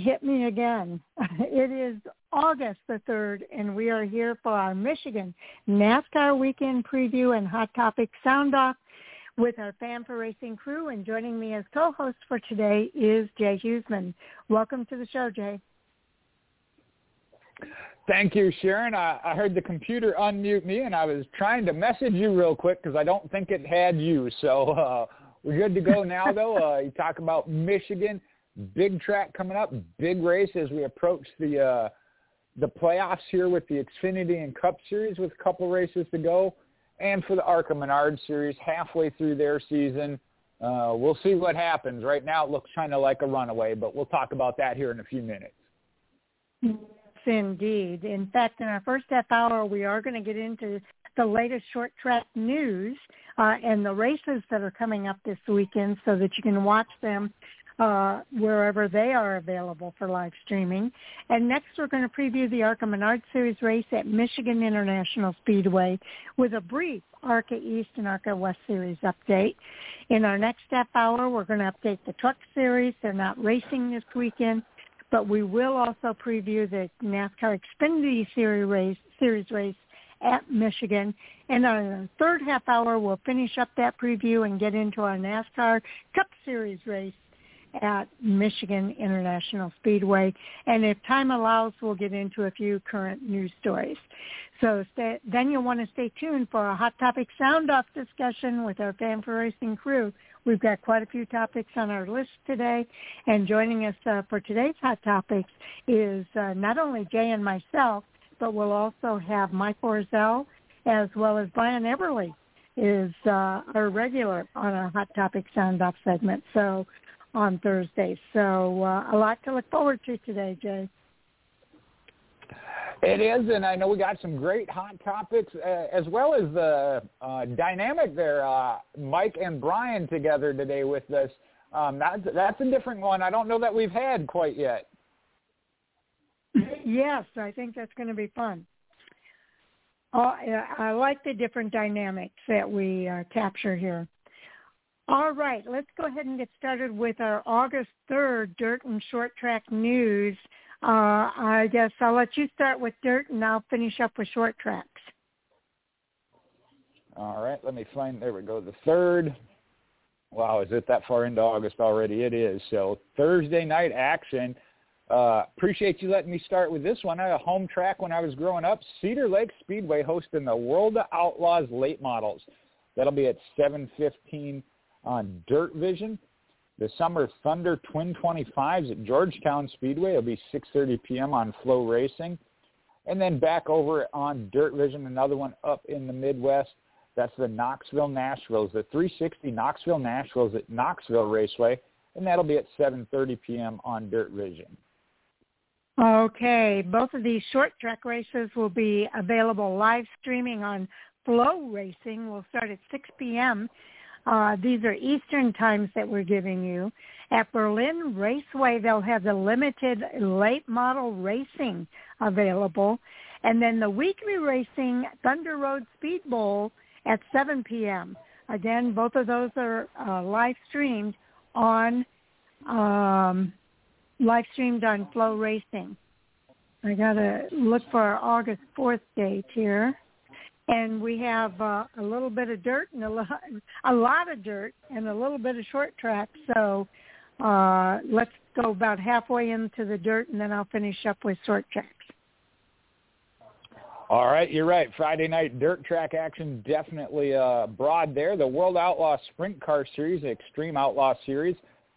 hit me again. It is August the 3rd, and we are here for our Michigan NASCAR weekend preview and Hot Topic Sound Off with our Fan for Racing crew. And joining me as co-host for today is Jay Husmann. Welcome to the show, Jay. Thank you, Sharon. I, I heard the computer unmute me, and I was trying to message you real quick because I don't think it had you. So uh, we're good to go now, though. Uh, you talk about Michigan, big track coming up, big race as we approach the uh, the playoffs here with the Xfinity and Cup Series with a couple races to go, and for the ARCA Menard Series halfway through their season. Uh, we'll see what happens. Right now, it looks kind of like a runaway, but we'll talk about that here in a few minutes. Yes, indeed. In fact, in our first half hour, we are going to get into the latest short track news uh, and the races that are coming up this weekend so that you can watch them uh, wherever they are available for live streaming. And next we're going to preview the ARCA Menard Series race at Michigan International Speedway with a brief ARCA East and ARCA West Series update. In our next half hour, we're going to update the Truck Series. They're not racing this weekend, but we will also preview the NASCAR Xfinity Series race, series race at Michigan. And the third half hour, we'll finish up that preview and get into our NASCAR Cup Series race at Michigan International Speedway. And if time allows, we'll get into a few current news stories. So stay, then you'll want to stay tuned for a Hot Topic Sound Off discussion with our Fan for Racing crew. We've got quite a few topics on our list today. And joining us uh, for today's Hot Topics is uh, not only Jay and myself, but we'll also have Mike Orzel as well as Brian Everly is uh, our regular on our Hot Topic Sound Off segment. So on Thursday. So uh, a lot to look forward to today, Jay. It is, and I know we got some great hot topics uh, as well as the uh, dynamic there. Uh, Mike and Brian together today with us. Um, that's that's a different one. I don't know that we've had quite yet. Yes, I think that's going to be fun. Uh, I like the different dynamics that we uh, capture here. All right, let's go ahead and get started with our August 3rd Dirt and Short Track News. Uh, I guess I'll let you start with Dirt and I'll finish up with Short Tracks. All right, let me find, there we go, the 3rd. Wow, is it that far into August already? It is. So Thursday night action. Uh, appreciate you letting me start with this one. I had a home track when I was growing up. Cedar Lake Speedway hosting the World of Outlaws late models. That'll be at 715 on Dirt Vision. The Summer Thunder Twin 25s at Georgetown Speedway. It'll be 6.30 p.m. on Flow Racing. And then back over on Dirt Vision, another one up in the Midwest. That's the Knoxville Nationals, the 360 Knoxville Nationals at Knoxville Raceway. And that'll be at 7.30 p.m. on Dirt Vision. Okay, both of these short track races will be available live streaming on Flow Racing. We'll start at 6 p.m. Uh, these are Eastern times that we're giving you. At Berlin Raceway, they'll have the limited late model racing available. And then the weekly racing Thunder Road Speed Bowl at 7 p.m. Again, both of those are uh, live streamed on um, live streamed on Flow Racing. I gotta look for our August 4th date here and we have uh, a little bit of dirt and a lot, a lot of dirt and a little bit of short track. So uh, let's go about halfway into the dirt, and then I'll finish up with short tracks. All right, you're right. Friday night dirt track action definitely uh, broad there. The World Outlaw Sprint Car Series, Extreme Outlaw Series,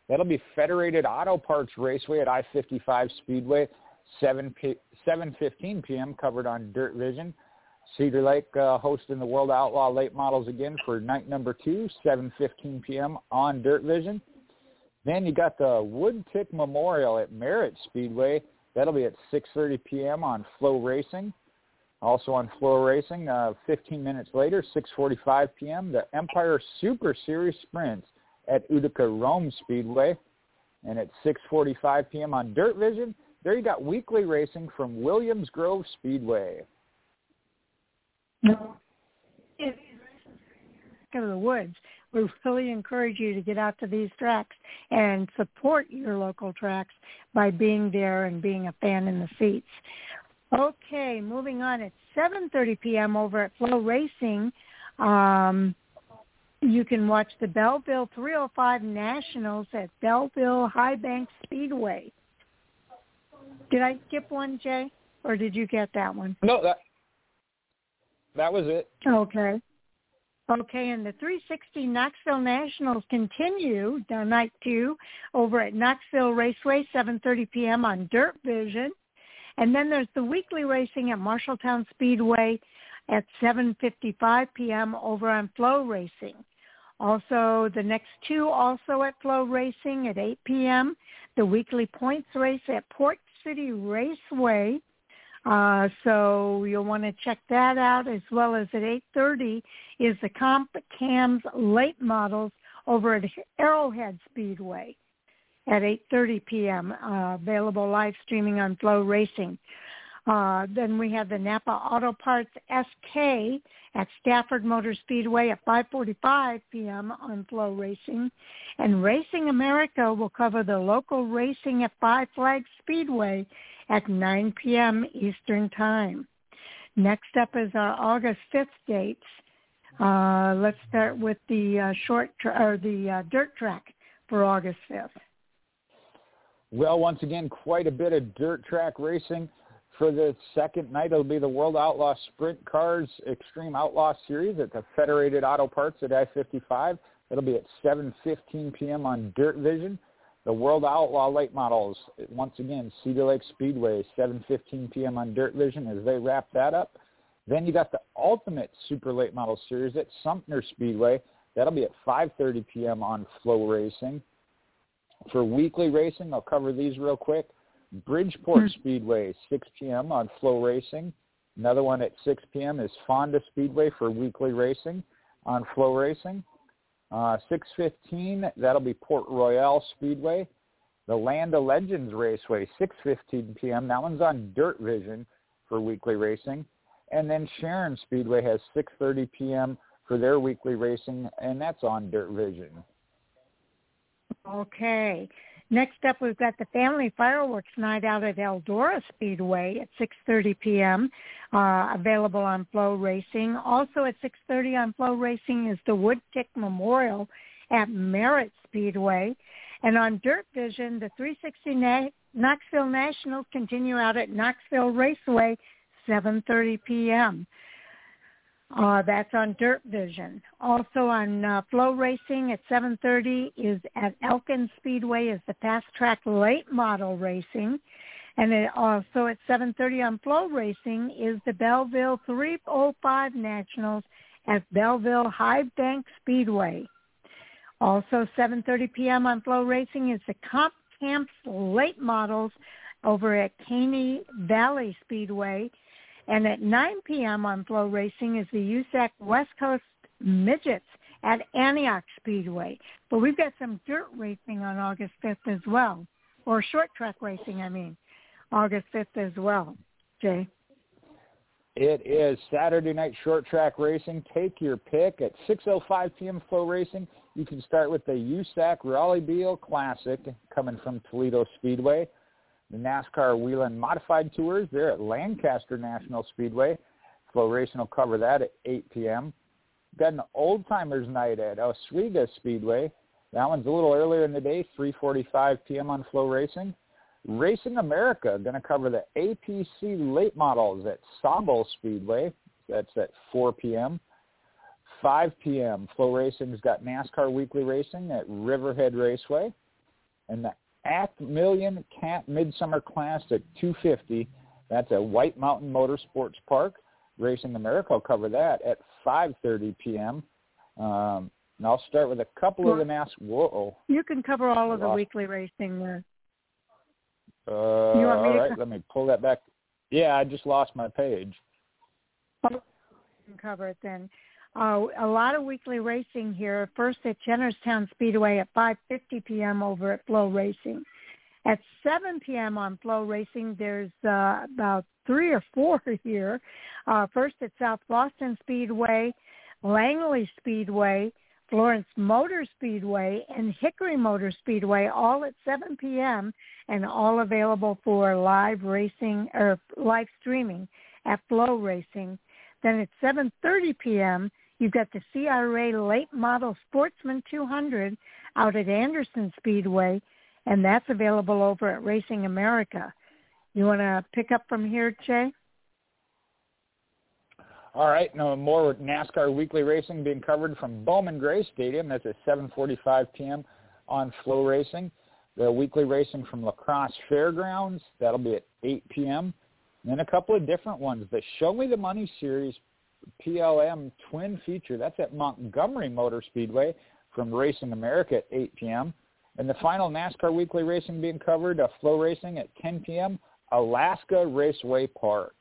that'll be Federated Auto Parts Raceway at I-55 Speedway, 7 p- 7:15 p.m. covered on Dirt Vision. Cedar Lake uh, hosting the World Outlaw Late Models again for night number two, 7.15 p.m. on Dirt Vision. Then you got the Wood Tick Memorial at Merritt Speedway. That'll be at 6.30 p.m. on FloRacing. Also on FloRacing, uh, 15 minutes later, 6.45 p.m., the Empire Super Series Sprints at Utica Rome Speedway. And at 6.45 p.m. on Dirt Vision, there you got weekly racing from Williams Grove Speedway. No. Go to the woods. we really encourage you to get out to these tracks and support your local tracks by being there and being a fan in the seats. Okay, moving on at 7:30 p.m. over at Flow Racing. Um, you can watch the Belleville 305 Nationals at Belleville High Bank Speedway. Did I skip one, Jay, or did you get that one? No, that that was it. Okay. Okay, and the 360 Knoxville Nationals continue uh, night two over at Knoxville Raceway, 7:30 p.m. on Dirt Vision, and then there's the weekly racing at Marshalltown Speedway at 7:55 p.m. over on Flow Racing. Also, the next two also at Flow Racing at 8 p.m. The weekly points race at Port City Raceway uh, so you'll want to check that out as well as at 8.30 is the Comp Cams late models over at Arrowhead Speedway at 8.30 p.m. Uh, available live streaming on Flow Racing. Uh, then we have the Napa Auto Parts SK at Stafford Motor Speedway at 5:45 p.m. on Flow Racing, and Racing America will cover the local racing at Five Flags Speedway at 9 p.m. Eastern Time. Next up is our August 5th dates. Uh, let's start with the uh, short tra- or the uh, dirt track for August 5th. Well, once again, quite a bit of dirt track racing. For the second night, it'll be the World Outlaw Sprint Cars Extreme Outlaw Series at the Federated Auto Parts at I-55. It'll be at 7.15 p.m. on Dirt Vision. The World Outlaw Late Models, once again, Cedar Lake Speedway, 7.15 p.m. on Dirt Vision as they wrap that up. Then you got the Ultimate Super Late Model Series at Sumter Speedway. That'll be at 5.30 p.m. on Flow Racing. For weekly racing, I'll cover these real quick. Bridgeport mm-hmm. Speedway, 6 p.m. on Flow Racing. Another one at 6 p.m. is Fonda Speedway for weekly racing on Flow Racing. Uh, 6:15, that'll be Port Royal Speedway. The Land of Legends Raceway, 6:15 p.m. That one's on Dirt Vision for weekly racing, and then Sharon Speedway has 6:30 p.m. for their weekly racing, and that's on Dirt Vision. Okay. Next up, we've got the Family Fireworks Night out at Eldora Speedway at 6.30 p.m., uh, available on Flow Racing. Also at 6.30 on Flow Racing is the Woodtick Memorial at Merritt Speedway. And on Dirt Vision, the 360 Na- Knoxville Nationals continue out at Knoxville Raceway, 7.30 p.m. Uh, that's on Dirt Vision. Also on uh, Flow Racing at 7:30 is at Elkin Speedway is the Fast Track Late Model Racing, and it also at 7:30 on Flow Racing is the Belleville 305 Nationals at Belleville High Bank Speedway. Also 7:30 p.m. on Flow Racing is the Comp Cams Late Models over at Caney Valley Speedway and at 9 p.m. on Flow Racing is the USAC West Coast Midgets at Antioch Speedway. But we've got some dirt racing on August 5th as well, or short track racing, I mean, August 5th as well. Jay? It is Saturday night short track racing. Take your pick at 6.05 p.m. Flow Racing. You can start with the USAC Rollie Beale Classic coming from Toledo Speedway the NASCAR Whelen Modified Tours. They're at Lancaster National Speedway. Flow Racing will cover that at 8 p.m. Got an Old Timers Night at Oswego Speedway. That one's a little earlier in the day, 3.45 p.m. on Flow Racing. Racing America going to cover the APC late models at Sawbull Speedway. That's at 4 p.m. 5 p.m. Flow Racing's got NASCAR Weekly Racing at Riverhead Raceway. And the Act Million Cat Midsummer Classic 250. That's at White Mountain Motorsports Park. Racing America will cover that at 5.30 p.m. Um, and I'll start with a couple well, of the mass. Whoa. You can cover all of the weekly racing there. Uh, all right, to... let me pull that back. Yeah, I just lost my page. Oh, cover it then. Uh, a lot of weekly racing here. First at Jennerstown Speedway at 5:50 p.m. over at Flow Racing. At 7 p.m. on Flow Racing, there's uh, about three or four here. Uh, first at South Boston Speedway, Langley Speedway, Florence Motor Speedway and Hickory Motor Speedway, all at 7 p.m. and all available for live racing or live streaming at Flow Racing. Then at 7:30 p.m. you've got the CRA Late Model Sportsman 200 out at Anderson Speedway, and that's available over at Racing America. You want to pick up from here, Jay? All right, no more NASCAR weekly racing being covered from Bowman Gray Stadium. That's at 7:45 p.m. on Flow Racing. The weekly racing from La Crosse Fairgrounds that'll be at 8 p.m. And then a couple of different ones. The Show Me the Money Series PLM Twin Feature that's at Montgomery Motor Speedway from Racing America at 8 p.m. And the final NASCAR weekly racing being covered, uh, Flow Racing at 10 p.m. Alaska Raceway Park.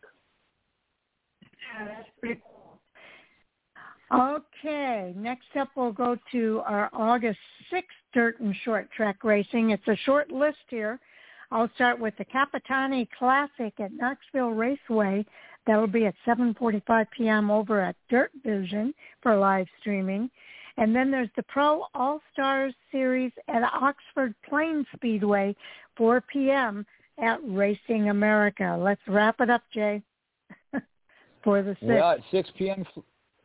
Okay, next up we'll go to our August 6th dirt and short track racing. It's a short list here. I'll start with the Capitani Classic at Knoxville Raceway. That'll be at 7:45 p.m. over at Dirt Vision for live streaming. And then there's the Pro All Stars Series at Oxford Plains Speedway, 4 p.m. at Racing America. Let's wrap it up, Jay for the six. Well, at 6 p.m.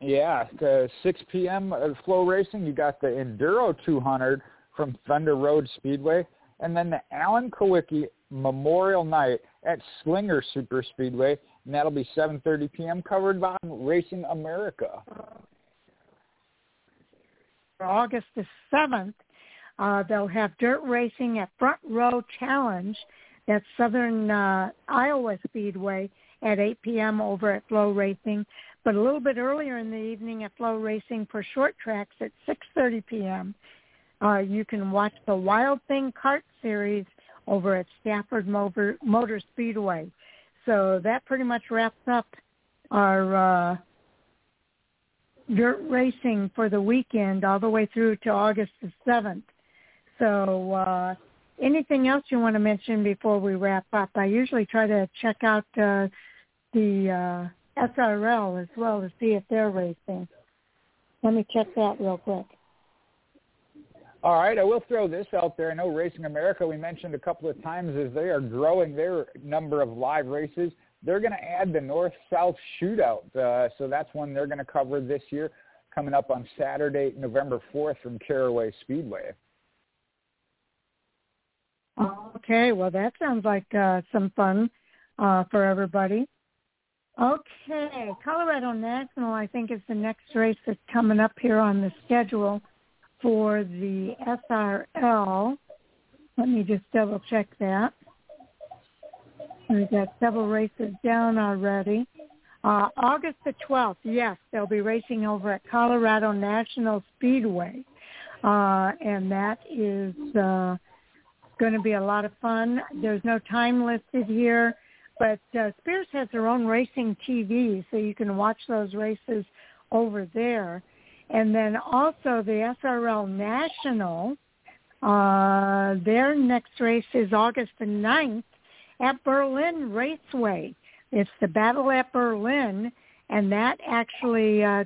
Yeah, uh, 6 p.m. Flow Racing. You got the Enduro 200 from Thunder Road Speedway, and then the Alan Kulwicki Memorial Night at Slinger Super Speedway, and that'll be 7:30 p.m. Covered by Racing America. August the 7th, uh, they'll have dirt racing at Front Row Challenge. That's Southern uh, Iowa Speedway at 8 p.m. over at Flow Racing, but a little bit earlier in the evening at Flow Racing for short tracks at 6.30 p.m. Uh, you can watch the Wild Thing Kart Series over at Stafford Motor, Motor Speedway. So that pretty much wraps up our uh, dirt racing for the weekend all the way through to August the 7th. So uh, anything else you want to mention before we wrap up? I usually try to check out uh, the uh, SRL as well to see if they're racing. Let me check that real quick. All right, I will throw this out there. I know Racing America, we mentioned a couple of times, as they are growing their number of live races. They're going to add the North-South Shootout, uh, so that's one they're going to cover this year, coming up on Saturday, November 4th from Caraway Speedway. Okay, well that sounds like uh, some fun uh, for everybody. Okay, Colorado National I think is the next race that's coming up here on the schedule for the SRL. Let me just double check that. We've got several races down already. Uh, August the 12th, yes, they'll be racing over at Colorado National Speedway. Uh, and that is uh, going to be a lot of fun. There's no time listed here, but uh, Spears has their own racing TV, so you can watch those races over there. And then also the SRL National, uh, their next race is August the 9th at Berlin Raceway. It's the Battle at Berlin, and that actually uh,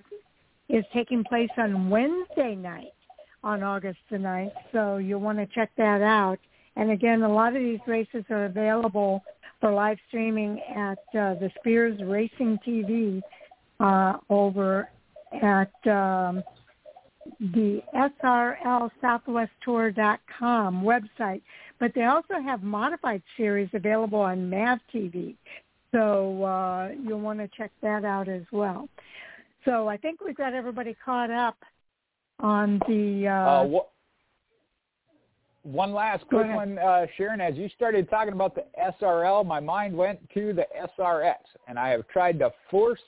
is taking place on Wednesday night on August the 9th, so you'll want to check that out. And again, a lot of these races are available for live streaming at uh, the Spears Racing TV uh, over at um, the SRL SouthwestTour.com website. But they also have modified series available on MAV TV. So uh, you'll want to check that out as well. So I think we've got everybody caught up on the. Uh, uh, wh- one last quick one, uh, Sharon. As you started talking about the SRL, my mind went to the SRX, and I have tried to force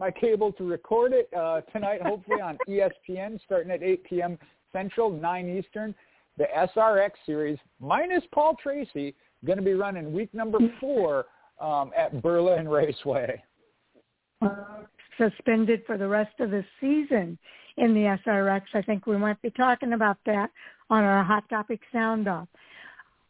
my cable to record it uh, tonight, hopefully on ESPN, starting at 8 p.m. Central, 9 Eastern. The SRX series, minus Paul Tracy, going to be running week number four um, at Berlin Raceway. Uh, suspended for the rest of the season in the SRX. I think we might be talking about that on our Hot Topic Sound Off.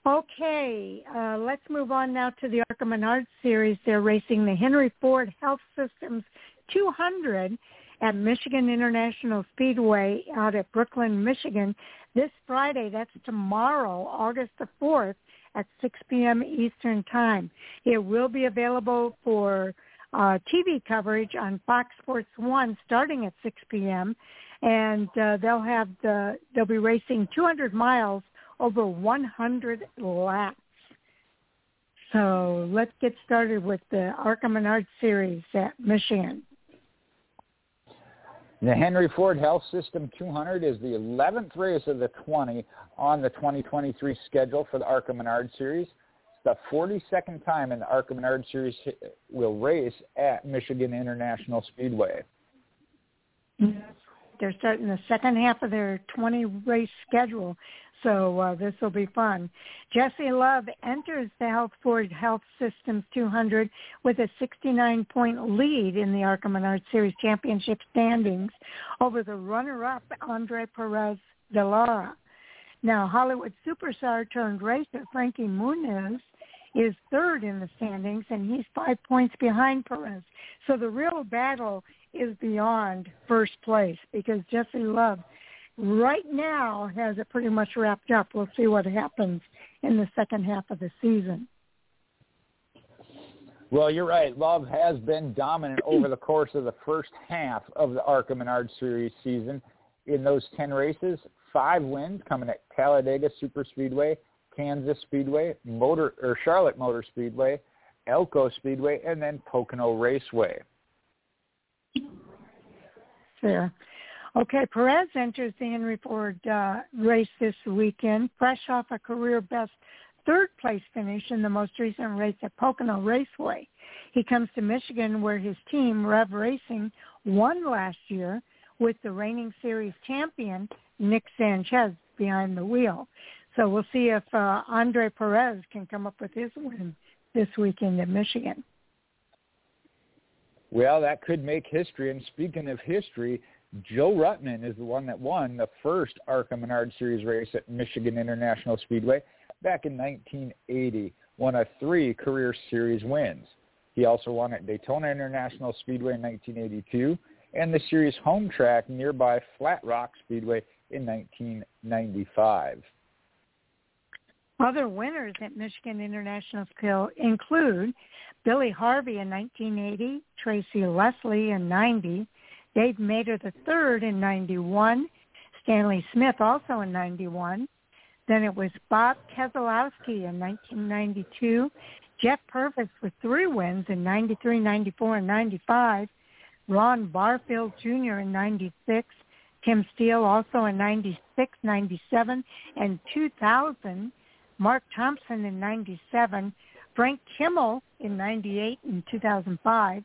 Okay, uh, let's move on now to the ARCA Menard series. They're racing the Henry Ford Health Systems 200, at Michigan International Speedway out at Brooklyn, Michigan this Friday. That's tomorrow, August the 4th at 6 p.m. Eastern Time. It will be available for uh, TV coverage on Fox Sports 1 starting at 6 p.m. And uh, they'll have the, they'll be racing 200 miles over 100 laps. So let's get started with the ARCA Menard Series at Michigan. The Henry Ford Health System 200 is the 11th race of the 20 on the 2023 schedule for the ARCA Menard Series. It's the 42nd time in the ARCA Menard Series will race at Michigan International Speedway. They're starting the second half of their 20 race schedule so uh, this will be fun. Jesse Love enters the Health Ford Health Systems 200 with a 69-point lead in the ARCA Menard Series Championship standings over the runner-up Andre Perez de Lara. Now, Hollywood superstar turned racer Frankie Muniz is third in the standings, and he's five points behind Perez. So the real battle is beyond first place because Jesse Love right now has it pretty much wrapped up. We'll see what happens in the second half of the season. Well, you're right. Love has been dominant over the course of the first half of the ARCA Menard Series season. In those 10 races, five wins coming at Talladega Superspeedway, Kansas Speedway, Motor or Charlotte Motor Speedway, Elko Speedway, and then Pocono Raceway. Fair. Okay, Perez enters the Henry Ford uh, race this weekend, fresh off a career best third place finish in the most recent race at Pocono Raceway. He comes to Michigan where his team, Rev Racing, won last year with the reigning series champion, Nick Sanchez, behind the wheel. So we'll see if uh, Andre Perez can come up with his win this weekend in Michigan. Well, that could make history. And speaking of history, Joe Ruttman is the one that won the first ARCA Menard Series race at Michigan International Speedway back in 1980, one of three career series wins. He also won at Daytona International Speedway in 1982 and the series home track nearby Flat Rock Speedway in 1995. Other winners at Michigan International Skill include Billy Harvey in 1980, Tracy Leslie in 90, Dave Mader III in 91, Stanley Smith also in 91. Then it was Bob Keselowski in 1992, Jeff Purvis with three wins in 93, 94, and 95, Ron Barfield Jr. in 96, Tim Steele also in 96, 97, and 2000, Mark Thompson in 97, Frank Kimmel in 98 and 2005,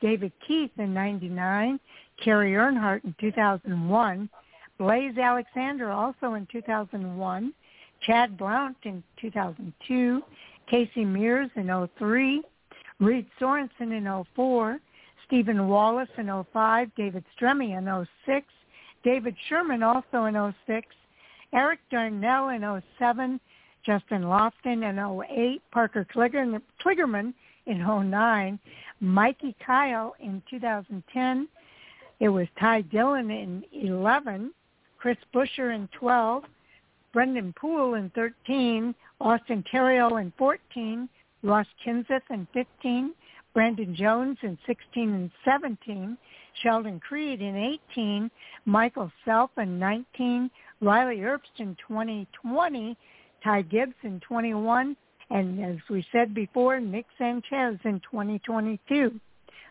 David Keith in 99, Kerry Earnhardt in 2001, Blaise Alexander also in 2001, Chad Blount in 2002, Casey Mears in 03, Reed Sorenson in 04, Steven Wallace in 05, David Stremme in 06, David Sherman also in 06, Erik Darnell in 07, Justin Lofton in 08, Parker Kligerman in 09, Mikey Kile in 2010, it was Ty Dillon in 11, Chris Buescher in 12, Brennan Poole in 13, Austin Theriault in 14, Ross Kenseth in 15, Brandon Jones in 16 and 17, Sheldon Creed in 18, Michael Self in 19, Riley Herbst in 2020, Ty Gibbs in 21, and as we said before, Nick Sanchez in 2022.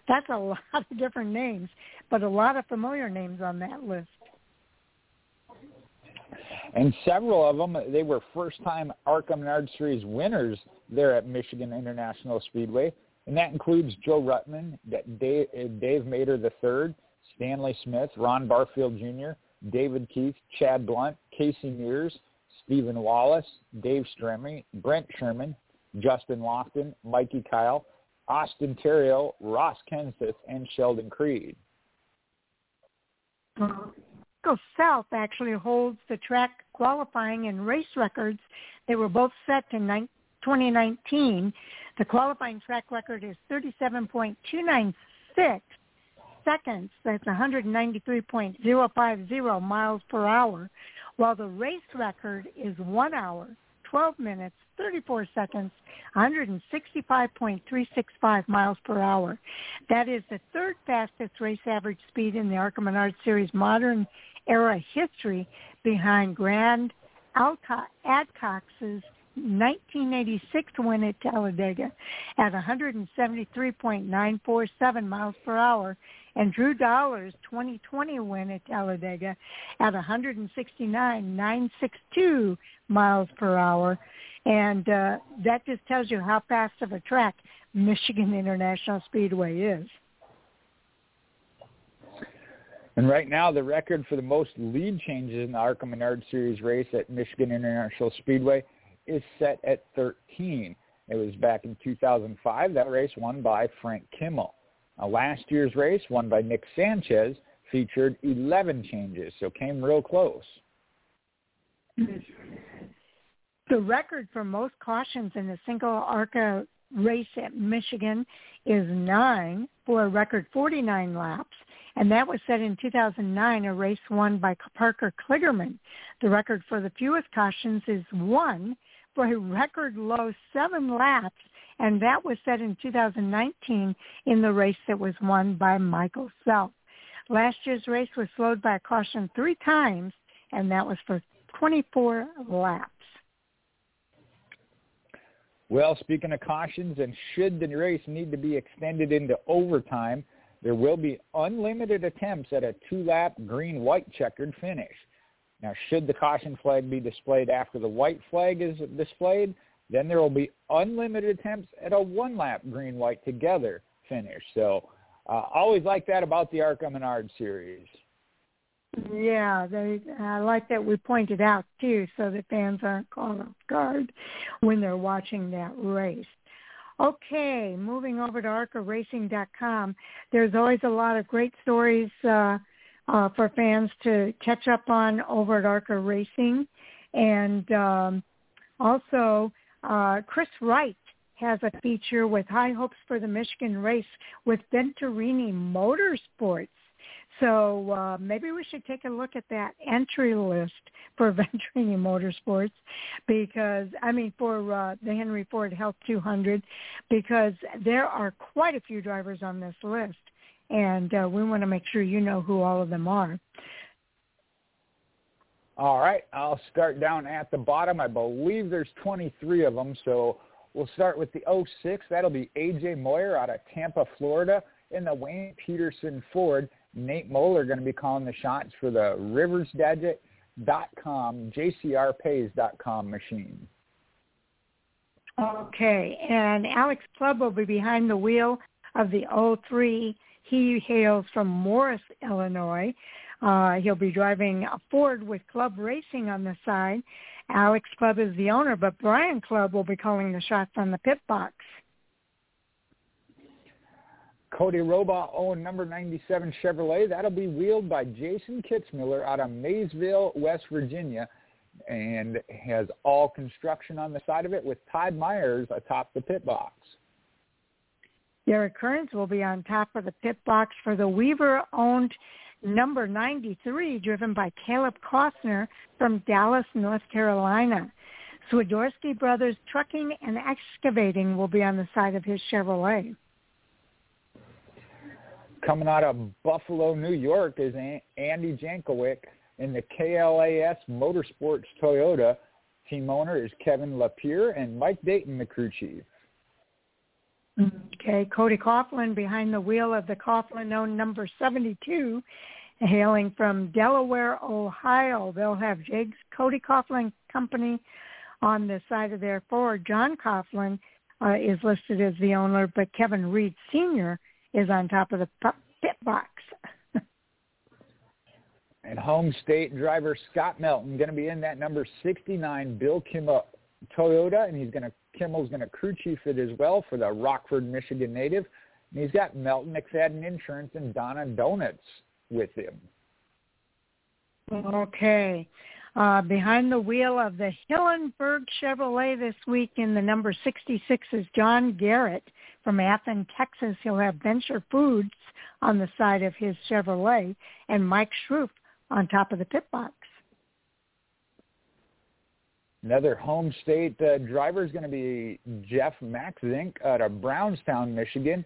That's a lot of different names, but a lot of familiar names on that list. And several of them, they were first-time ARCA Menard Series winners there at Michigan International Speedway. And that includes Joe Ruttman, Dave, uh, Dave Mader III, Stanley Smith, Ron Barfield Jr., David Keith, Chad Blount, Casey Mears, Steven Wallace, Dave Stremme, Brent Sherman, Justin Lofton, Mikey Kile, Austin Theriault, Ross Kenseth, and Sheldon Creed. Go South actually holds the track qualifying and race records. They were both set in 2019. The qualifying track record is 37.296, seconds. That's 193.050 miles per hour, while the race record is 1 hour, 12 minutes, 34 seconds, 165.365 miles per hour. That is the third fastest race average speed in the ARCA Menard Series modern era history behind Grand Grant Adcox's 1986 win at Talladega at 173.947 miles per hour and Drew Dollar's 2020 win at Talladega at 169.962 miles per hour. And uh, that just tells you how fast of a track Michigan International Speedway is. And right now, the record for the most lead changes in the ARCA Menard Series race at Michigan International Speedway is set at 13. It was back in 2005. That race won by Frank Kimmel. Now, last year's race, won by Nick Sanchez, featured 11 changes, so came real close. The record for most cautions in a single ARCA race at Michigan is nine for a record 49 laps and that was set in 2009, a race won by Parker Kligerman. The record for the fewest cautions is one for a record low seven laps, and that was set in 2019 in the race that was won by Michael Self. Last year's race was slowed by a caution three times, and that was for 24 laps. Well, speaking of cautions, and should the race need to be extended into overtime, there will be unlimited attempts at a two-lap green-white checkered finish. Now, should the caution flag be displayed after the white flag is displayed, then there will be unlimited attempts at a one-lap green-white together finish. So uh, always like that about the ARCA Menard series. Yeah, they, I like that we pointed out too, so that fans aren't caught off guard when they're watching that race. Okay, moving over to ARCARacing.com. There's always a lot of great stories uh, uh, for fans to catch up on over at ARCA Racing. And um, also, uh, Chris Wright has a feature with high hopes for the Michigan race with Venturini Motorsports. So uh, maybe we should take a look at that entry list for Venturini Motorsports because, I mean, for uh, the Henry Ford Health 200 because there are quite a few drivers on this list. And uh, we want to make sure you know who all of them are. All right, I'll start down at the bottom. I believe there's 23 of them, so we'll start with the 06. That'll be A.J. Moyer out of Tampa, Florida, in the Wayne Peterson Ford. Nate Moeller going to be calling the shots for the RiversDadget.com, JCRPays.com machine. Okay, and Alex Clubb will be behind the wheel of the 03. He hails from Morris, Illinois. Uh, he'll be driving a Ford with Clubb Racing on the side. Alex Clubb is the owner, but Brian Clubb will be calling the shots on the pit box. Codie Rohrbaugh owned number 97 Chevrolet. That'll be wheeled by Jason Kitzmiller out of Maysville, West Virginia, and has all construction on the side of it with Todd Myers atop the pit box. Derek occurrence will be on top of the pit box for the Weaver-owned number 93, driven by Caleb Costner from Dallas, North Carolina. Swiderski Brothers Trucking and Excavating will be on the side of his Chevrolet. Coming out of Buffalo, New York is Andy Jankowiak in the KLAS Motorsports Toyota. Team owner is Kevin Lapierre and Mike Dayton, the crew chief. Okay, Cody Coughlin behind the wheel of the Coughlin owned number 72, hailing from Delaware, Ohio. They'll have Jake's Cody Coughlin Company on the side of their Ford. John Coughlin uh, is listed as the owner, but Kevin Reed Sr is on top of the pit box. and home state driver Scott Melton going to be in that number 69 Bill Kimmel Toyota, and he's going to Kimmel's going to crew chief it as well for the Rockford, Michigan native. And he's got Melton McFadden Insurance and Donna Donuts with him. Okay. Uh, behind the wheel of the Hillenburg Chevrolet this week in the number 66 is John Garrett from Athens, Texas. He'll have Venture Foods on the side of his Chevrolet, and Mike Schroop on top of the pit box. Another home state uh, driver is going to be Jeff Max Zink out of Brownstown, Michigan.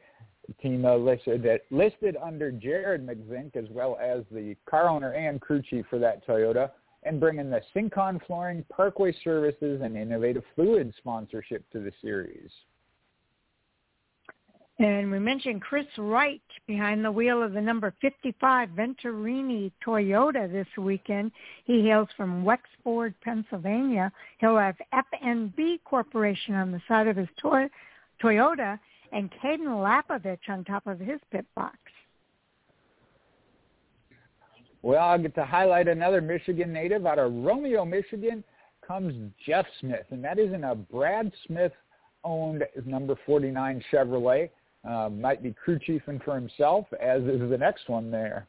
Team uh, listed, uh, listed under Jared McZink as well as the car owner and crew chief for that Toyota and bringing the Syncon Flooring, Parkway Services, and Innovative Fluid sponsorship to the series. And we mentioned Chris Wright behind the wheel of the number 55 Venturini Toyota this weekend. He hails from Wexford, Pennsylvania. He'll have FNB Corporation on the side of his toy- Toyota and Caden Lapovich on top of his pit box. Well, I'll get to highlight another Michigan native out of Romeo, Michigan comes Jeff Smith, and that is in a Brad Smith owned number 49 Chevrolet. Uh, might be crew chiefing for himself, as is the next one there.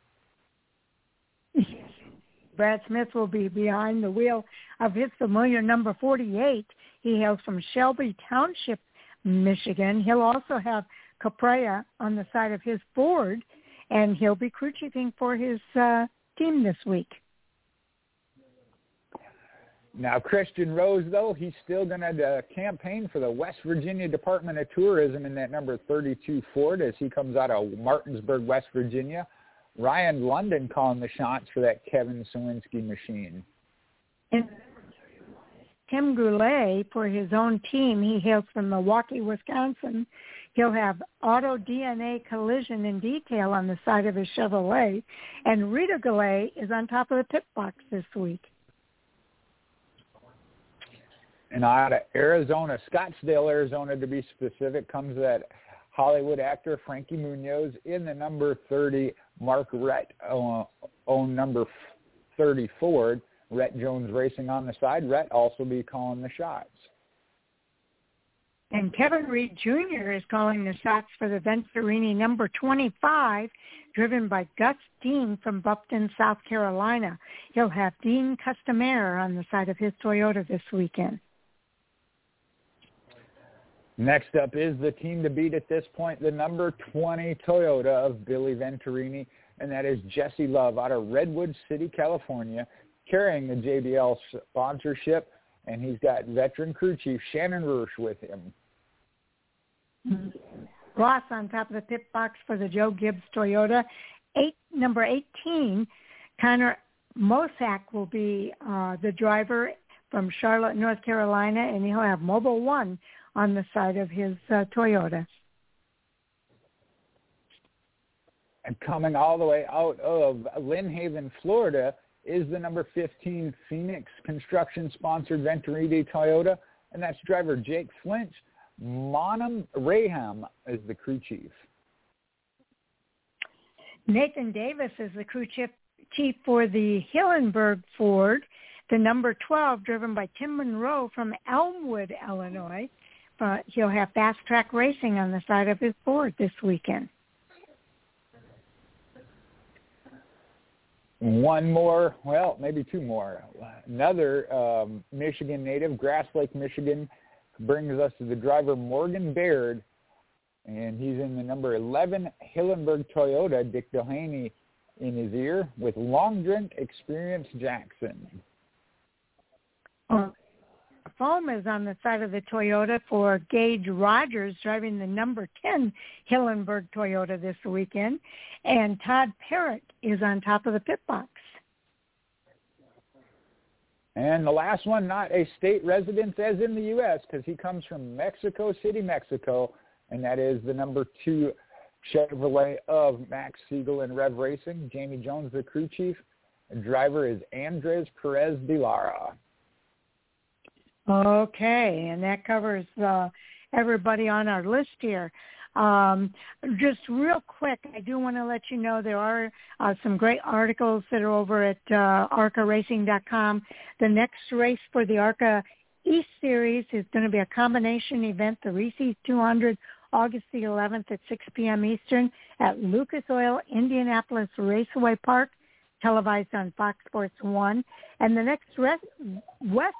Brad Smith will be behind the wheel of his familiar number 48. He hails from Shelby Township, Michigan. He'll also have Caprea on the side of his board, and he'll be crew chiefing for his uh, team this week. Now, Christian Rose, though, he's still going to uh, campaign for the West Virginia Department of Tourism in that number 32 Ford as he comes out of Martinsburg, West Virginia. Ryan London calling the shots for that Kevin Sawinski machine. And Tim Goulet for his own team. He hails from Milwaukee, Wisconsin. He'll have auto DNA collision in detail on the side of his Chevrolet. And Rita Goulet is on top of the pit box this week and out of Arizona, Scottsdale, Arizona to be specific, comes that Hollywood actor Frankie Muniz in the number 30 Mark Rette uh, own number 30 Ford. Rette Jones racing on the side. Rhett also be calling the shots. And Kevin Reed Jr. is calling the shots for the Venturini number 25, driven by Gus Dean from Bluffton, South Carolina. He'll have Dean Custom Air on the side of his Toyota this weekend. Next up is the team to beat at this point, the number 20 Toyota of Billy Venturini, and that is Jesse Love out of Redwood City, California, carrying the JBL sponsorship, and he's got veteran crew chief Shannon Rush with him. Ross on top of the pit box for the Joe Gibbs Toyota. Eight, number 18, Connor Mosack will be uh, the driver from Charlotte, North Carolina, and he'll have Mobil One on the side of his uh, Toyota. And coming all the way out of Lynn Haven, Florida, is the number 15 Phoenix Construction sponsored Venturini Toyota, and that's driver Jake Finch. Monum Raham is the crew chief. Nathan Davis is the crew chief, chief for the Hillenburg Ford, the number 12 driven by Tim Monroe from Elmwood, Illinois uh, he'll have fast track racing on the side of his board this weekend. One more, well, maybe two more. Another um, Michigan native, Grass Lake, Michigan, brings us to the driver Morgan Baird, and he's in the number 11 Hillenburg Toyota, Dick Delaney in his ear, with long drink experience Jackson. Uh, foam is on the side of the Toyota for Gage Rogers driving the number 10 Hillenburg Toyota this weekend. And Todd Parrott is on top of the pit box. And the last one, not a state resident as in the U.S. because he comes from Mexico City, Mexico, and that is the number two Chevrolet of Max Siegel and Rev Racing. Jamie Jones, the crew chief. Driver is Andres Perez de Lara. Okay, and that covers uh, everybody on our list here. Um, just real quick, I do want to let you know there are uh, some great articles that are over at uh, ARCA-Racing.com. The next race for the ARCA East Series is going to be a combination event, the Reese's 200, August the 11th at 6 p.m. Eastern at Lucas Oil Indianapolis Raceway Park, televised on Fox Sports 1. And the next West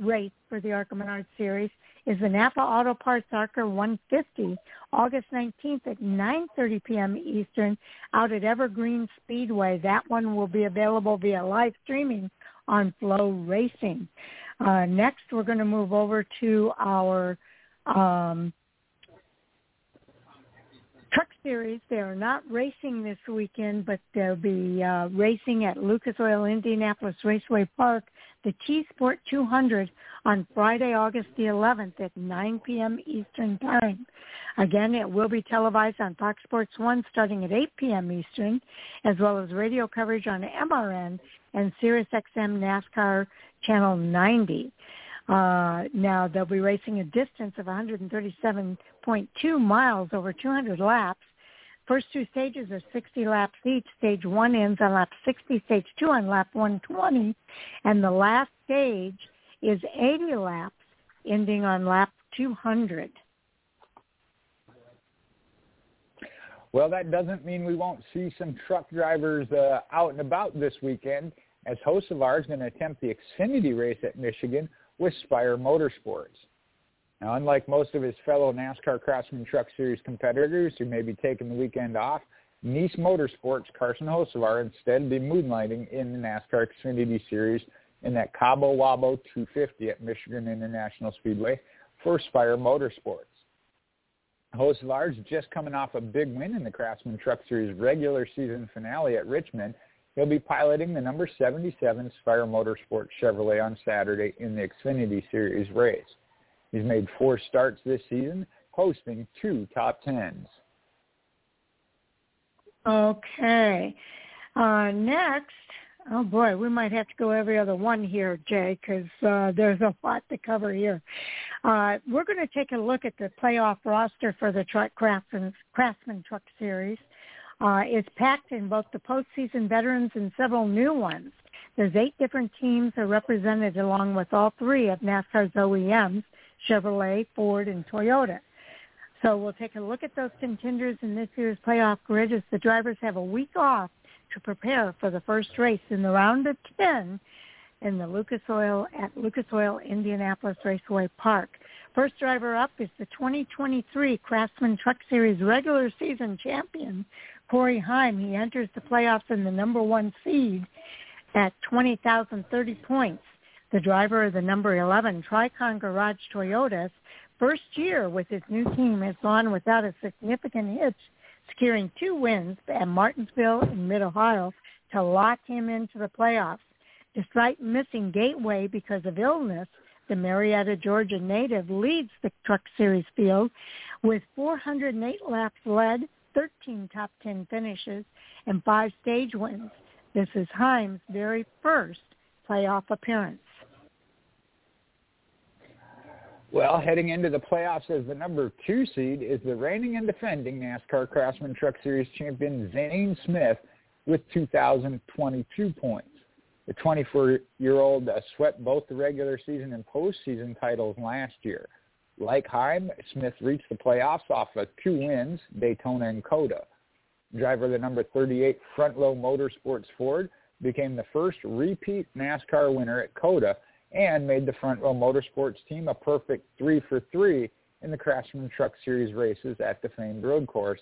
race for the ARCA Menard Series is the Napa Auto Parts ARCA 150, August 19th at 9.30 p.m. Eastern out at Evergreen Speedway. That one will be available via live streaming on FloRacing. Uh, next, we're going to move over to our um, Truck Series. They are not racing this weekend, but they'll be uh, racing at Lucas Oil Indianapolis Raceway Park, the T-Sport 200 on Friday, August the 11th at 9 p.m. Eastern Time. Again, it will be televised on Fox Sports 1 starting at 8 p.m. Eastern, as well as radio coverage on MRN and SiriusXM NASCAR Channel 90. Uh, now they'll be racing a distance of 137.2 miles over 200 laps. First two stages are 60 laps each. Stage one ends on lap 60, stage two on lap 120, and the last stage is 80 laps ending on lap 200. Well, that doesn't mean we won't see some truck drivers uh, out and about this weekend as Hocevar is going to attempt the Xfinity race at Michigan with Spire Motorsports. Now, unlike most of his fellow NASCAR Craftsman Truck Series competitors who may be taking the weekend off, Niece Motorsports Carson Hocevar instead be moonlighting in the NASCAR Xfinity Series in that Cabo Wabo 250 at Michigan International Speedway for Spire Motorsports. Hocevar is just coming off a big win in the Craftsman Truck Series regular season finale at Richmond He'll be piloting the number 77 Spire Motorsports Chevrolet on Saturday in the Xfinity Series race. He's made four starts this season, posting two top tens. Okay. Uh, next, oh boy, we might have to go every other one here, Jay, because uh, there's a lot to cover here. Uh, we're going to take a look at the playoff roster for the truck Craftsman, Craftsman Truck Series uh, is packed in both the postseason veterans and several new ones. There's eight different teams are represented along with all three of NASCAR's OEMs, Chevrolet, Ford, and Toyota. So we'll take a look at those contenders in this year's playoff grid as the drivers have a week off to prepare for the first race in the round of 10 in the Lucas Oil at Lucas Oil Indianapolis Raceway Park. First driver up is the 2023 Craftsman Truck Series regular season champion, Corey Heim. He enters the playoffs in the number one seed at 20,030 points. The driver of the number 11 Tricon Garage Toyota's first year with his new team has gone without a significant hitch, securing two wins at Martinsville and Mid-Ohio to lock him into the playoffs. Despite missing Gateway because of illness, the Marietta, Georgia native leads the Truck Series field with 408 laps led 13 top 10 finishes, and five stage wins. This is Heim's very first playoff appearance. Well, heading into the playoffs as the number two seed is the reigning and defending NASCAR Craftsman Truck Series champion Zane Smith with 2,022 points. The 24-year-old uh, swept both the regular season and postseason titles last year. Like Heim, Smith reached the playoffs off of two wins, Daytona and COTA. Driver the number 38 Front Row Motorsports Ford became the first repeat NASCAR winner at COTA and made the Front Row Motorsports team a perfect three for three in the Craftsman Truck Series races at the famed road course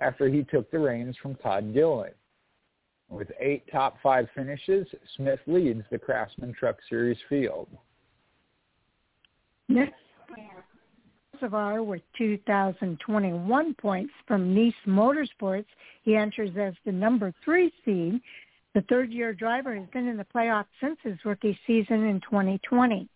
after he took the reins from Todd Gilliland. With eight top five finishes, Smith leads the Craftsman Truck Series field. Next Hocevar with 2,021 points from Niece Motorsports. He enters as the number three seed. The third-year driver has been in the playoffs since his rookie season in 2020.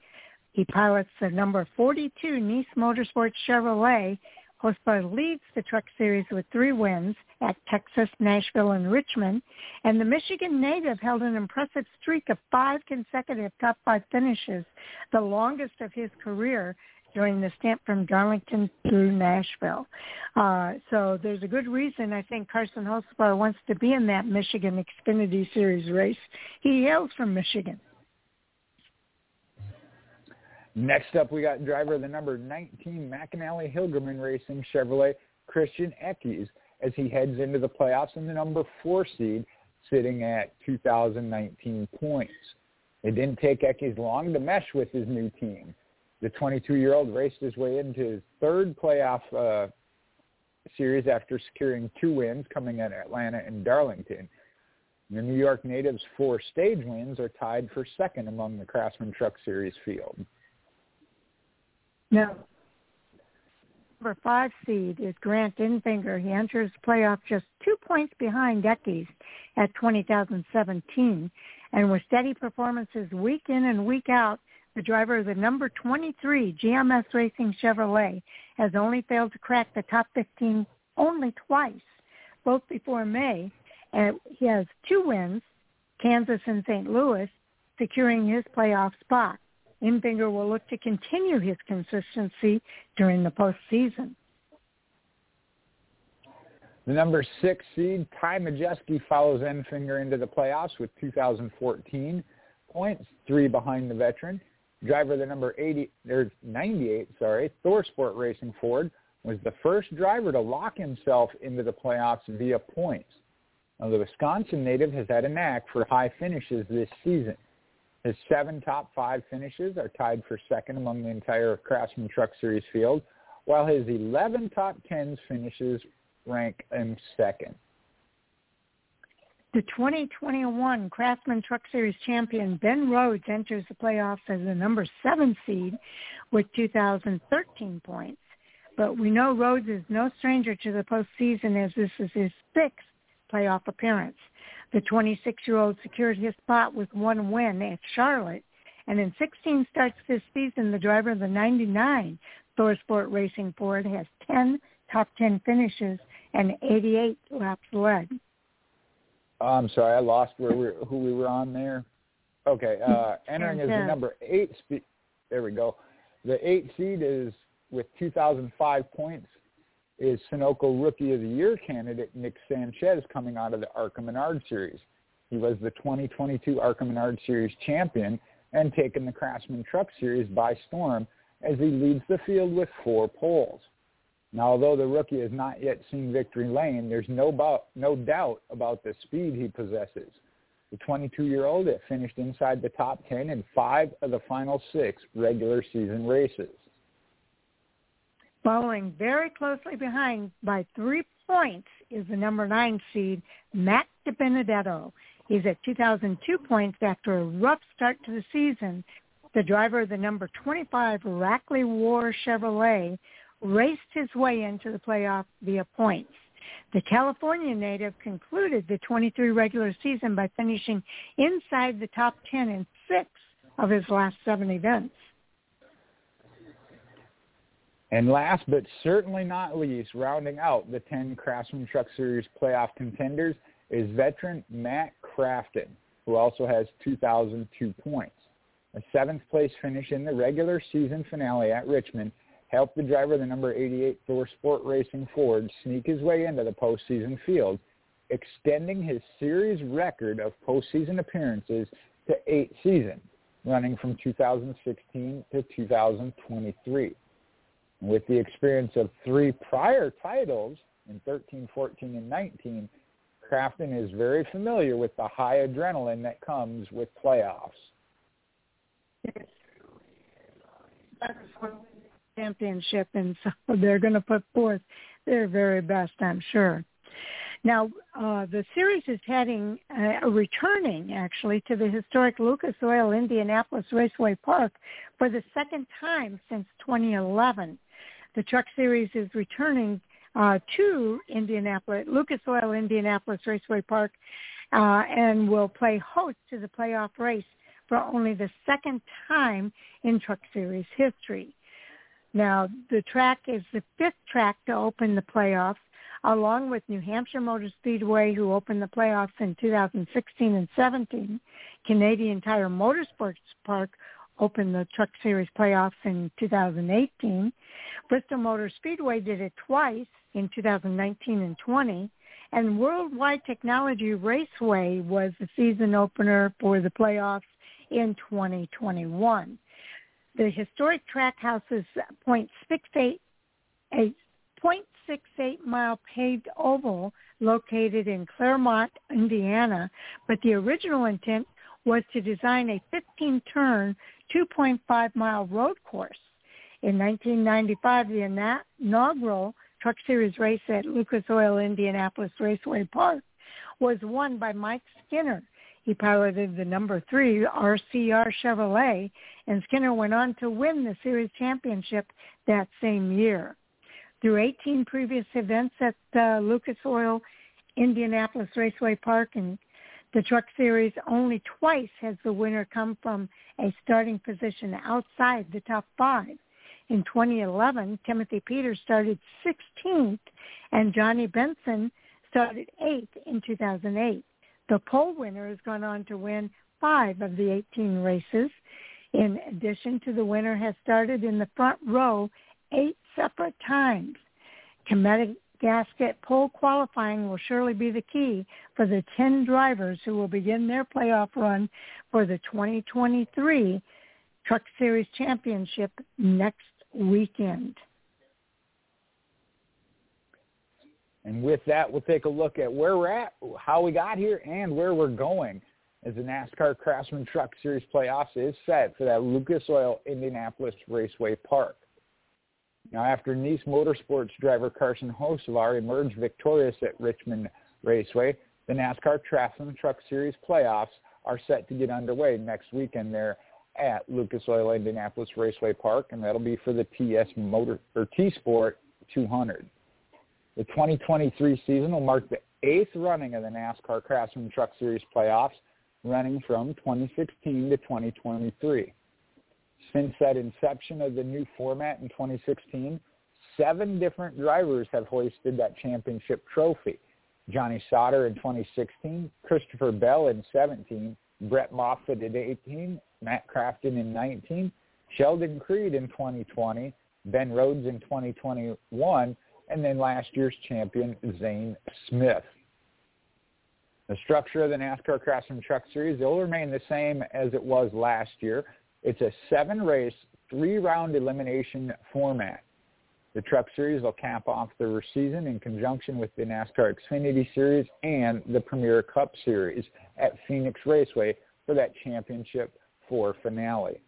He pilots the number 42 Niece Motorsports Chevrolet. Hocevar leads the Truck Series with three wins at Texas, Nashville, and Richmond. And the Michigan native held an impressive streak of five consecutive top five finishes, the longest of his career, during the stint from Darlington through Nashville. Uh, so there's a good reason I think Carson Hocevar wants to be in that Michigan Xfinity Series race. He hails from Michigan. Next up, we got driver the number 19 McAnally Hilgemann Racing Chevrolet Christian Eckes as he heads into the playoffs in the number four seed, sitting at 2019 points. It didn't take Eckes long to mesh with his new team. The 22-year-old raced his way into his third playoff uh, series after securing two wins coming at Atlanta and Darlington. The New York native's four stage wins are tied for second among the Craftsman Truck Series field. Now, number five seed is Grant Enfinger. He enters playoff just two points behind Eckes at 2017. And with steady performances week in and week out, the driver of the number 23 GMS Racing Chevrolet has only failed to crack the top 15 only twice, both before May. And he has two wins, Kansas and St. Louis, securing his playoff spot. Enfinger will look to continue his consistency during the postseason. The number six seed, Ty Majeski, follows Enfinger into the playoffs with 2014 points, three behind the veteran. Driver the number 80, there's 98, sorry, ThorSport Racing Ford was the first driver to lock himself into the playoffs via points. Now, the Wisconsin native has had a knack for high finishes this season. His seven top five finishes are tied for second among the entire Craftsman Truck Series field, while his 11 top tens finishes rank him second. The 2021 Craftsman Truck Series champion Ben Rhodes enters the playoffs as the number seven seed with 2,013 points. But we know Rhodes is no stranger to the postseason as this is his sixth playoff appearance. The 26-year-old secured his spot with one win at Charlotte. And in 16 starts this season, the driver of the 99 ThorSport Racing Ford has 10 top 10 finishes and 88 laps led. I'm sorry, I lost where we who we were on there. Okay, uh, entering as the number eight. Spe- there we go. The eight seed is with 2,005 points. Is Sunoco Rookie of the Year candidate Nick Sanchez coming out of the ARCA Menard Series? He was the 2022 ARCA Menard Series champion and taken the Craftsman Truck Series by storm as he leads the field with four poles. Now, although the rookie has not yet seen victory lane, there's no, bo- no doubt about the speed he possesses. The 22-year-old has finished inside the top 10 in five of the final six regular season races. Following very closely behind by three points is the number nine seed, Matt DiBenedetto. He's at 2002 points after a rough start to the season. The driver of the number 25 Rackley War Chevrolet raced his way into the playoff via points. The California native concluded the 23 regular season by finishing inside the top 10 in six of his last seven events. And last but certainly not least, rounding out the 10 Craftsman Truck Series playoff contenders is veteran Matt Crafton, who also has 2,002 points. A seventh place finish in the regular season finale at Richmond helped the driver the number 88 ThorSport Racing Ford sneak his way into the postseason field, extending his series record of postseason appearances to eight seasons, running from 2016 to 2023. With the experience of three prior titles in 13, 14, and 19, Crafton is very familiar with the high adrenaline that comes with playoffs. Championship, and so they're going to put forth their very best, I'm sure. Now, uh, the series is heading, uh, returning actually to the historic Lucas Oil Indianapolis Raceway Park for the second time since 2011. The Truck Series is returning uh, to Indianapolis, Lucas Oil Indianapolis Raceway Park, uh, and will play host to the playoff race for only the second time in Truck Series history. Now, the track is the fifth track to open the playoffs, along with New Hampshire Motor Speedway, who opened the playoffs in 2016 and 17. Canadian Tire Motorsports Park opened the Truck Series playoffs in 2018. Bristol Motor Speedway did it twice in 2019 and 20. And Worldwide Technology Raceway was the season opener for the playoffs in 2021. The historic track house is 0.68, a 0.68 mile paved oval located in Clermont, Indiana, but the original intent was to design a 15-turn, 2.5 mile road course. In 1995, the inaugural Truck Series race at Lucas Oil Indianapolis Raceway Park was won by Mike Skinner. He piloted the number three RCR Chevrolet, and Skinner went on to win the series championship that same year. Through 18 previous events at uh, Lucas Oil Indianapolis Raceway Park and the Truck Series, only twice has the winner come from a starting position outside the top five. In 2011, Timothy Peters started 16th and Johnny Benson started 8th in 2008. The pole winner has gone on to win five of the 18 races. In addition to the winner has started in the front row eight separate times. Gasket pole qualifying will surely be the key for the 10 drivers who will begin their playoff run for the 2023 Truck Series Championship next weekend. And with that, we'll take a look at where we're at, how we got here, and where we're going as the NASCAR Craftsman Truck Series playoffs is set for that Lucas Oil Indianapolis Raceway Park. Now, after Niece Motorsports driver Carson Hocevar emerged victorious at Richmond Raceway, the NASCAR Craftsman Truck Series playoffs are set to get underway next weekend there at Lucas Oil Indianapolis Raceway Park, and that'll be for the TS Motor or T Sport 200. The 2023 season will mark the eighth running of the NASCAR Craftsman Truck Series playoffs, running from 2016 to 2023. Since that inception of the new format in 2016, seven different drivers have hoisted that championship trophy. Johnny Sauter in 2016, Christopher Bell in 17, Brett Moffitt in 18, Matt Crafton in 19, Sheldon Creed in 2020, Ben Rhodes in 2021, and then last year's champion, Zane Smith. The structure of the NASCAR Craftsman Truck Series will remain the same as it was last year. It's a seven-race, three-round elimination format. The Truck Series will cap off the season in conjunction with the NASCAR Xfinity Series and the Premier Cup Series at Phoenix Raceway for that Championship 4 finale.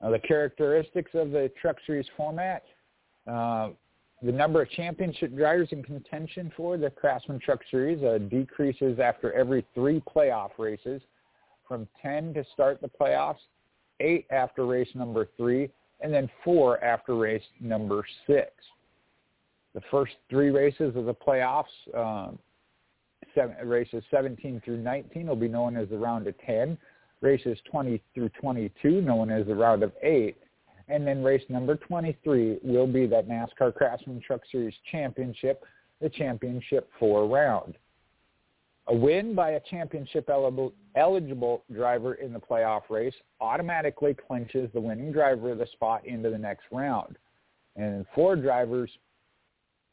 Now, the characteristics of the Truck Series format, uh, the number of championship drivers in contention for the Craftsman Truck Series uh, decreases after every three playoff races from 10 to start the playoffs, 8 after race number 3, and then 4 after race number 6. The first three races of the playoffs, um, seven, races 17 through 19 will be known as the round of 10. Races 20 through 22 known as the round of 8 and then race number 23 will be that NASCAR Craftsman Truck Series Championship, the Championship 4 round. A win by a championship eligible driver in the playoff race automatically clinches the winning driver of the spot into the next round. And four drivers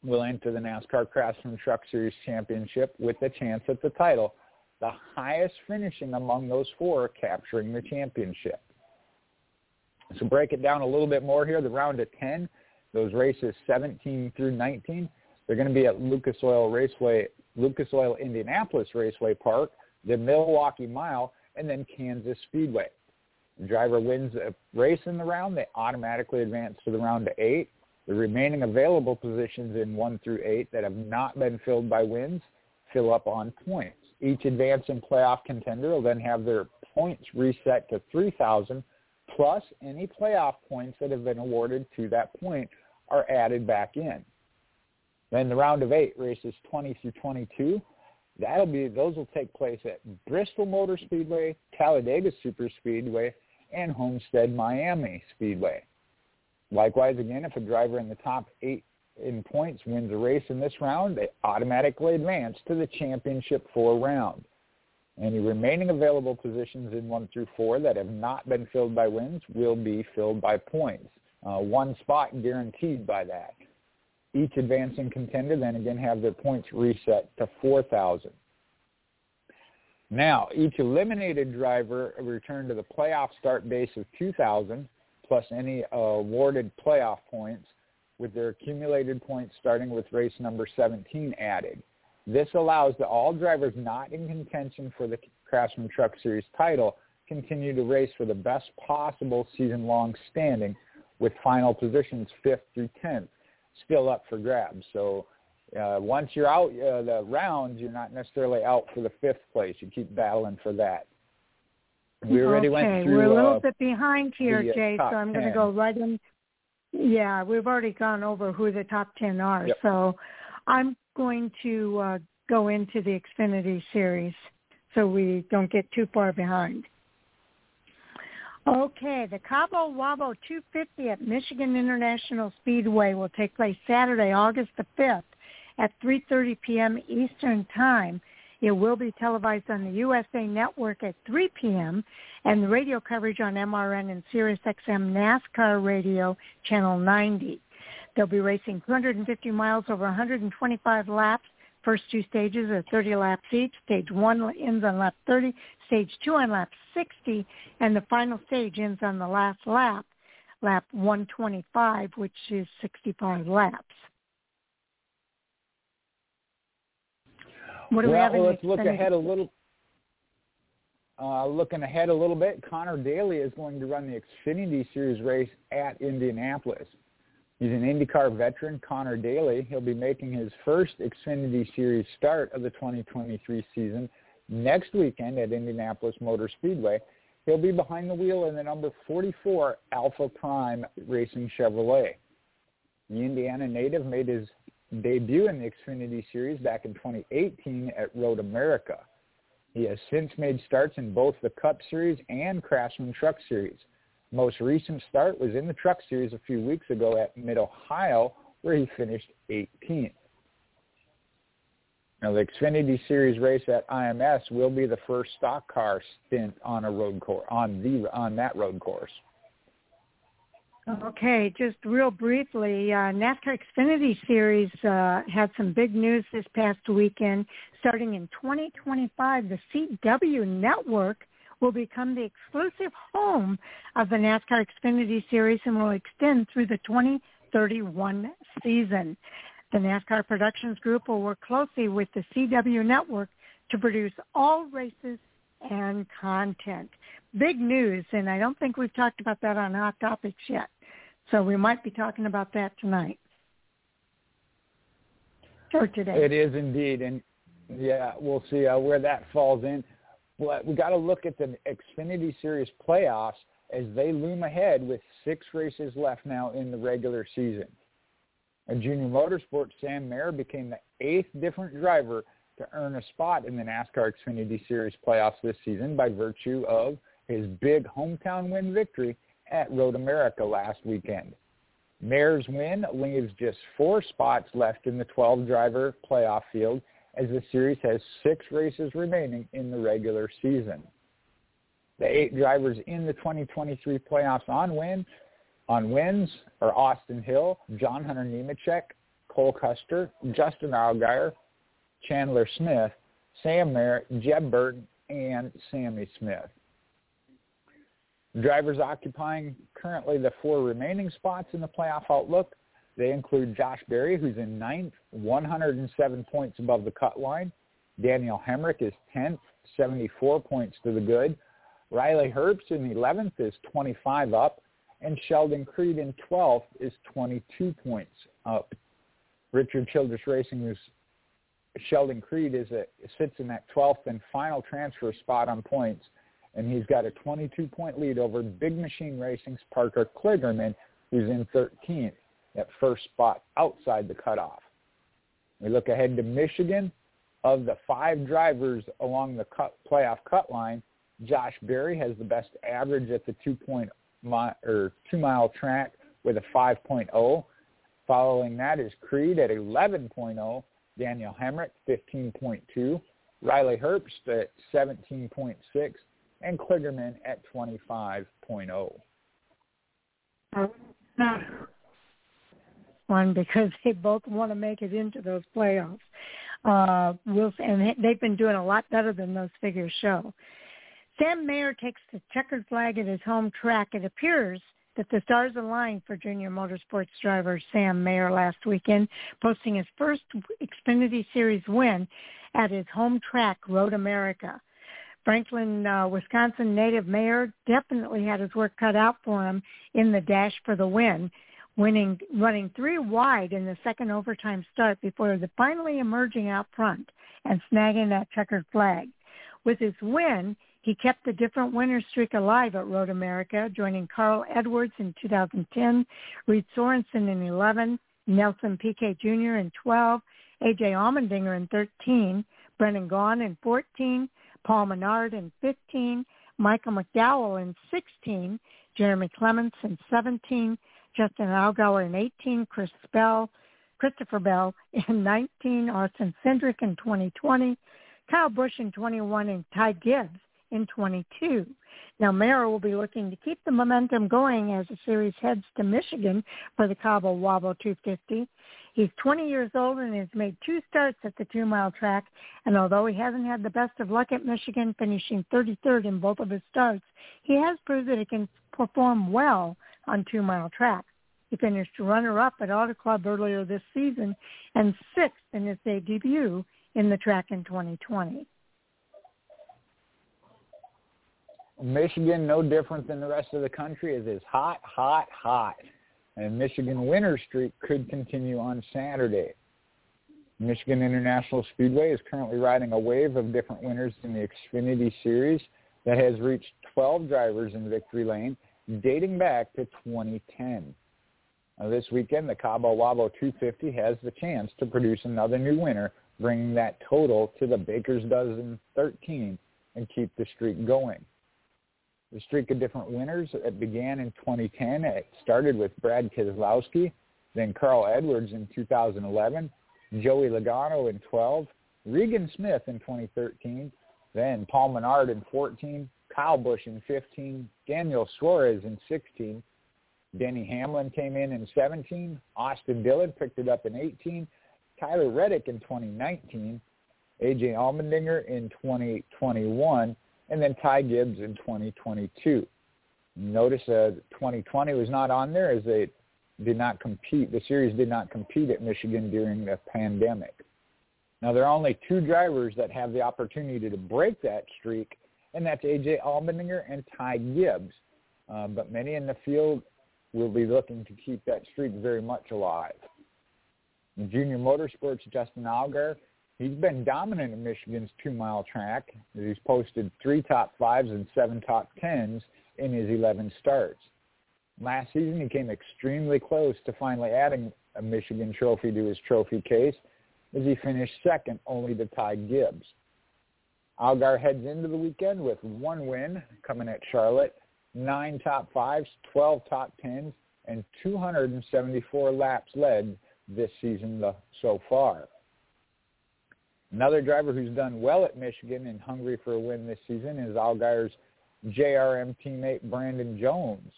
will enter the NASCAR Craftsman Truck Series Championship with a chance at the title, the highest finishing among those four capturing the championship. So break it down a little bit more here. The round of 10, those races 17 through 19, they're going to be at Lucas Oil Raceway, Lucas Oil Indianapolis Raceway Park, the Milwaukee Mile, and then Kansas Speedway. The driver wins a race in the round, they automatically advance to the round of eight. The remaining available positions in one through eight that have not been filled by wins fill up on points. Each advancing playoff contender will then have their points reset to 3,000 plus any playoff points that have been awarded to that point are added back in. Then the round of eight, races 20 through 22, that'll be those will take place at Bristol Motor Speedway, Talladega Super Speedway, and Homestead Miami Speedway. Likewise, again, if a driver in the top eight in points wins a race in this round, they automatically advance to the championship four round. Any remaining available positions in 1 through 4 that have not been filled by wins will be filled by points. Uh, one spot guaranteed by that. Each advancing contender then again have their points reset to 4,000. Now, each eliminated driver returned to the playoff start base of 2,000 plus any awarded playoff points with their accumulated points starting with race number 17 added. This allows the all drivers not in contention for the Craftsman Truck Series title continue to race for the best possible season-long standing with final positions 5th through 10th still up for grabs. So uh, once you're out uh, the rounds, you're not necessarily out for the fifth place. You keep battling for that. We already okay. went through. We're a little uh, bit behind here, the, uh, Jay, so I'm going to go right in. Yeah, we've already gone over who the top 10 are. Yep. So I'm going to uh, go into the Xfinity series so we don't get too far behind. Okay, the Cabo Wabo 250 at Michigan International Speedway will take place Saturday, August the 5th at 3.30 p.m. Eastern Time. It will be televised on the USA Network at 3 p.m. and the radio coverage on MRN and SiriusXM NASCAR Radio Channel 90. They'll be racing 250 miles over 125 laps. First two stages are 30 laps each. Stage one ends on lap 30, stage two on lap 60, and the final stage ends on the last lap, lap 125, which is 65 laps. What do we well, have in let's look ahead a little. Uh, looking ahead a little bit, Connor Daly is going to run the Xfinity Series race at Indianapolis. He's an IndyCar veteran, Connor Daly. He'll be making his first Xfinity Series start of the 2023 season next weekend at Indianapolis Motor Speedway. He'll be behind the wheel in the number 44 Alpha Prime Racing Chevrolet. The Indiana native made his debut in the Xfinity Series back in 2018 at Road America. He has since made starts in both the Cup Series and Craftsman Truck Series. Most recent start was in the Truck Series a few weeks ago at Mid-Ohio, where he finished 18th. Now, the Xfinity Series race at IMS will be the first stock car stint on a road course on the on that road course. Okay, just real briefly, uh, NASCAR Xfinity Series uh, had some big news this past weekend. Starting in 2025, the CW network will become the exclusive home of the NASCAR Xfinity Series and will extend through the 2031 season. The NASCAR Productions Group will work closely with the CW network to produce all races and content. Big news, and I don't think we've talked about that on Hot Topics yet. So we might be talking about that tonight or today. It is indeed, and yeah, we'll see uh, where that falls in. But we got to look at the Xfinity Series playoffs as they loom ahead with six races left now in the regular season. A junior motorsport, Sam Mayer became the eighth different driver to earn a spot in the NASCAR Xfinity Series playoffs this season by virtue of his big hometown win victory at Road America last weekend. Mayer's win leaves just four spots left in the 12-driver playoff field as the series has six races remaining in the regular season. The eight drivers in the 2023 playoffs on win on wins are Austin Hill, John Hunter Nemechek, Cole Custer, Justin Allgaier, Chandler Smith, Sam Merritt, Jeb Burton, and Sammy Smith. Drivers occupying currently the four remaining spots in the playoff outlook. They include Josh Berry, who's in ninth, 107 points above the cut line. Daniel Hemric is 10th, 74 points to the good. Riley Herbst in 11th is 25 up, and Sheldon Creed in 12th is 22 points up. Richard Childress Racing's Sheldon Creed is a, sits in that 12th and final transfer spot on points and he's got a 22-point lead over Big Machine Racing's Parker Kligerman, who's in 13th at first spot outside the cutoff. We look ahead to Michigan. Of the five drivers along the cut, playoff cut line, Josh Berry has the best average at the two-point mi- or two-mile track with a 5.0. Following that is Creed at 11.0, Daniel Hemric 15.2, Riley Herbst at 17.6, and Kligerman at 25.0. One because they both want to make it into those playoffs. Uh, we'll, and they've been doing a lot better than those figures show. Sam Mayer takes the checkered flag at his home track. It appears that the stars aligned for junior motorsports driver Sam Mayer last weekend, posting his first Xfinity Series win at his home track, Road America. Franklin, uh, Wisconsin native Mayer definitely had his work cut out for him in the dash for the win, winning running three wide in the second overtime start before the finally emerging out front and snagging that checkered flag. With his win, he kept the different winner streak alive at Road America, joining Carl Edwards in 2010, Reed Sorenson in 11, Nelson Piquet Jr. in 12, A.J. Allmendinger in 13, Brendan Gaughan in 14, Paul Menard in 15, Michael McDowell in 16, Jeremy Clements in 17, Justin Allgaier in 18, Chris Bell, Christopher Bell in 19, Austin Cindric in 2020, Kyle Busch in 21, and Ty Gibbs in 22. Now, Mayer will be looking to keep the momentum going as the series heads to Michigan for the Cabo Wabo 250. He's 20 years old and has made two starts at the two-mile track. And although he hasn't had the best of luck at Michigan, finishing 33rd in both of his starts, he has proved that he can perform well on two-mile tracks. He finished runner-up at Auto Club earlier this season and sixth in his debut in the track in 2020. Michigan, no different than the rest of the country, is is hot, hot, hot. And Michigan winter streak could continue on Saturday. Michigan International Speedway is currently riding a wave of different winners in the Xfinity Series that has reached 12 drivers in victory lane dating back to 2010. Now, this weekend, the Cabo Wabo 250 has the chance to produce another new winner, bringing that total to the Baker's Dozen 13 and keep the streak going. The streak of different winners it began in 2010. It started with Brad Keselowski, then Carl Edwards in 2011, Joey Logano in 12, Regan Smith in 2013, then Paul Menard in 14, Kyle Busch in 15, Daniel Suarez in 16, Denny Hamlin came in in 17, Austin Dillon picked it up in 18, Tyler Reddick in 2019, AJ Allmendinger in 2021, and then Ty Gibbs in 2022. Notice uh, 2020 was not on there as they did not compete. The series did not compete at Michigan during the pandemic. Now there are only two drivers that have the opportunity to break that streak, and that's AJ Allmendinger and Ty Gibbs. Uh, but many in the field will be looking to keep that streak very much alive. In junior motorsports, Justin Allgaier He's been dominant in Michigan's two-mile track. He's posted three top fives and seven top tens in his 11 starts. Last season, he came extremely close to finally adding a Michigan trophy to his trophy case as he finished second only to Ty Gibbs. Allgaier heads into the weekend with one win coming at Charlotte, nine top fives, 12 top tens, and 274 laps led this season so far. Another driver who's done well at Michigan and hungry for a win this season is Allgaier's JRM teammate Brandon Jones.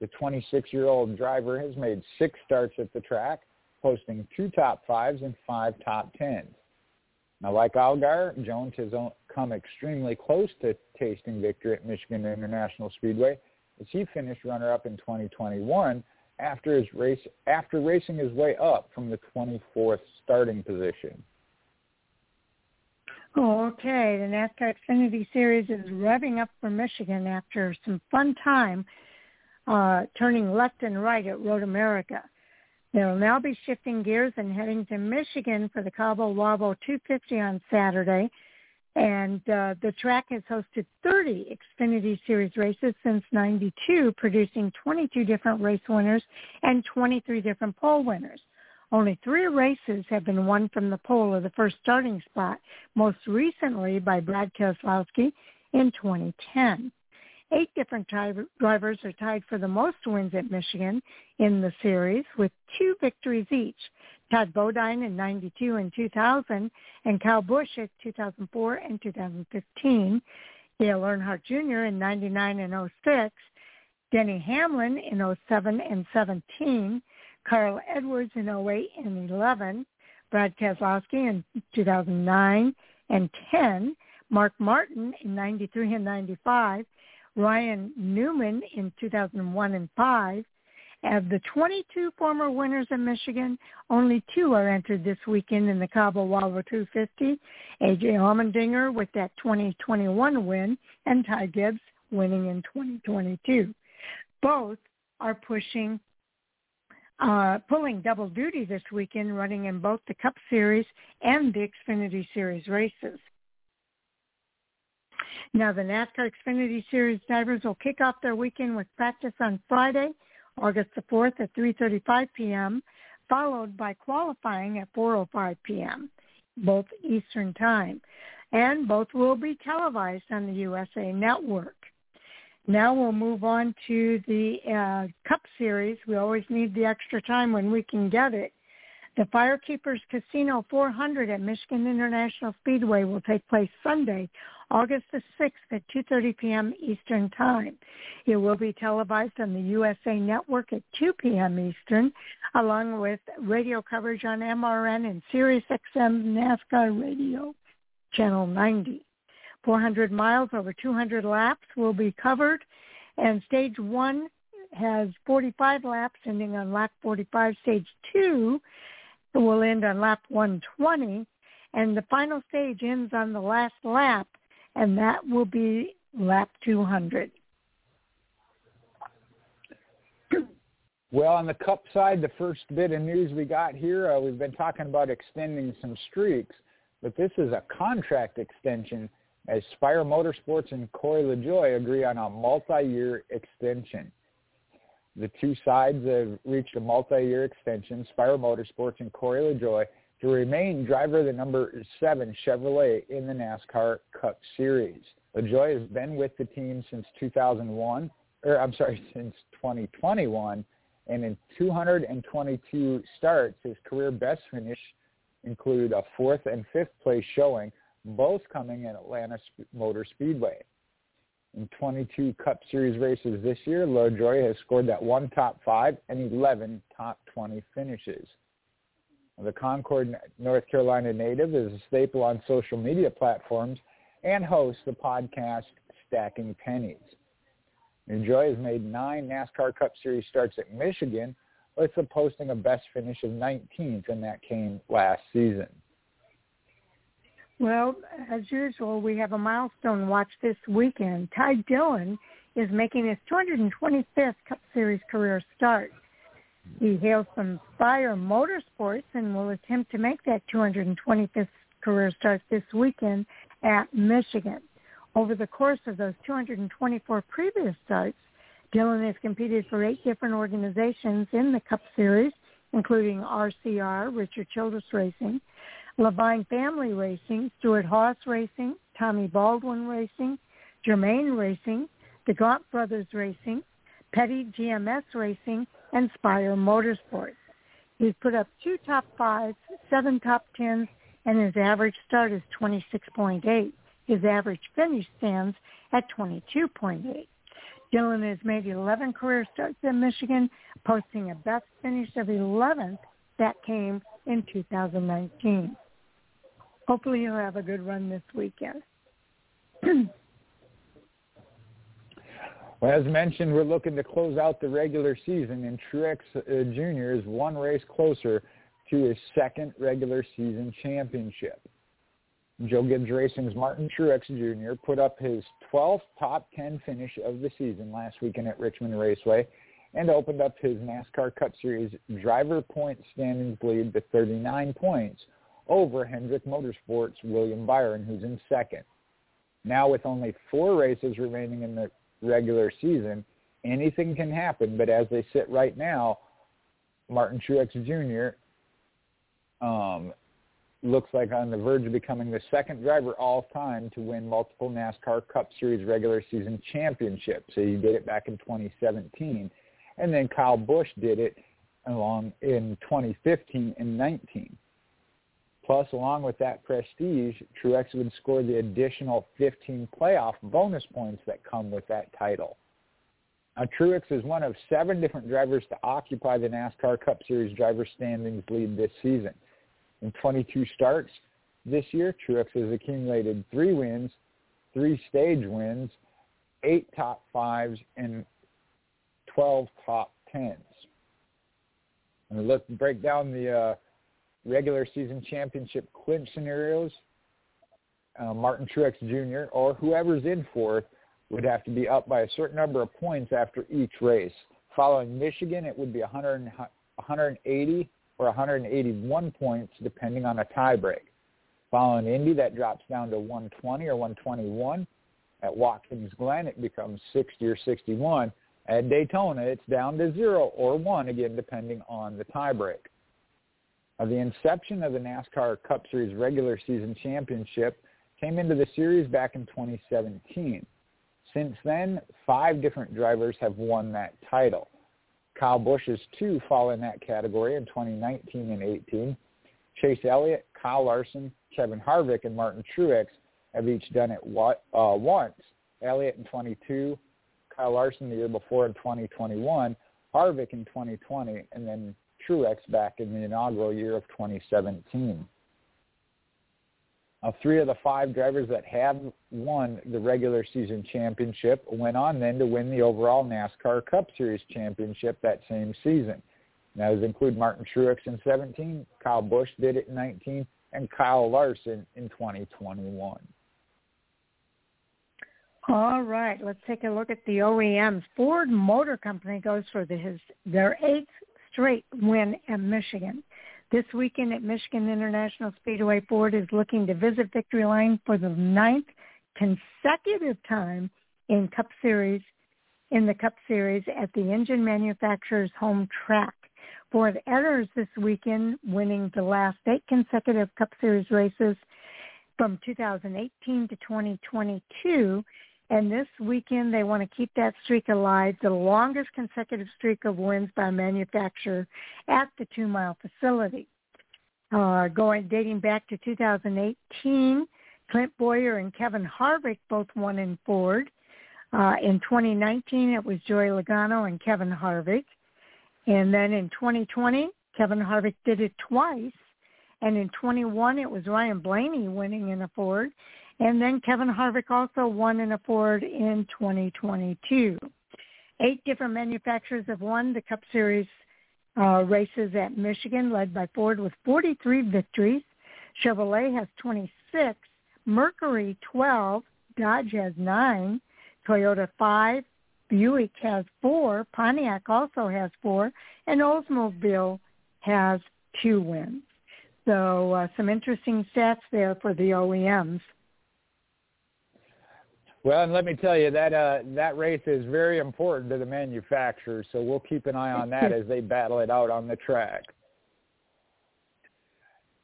The 26-year-old driver has made six starts at the track, posting two top fives and five top tens. Now, like Allgaier, Jones has come extremely close to tasting victory at Michigan International Speedway as he finished runner-up in 2021 after his race after racing his way up from the 24th starting position. Oh, okay. The NASCAR Xfinity Series is revving up for Michigan after some fun time uh, turning left and right at Road America. They'll now be shifting gears and heading to Michigan for the Cabo Wabo 250 on Saturday. And uh, the track has hosted 30 Xfinity Series races since 92, producing 22 different race winners and 23 different pole winners. Only three races have been won from the pole or the first starting spot, most recently by Brad Keselowski in 2010. Eight different drivers are tied for the most wins at Michigan in the series with two victories each. Todd Bodine in 92 and 2000 and Kyle Busch in 2004 and 2015. Dale Earnhardt Jr. in 99 and 06. Denny Hamlin in 07 and 17. Carl Edwards in 08 and 11, Brad Keselowski in 2009 and 10, Mark Martin in 93 and 95, Ryan Newman in 2001 and 5, Of the 22 former winners in Michigan, only two are entered this weekend in the Cabo Wabo 250. AJ Allmendinger with that 2021 win and Ty Gibbs winning in 2022. Both are pushing, uh, pulling double duty this weekend, running in both the Cup Series and the Xfinity Series races. Now the NASCAR Xfinity Series drivers will kick off their weekend with practice on Friday August the 4th at 3.35 p.m., followed by qualifying at 4.05 p.m., both Eastern Time. And both will be televised on the USA Network. Now we'll move on to the uh, Cup Series. We always need the extra time when we can get it. The Firekeepers Casino 400 at Michigan International Speedway will take place Sunday, August the 6th at 2.30 p.m. Eastern Time. It will be televised on the USA Network at 2 p.m. Eastern, along with radio coverage on MRN and SiriusXM NASCAR Radio, Channel 90. 400 miles over 200 laps will be covered, and Stage 1 has 45 laps ending on lap 45. Stage 2 will end on lap 120, and the final stage ends on the last lap and that will be lap 200. Well, on the Cup side, the first bit of news we got here, uh, we've been talking about extending some streaks, but this is a contract extension as Spire Motorsports and Corey LaJoie agree on a multi-year extension. The two sides have reached a multi-year extension, Spire Motorsports and Corey LaJoie, to remain driver of the number seven Chevrolet in the NASCAR Cup Series. LaJoie has been with the team since 2001, or I'm sorry, since 2021, and in 222 starts, his career best finish include a fourth and fifth place showing, both coming at Atlanta Motor Speedway. In 22 Cup Series races this year, LaJoie has scored that one top five and 11 top 20 finishes. The Concord, North Carolina native is a staple on social media platforms and hosts the podcast Stacking Pennies. LaJoie has made nine NASCAR Cup Series starts at Michigan with a posting a best finish of 19th, and that came last season. Well, as usual, we have a milestone watch this weekend. Ty Dillon is making his 225th Cup Series career start. He hails from Spire Motorsports and will attempt to make that 225th career start this weekend at Michigan. Over the course of those 224 previous starts, Dillon has competed for eight different organizations in the Cup Series, including RCR, Richard Childress Racing, Leavine Family Racing, Stewart-Haas Racing, Tommy Baldwin Racing, Germain Racing, the Gaunt Brothers Racing, Petty GMS Racing, and Spire Motorsports. He's put up two top fives, seven top tens, and his average start is 26.8. His average finish stands at 22.8. Dillon has made 11 career starts in Michigan, posting a best finish of 11th that came in 2019. Hopefully he'll have a good run this weekend. Well, as mentioned, we're looking to close out the regular season, and Truex uh, Jr. is one race closer to his second regular season championship. Joe Gibbs Racing's Martin Truex Jr. put up his 12th top 10 finish of the season last weekend at Richmond Raceway and opened up his NASCAR Cup Series driver point standings lead to 39 points over Hendrick Motorsports' William Byron, who's in second. Now with only four races remaining in the regular season. Anything can happen, but as they sit right now, Martin Truex Jr. Um, looks like on the verge of becoming the second driver all time to win multiple NASCAR Cup Series regular season championships. So he did it back in 2017, and then Kyle Busch did it along in 2015 and 19. Plus, along with that prestige, Truex would score the additional 15 playoff bonus points that come with that title. Now, Truex is one of seven different drivers to occupy the NASCAR Cup Series driver standings lead this season. In 22 starts this year, Truex has accumulated three wins, three stage wins, eight top fives, and 12 top tens. And look break down the uh, regular season championship clinch scenarios. Uh, Martin Truex Jr. or whoever's in fourth would have to be up by a certain number of points after each race. Following Michigan, it would be 100, 180 or 181 points depending on a tiebreak. Following Indy, that drops down to 120 or 121. At Watkins Glen, it becomes 60 or 61. At Daytona, it's down to 0 or 1, again, depending on the tiebreak. Of the inception of the NASCAR Cup Series regular season championship came into the series back in 2017. Since then, five different drivers have won that title. Kyle Busch's two fall in that category in 2019 and 18. Chase Elliott, Kyle Larson, Kevin Harvick, and Martin Truex have each done it uh, once. Elliott in 22, Kyle Larson the year before in 2021, Harvick in 2020, and then Truex back in the inaugural year of 2017. Uh, three of the five drivers that have won the regular season championship went on then to win the overall NASCAR Cup Series championship that same season. Now, those include Martin Truex in 17, Kyle Busch did it in 19, and Kyle Larson in 2021. All right, let's take a look at the OEMs. Ford Motor Company goes for the, his, their eighth straight win at Michigan. This weekend at Michigan International Speedway, Ford is looking to visit victory line for the ninth consecutive time in Cup Series in the Cup Series at the engine manufacturer's home track. Ford enters this weekend, winning the last eight consecutive Cup Series races from 2018 to 2022 and this weekend, they want to keep that streak alive, the longest consecutive streak of wins by a manufacturer at the Two Mile facility. Uh, going dating back to 2018, Clint Bowyer and Kevin Harvick both won in Ford. Uh, in 2019, it was Joey Logano and Kevin Harvick. And then in 2020, Kevin Harvick did it twice. And in 21, it was Ryan Blaney winning in a Ford. And then Kevin Harvick also won in a Ford in 2022. Eight different manufacturers have won the Cup Series uh, races at Michigan, led by Ford with 43 victories. Chevrolet has 26, Mercury 12, Dodge has 9, Toyota 5, Buick has 4, Pontiac also has 4, and Oldsmobile has 2 wins. So uh, some interesting stats there for the OEMs. Well, and let me tell you that uh, that race is very important to the manufacturers, so we'll keep an eye on that as they battle it out on the track.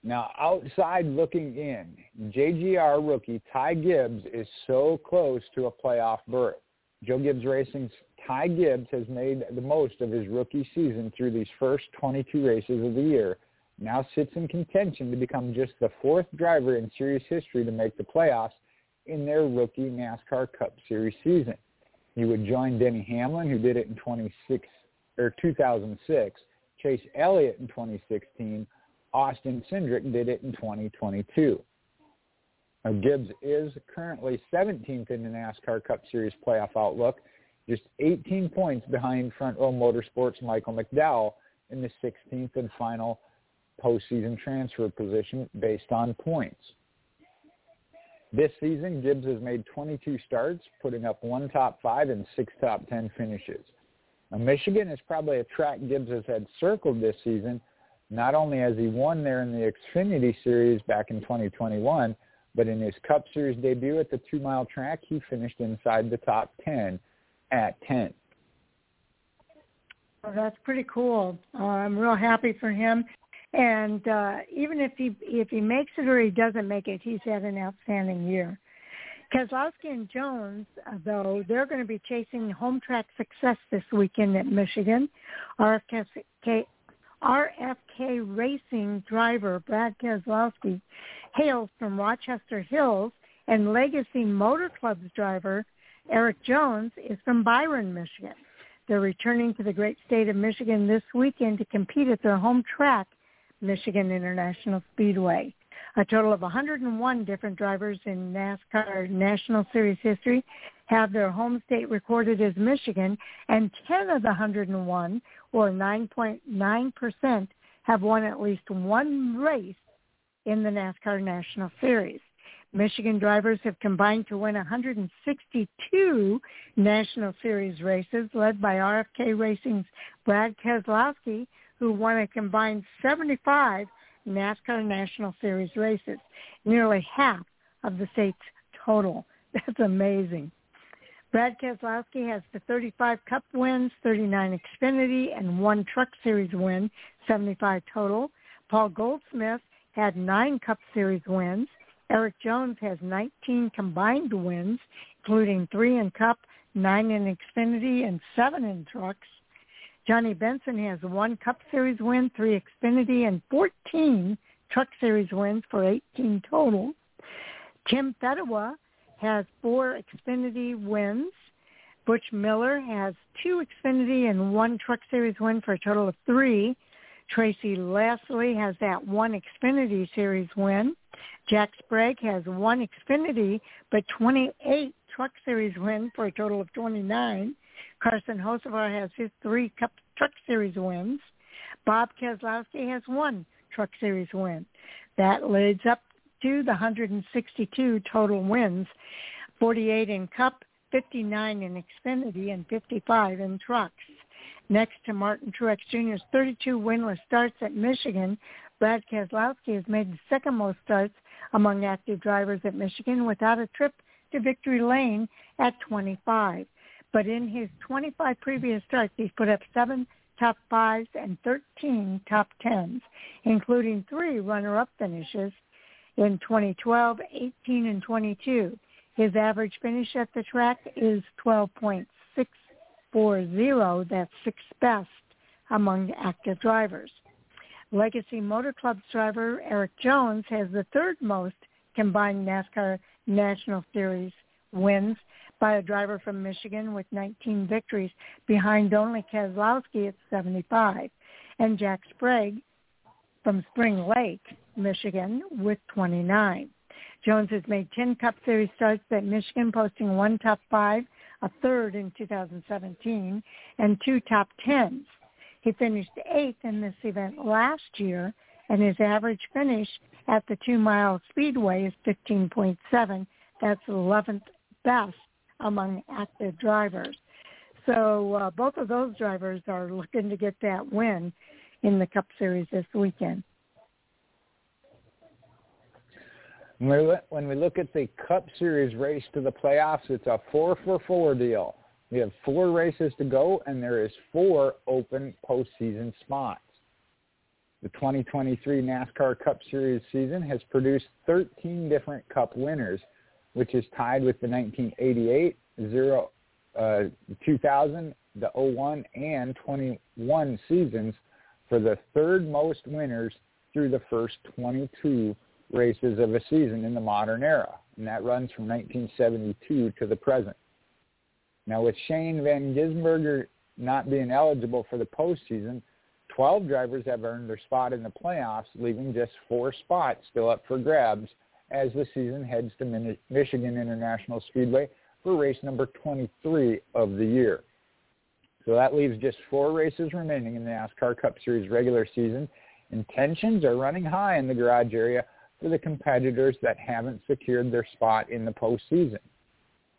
Now, outside looking in, JGR rookie Ty Gibbs is so close to a playoff berth. Joe Gibbs Racing's Ty Gibbs has made the most of his rookie season through these first 22 races of the year. Now sits in contention to become just the fourth driver in series history to make the playoffs in their rookie NASCAR Cup Series season. He would join Denny Hamlin, who did it in 26 or 2006, Chase Elliott in 2016, Austin Cindric did it in 2022. Now, Gibbs is currently 17th in the NASCAR Cup Series playoff outlook, just 18 points behind Front Row Motorsports' Michael McDowell in the 16th and final postseason transfer position based on points. This season, Gibbs has made 22 starts, putting up one top five and six top 10 finishes. Now, Michigan is probably a track Gibbs has had circled this season. Not only has he won there in the Xfinity Series back in 2021, but in his Cup Series debut at the two-mile track, he finished inside the top 10 at 10. Well, that's pretty cool. Uh, I'm real happy for him. And uh, even if he if he makes it or he doesn't make it, he's had an outstanding year. Keselowski and Jones, uh, though, they're going to be chasing home track success this weekend at Michigan. RFK, RFK Racing driver Brad Keselowski hails from Rochester Hills, and Legacy Motor Club's driver Erik Jones is from Byron, Michigan. They're returning to the great state of Michigan this weekend to compete at their home track Michigan International Speedway. A total of 101 different drivers in NASCAR National Series history have their home state recorded as Michigan, and 10 of the 101, or 9.9%, have won at least one race in the NASCAR National Series. Michigan drivers have combined to win 162 National Series races, led by RFK Racing's Brad Keselowski, who won a combined 75 NASCAR National Series races, nearly half of the state's total. That's amazing. Brad Keselowski has the 35 Cup wins, 39 Xfinity, and one Truck Series win, 75 total. Paul Goldsmith had nine Cup Series wins. Erik Jones has 19 combined wins, including three in Cup, nine in Xfinity, and seven in trucks. Johnny Benson has one Cup Series win, three Xfinity, and 14 Truck Series wins for 18 total. Tim Fedewa has four Xfinity wins. Butch Miller has two Xfinity and one Truck Series win for a total of three. Tracy Leslie has that one Xfinity Series win. Jack Sprague has one Xfinity, but 28 Truck Series wins for a total of 29. Carson Hocevar has his three Cup Truck Series wins. Bob Keselowski has one Truck Series win. That leads up to the 162 total wins, 48 in Cup, 59 in Xfinity, and 55 in trucks. Next to Martin Truex Jr.'s 32 winless starts at Michigan, Brad Keselowski has made the second most starts among active drivers at Michigan without a trip to victory lane at 25. But in his 25 previous starts, he's put up seven top fives and 13 top tens, including three runner-up finishes in 2012, 18, and 22. His average finish at the track is 12.640. That's sixth best among active drivers. Legacy Motor Club's driver Erik Jones has the third most combined NASCAR National Series wins by a driver from Michigan with 19 victories, behind only Keselowski at 75, and Jack Sprague from Spring Lake, Michigan, with 29. Jones has made 10 Cup Series starts at Michigan, posting one top five, a third in 2017, and two top tens. He finished eighth in this event last year, and his average finish at the two-mile speedway is 15.7. That's 11th best among active drivers. So uh, both of those drivers are looking to get that win in the Cup Series this weekend. When we look at the Cup Series race to the playoffs, it's a four for four deal. We have four races to go, and there is four open postseason spots. The 2023 NASCAR Cup Series season has produced 13 different Cup winners, which is tied with the 1988, 0, uh, 2000, the 01, and 21 seasons for the third most winners through the first 22 races of a season in the modern era, and that runs from 1972 to the present. Now, with Shane Van Gisbergen not being eligible for the postseason, 12 drivers have earned their spot in the playoffs, leaving just four spots still up for grabs as the season heads to Michigan International Speedway for race number 23 of the year. So that leaves just four races remaining in the NASCAR Cup Series regular season, and tensions are running high in the garage area for the competitors that haven't secured their spot in the postseason.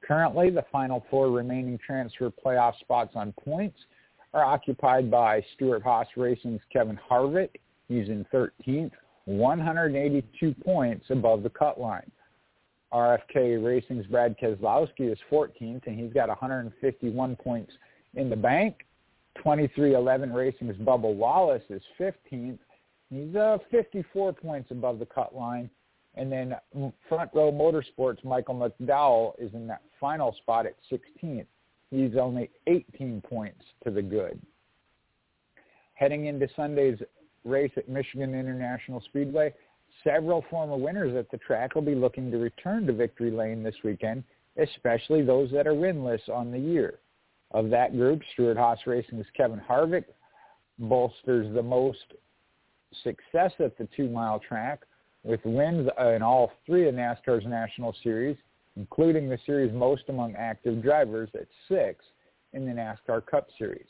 Currently, the final four remaining transfer playoff spots on points are occupied by Stewart-Haas Racing's Kevin Harvick. He's in 13th, 182 points above the cut line. RFK Racing's Brad Keselowski is 14th, and he's got 151 points in the bank. 23XI Racing's Bubba Wallace is 15th. He's uh, 54 points above the cut line. And then Front Row Motorsports, Michael McDowell is in that final spot at 16th. He's only 18 points to the good. Heading into Sunday's race at Michigan International Speedway, several former winners at the track will be looking to return to victory lane this weekend, especially those that are winless on the year. Of that group, Stewart-Haas Racing's Kevin Harvick bolsters the most success at the two-mile track with wins in all three of NASCAR's National Series. including the series most among active drivers at six in the NASCAR Cup Series.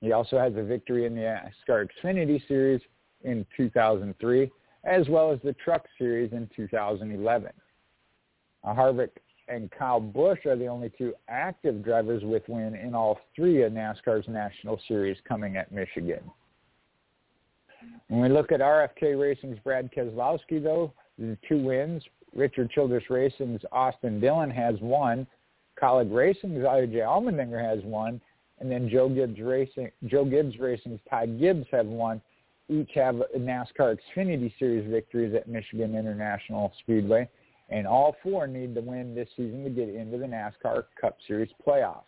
He also has a victory in the NASCAR Xfinity Series in 2003, as well as the Truck Series in 2011. Harvick and Kyle Busch are the only two active drivers with win in all three of NASCAR's National Series coming at Michigan. When we look at RFK Racing's Brad Keselowski, though, the two wins. Richard Childress Racing's Austin Dillon has one. Kaulig Racing's AJ Allmendinger has one. And then Joe Gibbs Racing, Joe Gibbs Racing's Ty Gibbs have won. Each have NASCAR Xfinity Series victories at Michigan International Speedway and all four need to win this season to get into the NASCAR Cup Series playoffs.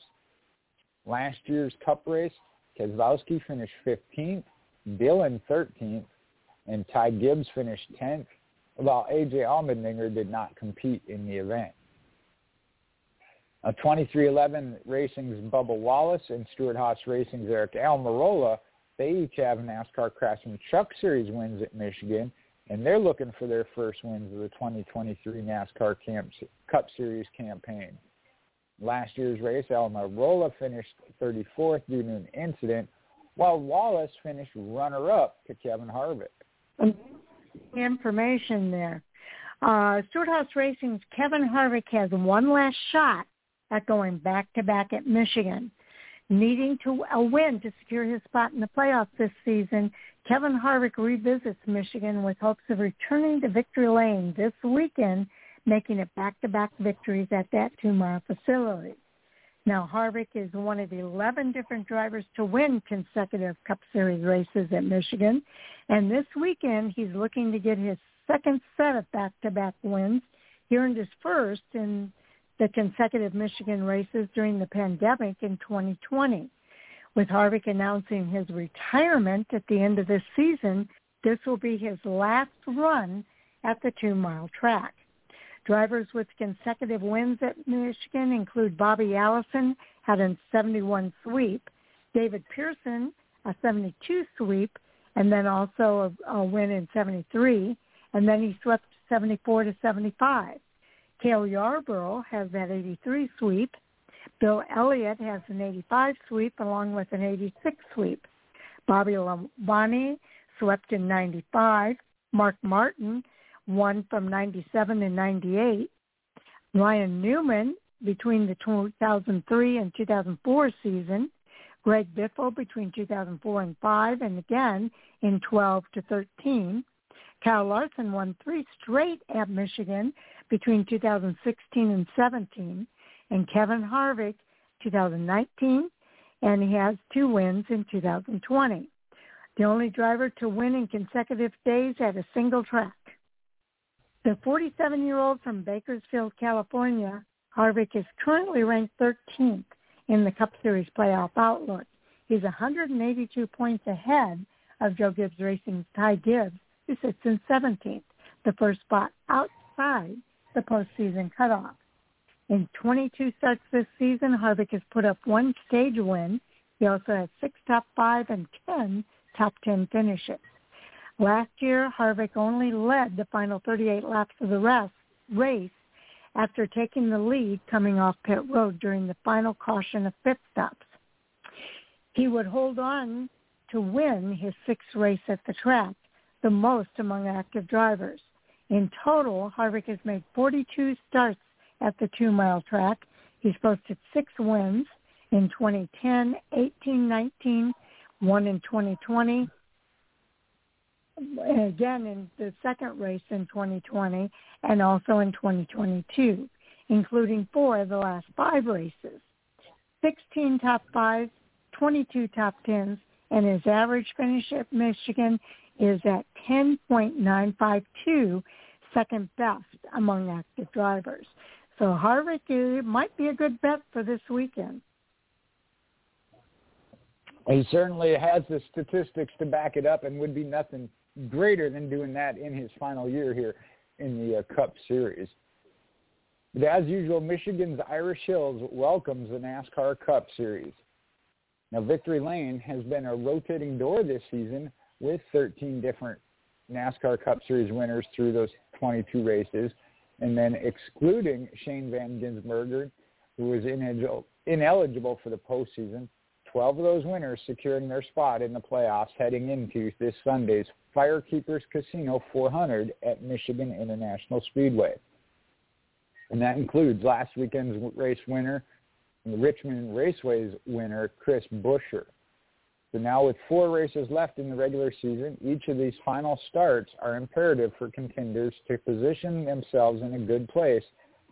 Last year's Cup race, Keselowski finished 15th, Dillon 13th, and Ty Gibbs finished 10th, while A.J. Allmendinger did not compete in the event. A 23XI Racing's Bubba Wallace and Stewart-Haas Racing's Aric Almirola, they each have NASCAR Craftsman Truck Series wins at Michigan, and they're looking for their first wins of the 2023 NASCAR Camp, Cup Series campaign. Last year's race, Almirola finished 34th due to an incident, while Wallace finished runner-up to Kevin Harvick. Information there. Uh, Stewart-Haas Racing's Kevin Harvick has one last shot at going back-to-back at Michigan. Needing to a win to secure his spot in the playoffs this season, Kevin Harvick revisits Michigan with hopes of returning to victory lane this weekend, making it back-to-back victories at that two-mile facility. Now, Harvick is one of 11 different drivers to win consecutive Cup Series races at Michigan. And this weekend, he's looking to get his second set of back-to-back wins. He earned his first in the consecutive Michigan races during the pandemic in 2020. With Harvick announcing his retirement at the end of this season, this will be his last run at the two-mile track. Drivers with consecutive wins at Michigan include Bobby Allison, had a 71 sweep, David Pearson, a 72 sweep, and then also a, a win in 73, and then he swept 74 to 75. Cale Yarborough has that 83 sweep. Bill Elliott has an 85 sweep along with an 86 sweep. Bobby Labonte swept in 95. Mark Martin won from 97 and 98. Ryan Newman between the 2003 and 2004 season. Greg Biffle between 2004 and 5 and again in 12 to 13. Kyle Larson won three straight at Michigan between 2016 and 17, and Kevin Harvick 2019, and he has two wins in 2020. The only driver to win in consecutive days at a single track. The 47-year-old from Bakersfield, California, Harvick is currently ranked 13th in the Cup Series playoff outlook. He's 182 points ahead of Joe Gibbs Racing's Ty Gibbs, who sits in 17th, the first spot outside the postseason cutoff. In 22 starts this season, Harvick has put up one stage win. He also has six top five and 10 top 10 finishes. Last year, Harvick only led the final 38 laps of the rest, race after taking the lead coming off pit road during the final caution of pit stops. He would hold on to win his sixth race at the track, the most among active drivers. In total, Harvick has made 42 starts at the two-mile track. He's posted six wins in 2010, 18, 19, one in 2020, and again in the second race in 2020, and also in 2022, including four of the last five races. 16 top fives, 22 top tens, and his average finish at Michigan is at 10.952, second best among active drivers. So Harvick might be a good bet for this weekend. He certainly has the statistics to back it up and would be nothing greater than doing that in his final year here in the uh, Cup Series. But as usual, Michigan's Irish Hills welcomes the NASCAR Cup Series. Now, Victory Lane has been a rotating door this season with 13 different NASCAR Cup Series winners through those 22 races. And then excluding Shane Van Gisbergen, who was ineligible for the postseason, 12 of those winners securing their spot in the playoffs heading into this Sunday's Firekeepers Casino 400 at Michigan International Speedway. And that includes last weekend's race winner, Richmond Raceway's winner, Chris Buescher. So now with four races left in the regular season, each of these final starts are imperative for contenders to position themselves in a good place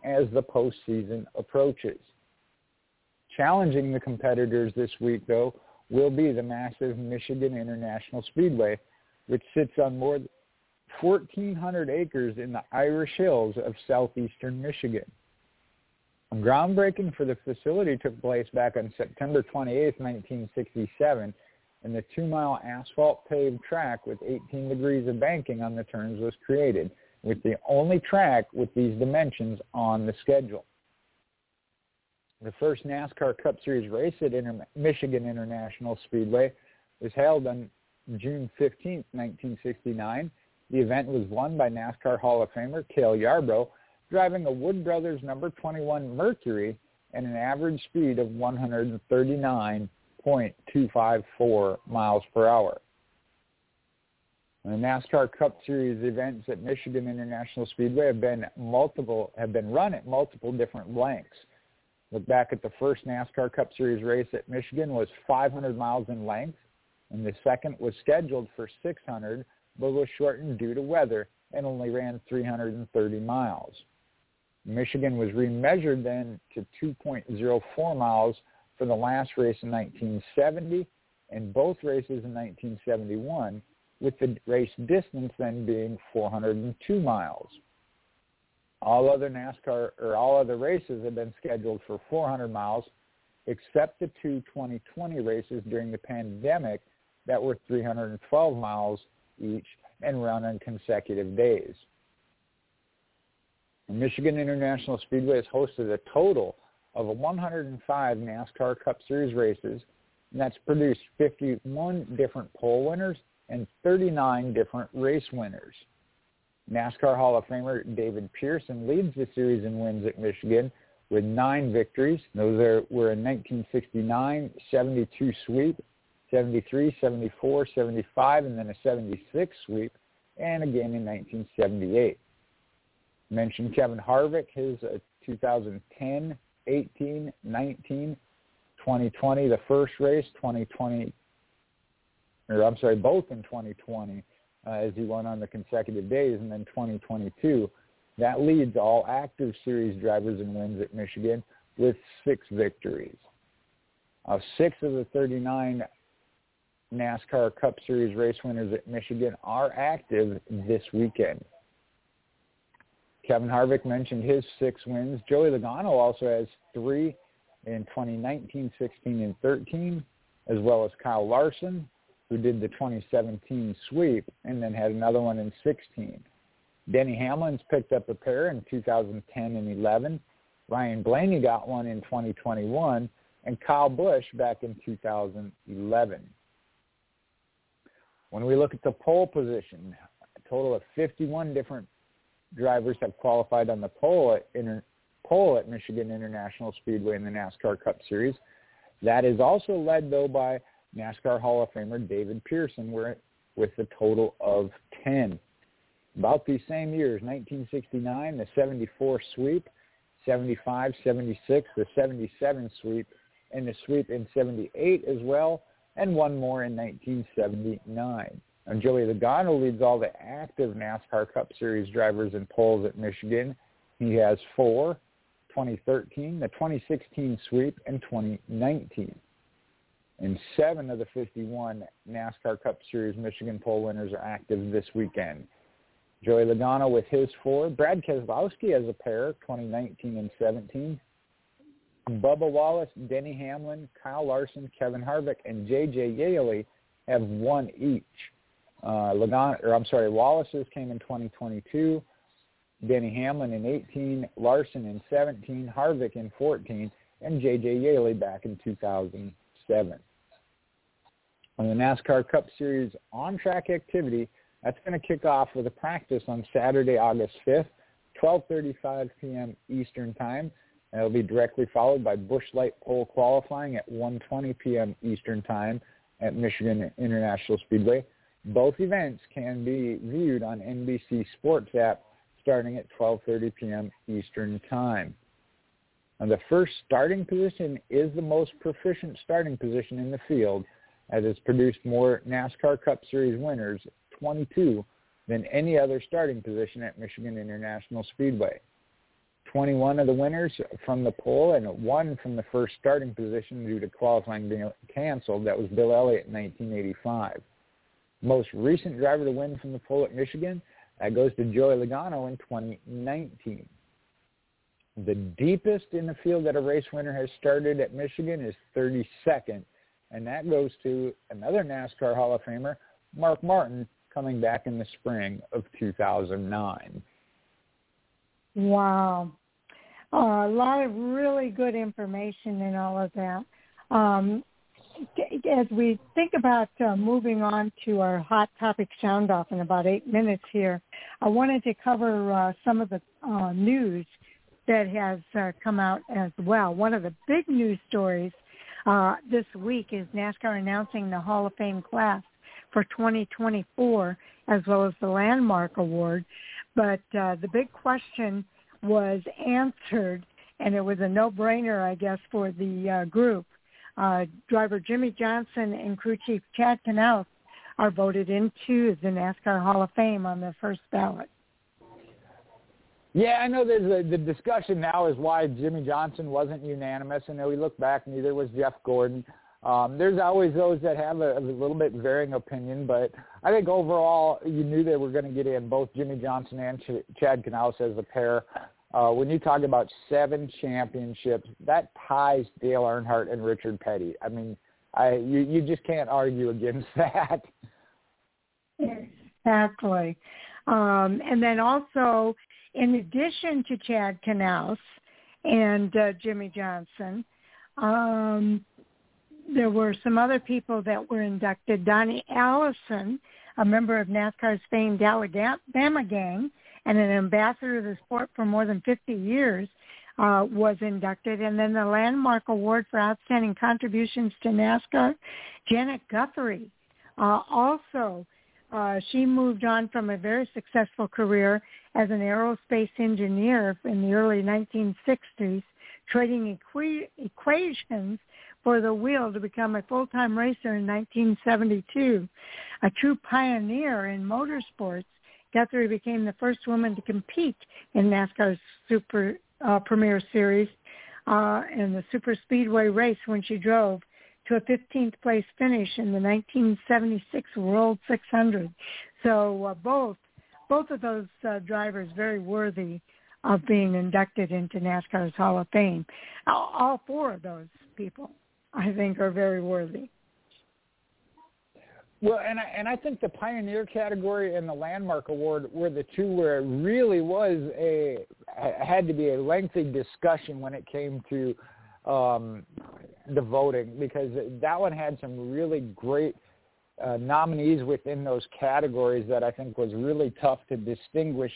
as the postseason approaches. Challenging the competitors this week, though, will be the massive Michigan International Speedway, which sits on more than 1,400 acres in the Irish Hills of southeastern Michigan. Groundbreaking for the facility took place back on September 28, 1967, and the two-mile asphalt paved track with 18 degrees of banking on the turns was created, with the only track with these dimensions on the schedule. The first NASCAR Cup Series race at Inter- Michigan International Speedway was held on June 15, 1969. The event was won by NASCAR Hall of Famer Cale Yarborough, driving a Wood Brothers number 21 Mercury at an average speed of 139 0.254 miles per hour. The NASCAR Cup Series events at Michigan International Speedway have been multiple have been run at multiple different lengths. Look back at the first NASCAR Cup Series race at Michigan was 500 miles in length, and the second was scheduled for 600, but was shortened due to weather and only ran 330 miles. Michigan was remeasured then to 2.04 miles for the last race in 1970 and both races in 1971, with the race distance then being 402 miles. All other NASCAR or all other races have been scheduled for 400 miles, except the two 2020 races during the pandemic that were 312 miles each and run on consecutive days. Michigan International Speedway has hosted a total of 105 NASCAR Cup Series races, and that's produced 51 different pole winners and 39 different race winners. NASCAR Hall of Famer David Pearson leads the series in wins at Michigan with nine victories. Those are, were in 1969, 72 sweep, 73, 74, 75, and then a 76 sweep, and again in 1978. Mentioned Kevin Harvick, his uh, 2010 18, 19, 2020, the first race, 2020, or I'm sorry, both in 2020 uh, as he went on the consecutive days, and then 2022. That leads all active series drivers in wins at Michigan with six victories. Uh, six of the 39 NASCAR Cup Series race winners at Michigan are active this weekend. Kevin Harvick mentioned his six wins. Joey Logano also has three in 2019, 16, and 13, as well as Kyle Larson, who did the 2017 sweep and then had another one in 16. Denny Hamlin's picked up a pair in 2010 and 11. Ryan Blaney got one in 2021, and Kyle Busch back in 2011. When we look at the pole position, a total of 51 different drivers have qualified on the pole at, inter, pole at Michigan International Speedway in the NASCAR Cup Series. That is also led, though, by NASCAR Hall of Famer David Pearson with a total of 10. About these same years, 1969, the 74 sweep, 75, 76, the 77 sweep, and the sweep in 78 as well, and one more in 1979. And Joey Logano leads all the active NASCAR Cup Series drivers in poles at Michigan. He has four, 2013, the 2016 sweep, and 2019. And seven of the 51 NASCAR Cup Series Michigan pole winners are active this weekend. Joey Logano with his four. Brad Keselowski has a pair, 2019 and 17. Bubba Wallace, Denny Hamlin, Kyle Larson, Kevin Harvick, and J.J. Yeley have one each. Uh, or I'm sorry, Wallace's came in 2022. Denny Hamlin in 18, Larson in 17, Harvick in 14, and J.J. Yeley back in 2007. On the NASCAR Cup Series on-track activity, that's going to kick off with a practice on Saturday, August 5th, 12:35 p.m. Eastern Time. And it'll be directly followed by Busch Light Pole qualifying at 1:20 p.m. Eastern Time at Michigan International Speedway. Both events can be viewed on NBC Sports app starting at 12:30 p.m. Eastern Time. And the first starting position is the most proficient starting position in the field as it's produced more NASCAR Cup Series winners, 22, than any other starting position at Michigan International Speedway. 21 of the winners from the pole and one from the first starting position due to qualifying being canceled. That was Bill Elliott in 1985. Most recent driver to win from the pole at Michigan, that goes to Joey Logano in 2019. The deepest in the field that a race winner has started at Michigan is 32nd, and that goes to another NASCAR Hall of Famer, Mark Martin, coming back in the spring of 2009. Wow. Uh, a lot of really good information in all of that. Um, as we think about uh, moving on to our hot topic sound off in about eight minutes here, I wanted to cover uh, some of the uh, news that has uh, come out as well. One of the big news stories uh, this week is NASCAR announcing the Hall of Fame class for 2024 as well as the Landmark Award. But uh, the big question was answered, and it was a no-brainer, I guess, for the group. Uh, driver Jimmie Johnson and crew chief Chad Knaus are voted into the NASCAR Hall of Fame on the first ballot. Yeah, I know there's a, the discussion now is why Jimmie Johnson wasn't unanimous. Know we look back, neither was Jeff Gordon. Um, there's always those that have a, a little bit varying opinion, but I think overall you knew they were going to get in both Jimmie Johnson and Ch- Chad Knaus as a pair. Uh, when you talk about seven championships, that ties Dale Earnhardt and Richard Petty. I mean, I you you just can't argue against that. Exactly, um, and then also in addition to Chad Knaus and uh, Jimmie Johnson, um, there were some other people that were inducted. Donnie Allison, a member of NASCAR's famed Alabama gang and an ambassador of the sport for more than 50 years, uh, was inducted. And then the Landmark Award for Outstanding Contributions to NASCAR, Janet Guthrie, uh, also uh, she moved on from a very successful career as an aerospace engineer in the early 1960s, trading equi- equations for the wheel to become a full-time racer in 1972. A true pioneer in motorsports, Guthrie became the first woman to compete in NASCAR's Super uh, Premier Series uh, in the Super Speedway race when she drove to a 15th place finish in the 1976 World 600. So uh, both both of those uh, drivers very worthy of being inducted into NASCAR's Hall of Fame. All, all four of those people I think are very worthy. Well, and I, and I think the pioneer category and the landmark award were the two where it really was a had to be a lengthy discussion when it came to um, the voting because that one had some really great uh, nominees within those categories that I think was really tough to distinguish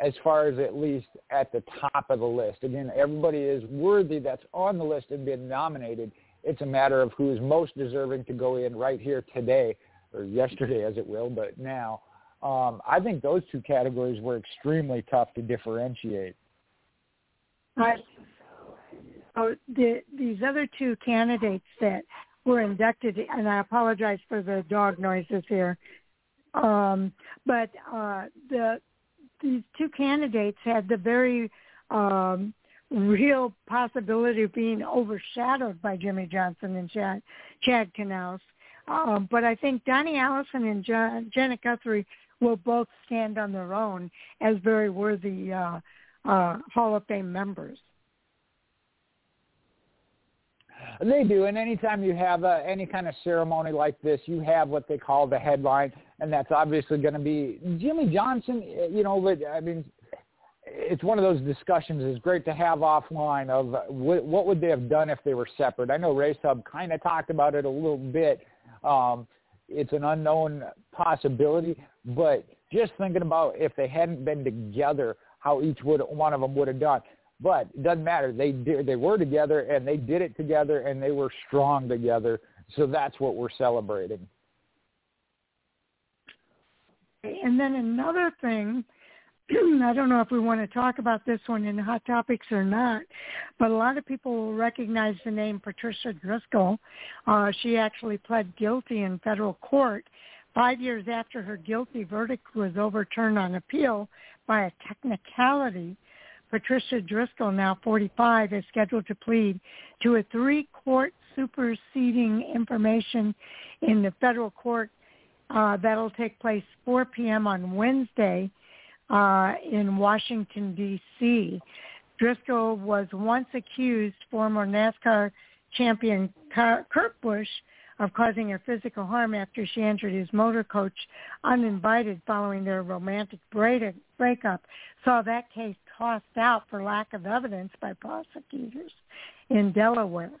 as far as at least at the top of the list. Again, everybody is worthy that's on the list and been nominated. It's a matter of who is most deserving to go in right here today, or yesterday as it will, but now. Um, I think those two categories were extremely tough to differentiate. I, oh, the, these other two candidates that were inducted, and I apologize for the dog noises here, um, but uh, the these two candidates had the very um, real possibility of being overshadowed by Jimmie Johnson and Chad, Chad Knaus. Um, but I think Donnie Allison and John, Janet Guthrie will both stand on their own as very worthy uh, uh, Hall of Fame members. They do, and anytime you have uh, any kind of ceremony like this, you have what they call the headline, and that's obviously going to be Jimmie Johnson. You know, I mean, it's one of those discussions. It's great to have offline of what, what would they have done if they were separate. I know Race Hub kind of talked about it a little bit. Um, it's an unknown possibility, but just thinking about if they hadn't been together, how each would one of them would have done. But it doesn't matter. They did, they were together and they did it together and they were strong together. So that's what we're celebrating. And then another thing, I don't know if we want to talk about this one in Hot Topics or not, but a lot of people will recognize the name Patricia Driscoll. Uh, she actually pled guilty in federal court five years after her guilty verdict was overturned on appeal by a technicality. Patricia Driscoll, now 45, is scheduled to plead to a three-court superseding information in the federal court uh, that'll take place 4 p.m. on Wednesday uh, in Washington, D.C. Driscoll was once accused former NASCAR champion Kurt Busch of causing her physical harm after she entered his motor coach uninvited following their romantic breakup, saw that case tossed out for lack of evidence by prosecutors in Delaware.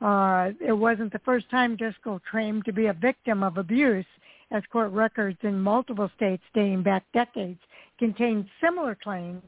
Uh, it wasn't the first time Driscoll claimed to be a victim of abuse, as court records in multiple states dating back decades contain similar claims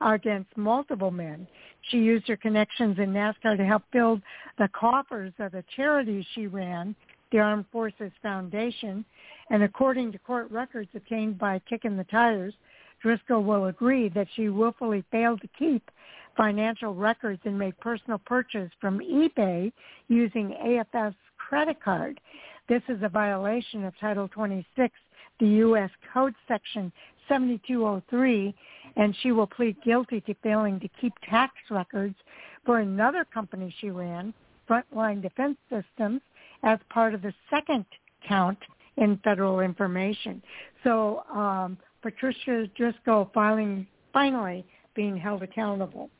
against multiple men. She used her connections in NASCAR to help build the coffers of the charity she ran, the Armed Forces Foundation, and according to court records obtained by Kicking the Tires, Driscoll will agree that she willfully failed to keep financial records and made personal purchase from eBay using AFS credit card. This is a violation of Title 26, the U.S. Code Section 7203, and she will plead guilty to failing to keep tax records for another company she ran, Frontline Defense Systems, as part of the second count in federal information. So um, Patricia Driscoll filing, finally being held accountable.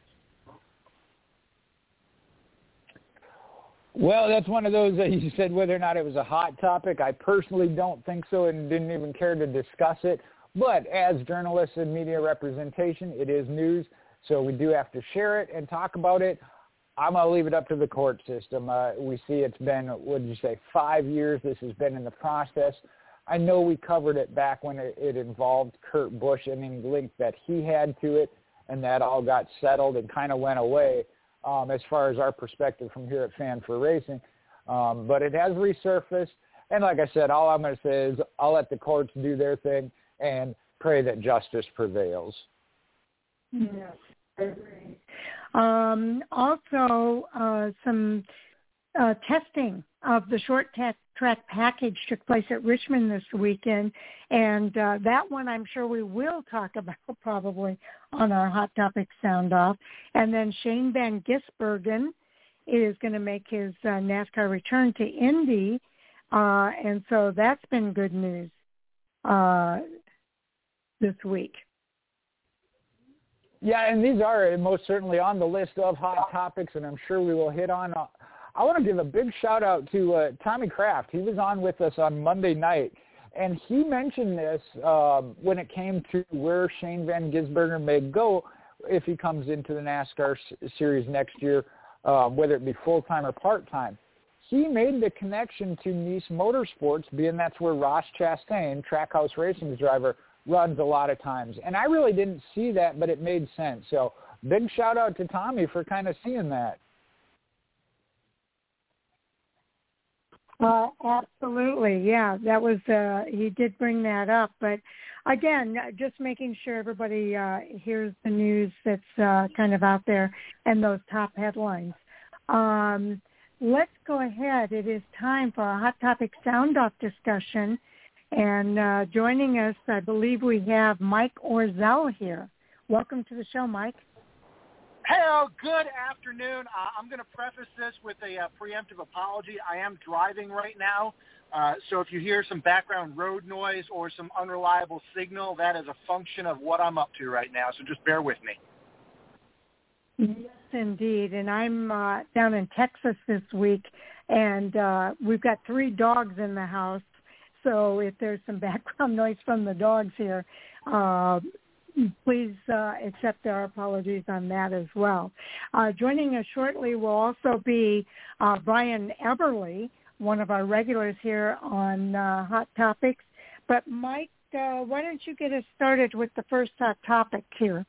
Well, that's one of those that you said whether or not it was a hot topic. I personally don't think so and didn't even care to discuss it. But as journalists and media representation, it is news, so we do have to share it and talk about it. I'm going to leave it up to the court system. Uh, we see it's been, what did you say, five years this has been in the process. I know we covered it back when it, it involved Kurt Busch and any link that he had to it, and that all got settled and kind of went away um, as far as our perspective from here at Fan4Racing. Um, but it has resurfaced. And like I said, all I'm going to say is I'll let the courts do their thing and pray that justice prevails. Yes, I agree. Um, also, uh, some uh, testing of the short track, track package took place at Richmond this weekend, and uh, that one I'm sure we will talk about probably on our Hot Topic Sound Off. And then Shane Van Gisbergen is going to make his uh, NASCAR return to Indy, uh, and so that's been good news uh, this week. Yeah, and these are most certainly on the list of hot topics, and I'm sure we will hit on. Uh, I want to give a big shout out to uh, Tommy Kraft. He was on with us on Monday night, and he mentioned this um, when it came to where Shane Van Gisbergen may go if he comes into the NASCAR series next year, um, whether it be full-time or part-time. He made the connection to Niece Motorsports, being that's where Ross Chastain, Trackhouse Racing's driver, runs a lot of times. And I really didn't see that, but it made sense. So big shout out to Tommy for kind of seeing that. Uh, absolutely, yeah. That was uh, he did bring that up, but again, just making sure everybody uh, hears the news that's uh, kind of out there and those top headlines. Um, let's go ahead. It is time for a hot topic sound off discussion, and uh, joining us, I believe we have Mike Orzel here. Welcome to the show, Mike. Hello, good afternoon. Uh, I'm going to preface this with a uh, preemptive apology. I am driving right now, uh, so if you hear some background road noise or some unreliable signal, that is a function of what I'm up to right now, so just bear with me. Yes, indeed. And I'm uh, down in Texas this week, and uh, we've got three dogs in the house. So if there's some background noise from the dogs here, uh, please uh, accept our apologies on that as well. Uh, joining us shortly will also be uh, Brian Eberly, one of our regulars here on uh, Hot Topics. But Mike, uh, why don't you get us started with the first uh, topic here?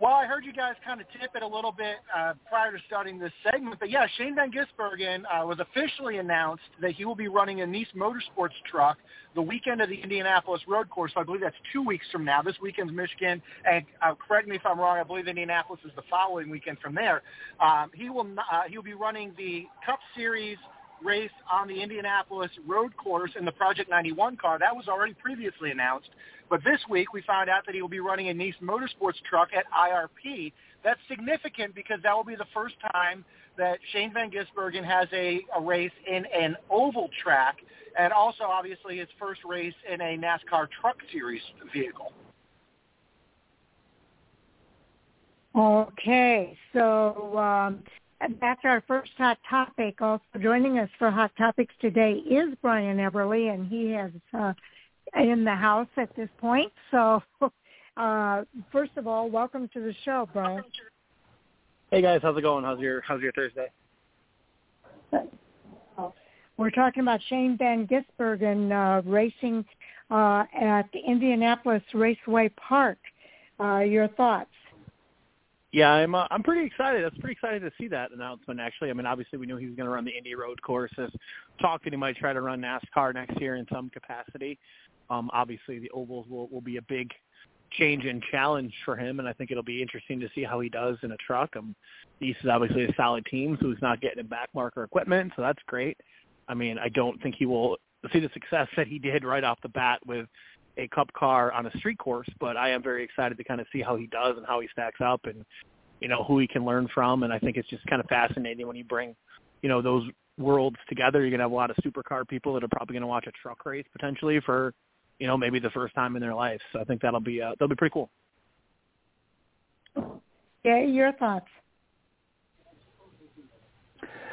Well, I heard you guys kind of tip it a little bit uh, prior to starting this segment, but yeah, Shane Van Gisbergen uh, was officially announced that he will be running a Niece Motorsports truck the weekend of the Indianapolis Road Course. So I believe that's two weeks from now. This weekend's Michigan, and uh, correct me if I'm wrong. I believe Indianapolis is the following weekend from there. Um, he will uh, he will be running the Cup Series race on the Indianapolis road course in the Project 91 car. That was already previously announced. But this week we found out that he will be running a Niece Motorsports truck at IRP. That's significant because that will be the first time that Shane Van Gisbergen has a, a race in an oval track and also obviously his first race in a NASCAR Truck Series vehicle. Okay, so um, that's our first hot topic. Also joining us for hot topics today is Brian Everly, and he is uh, in the house at this point. So, uh, first of all, welcome to the show, Brian. Hey guys, how's it going? How's your How's your Thursday? We're talking about Shane Van Gisbergen uh, racing uh, at Indianapolis Raceway Park. Uh, your thoughts? Yeah, I'm uh, I'm pretty excited. That's pretty excited to see that announcement. Actually, I mean, obviously we knew he was going to run the Indy Road courses. Talking, he might try to run NASCAR next year in some capacity. Um, obviously, the ovals will will be a big change and challenge for him, and I think it'll be interesting to see how he does in a truck. Um, East is obviously a solid team, so he's not getting in back marker equipment, so that's great. I mean, I don't think he will see the success that he did right off the bat with a cup car on a street course, but I am very excited to kind of see how he does and how he stacks up and, you know, who he can learn from. And I think it's just kind of fascinating when you bring, you know, those worlds together. You're going to have a lot of supercar people that are probably going to watch a truck race potentially for, you know, maybe the first time in their life. So I think that'll be, uh, that'll be pretty cool. Yeah, your thoughts.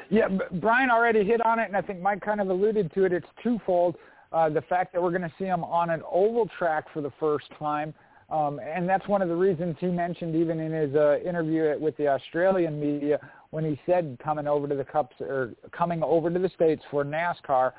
Yeah, Brian already hit on it, and I think Mike kind of alluded to it. It's twofold. Uh, the fact that we're going to see him on an oval track for the first time, um, and that's one of the reasons he mentioned even in his uh, interview with the Australian media when he said coming over to the Cups or coming over to the states for NASCAR.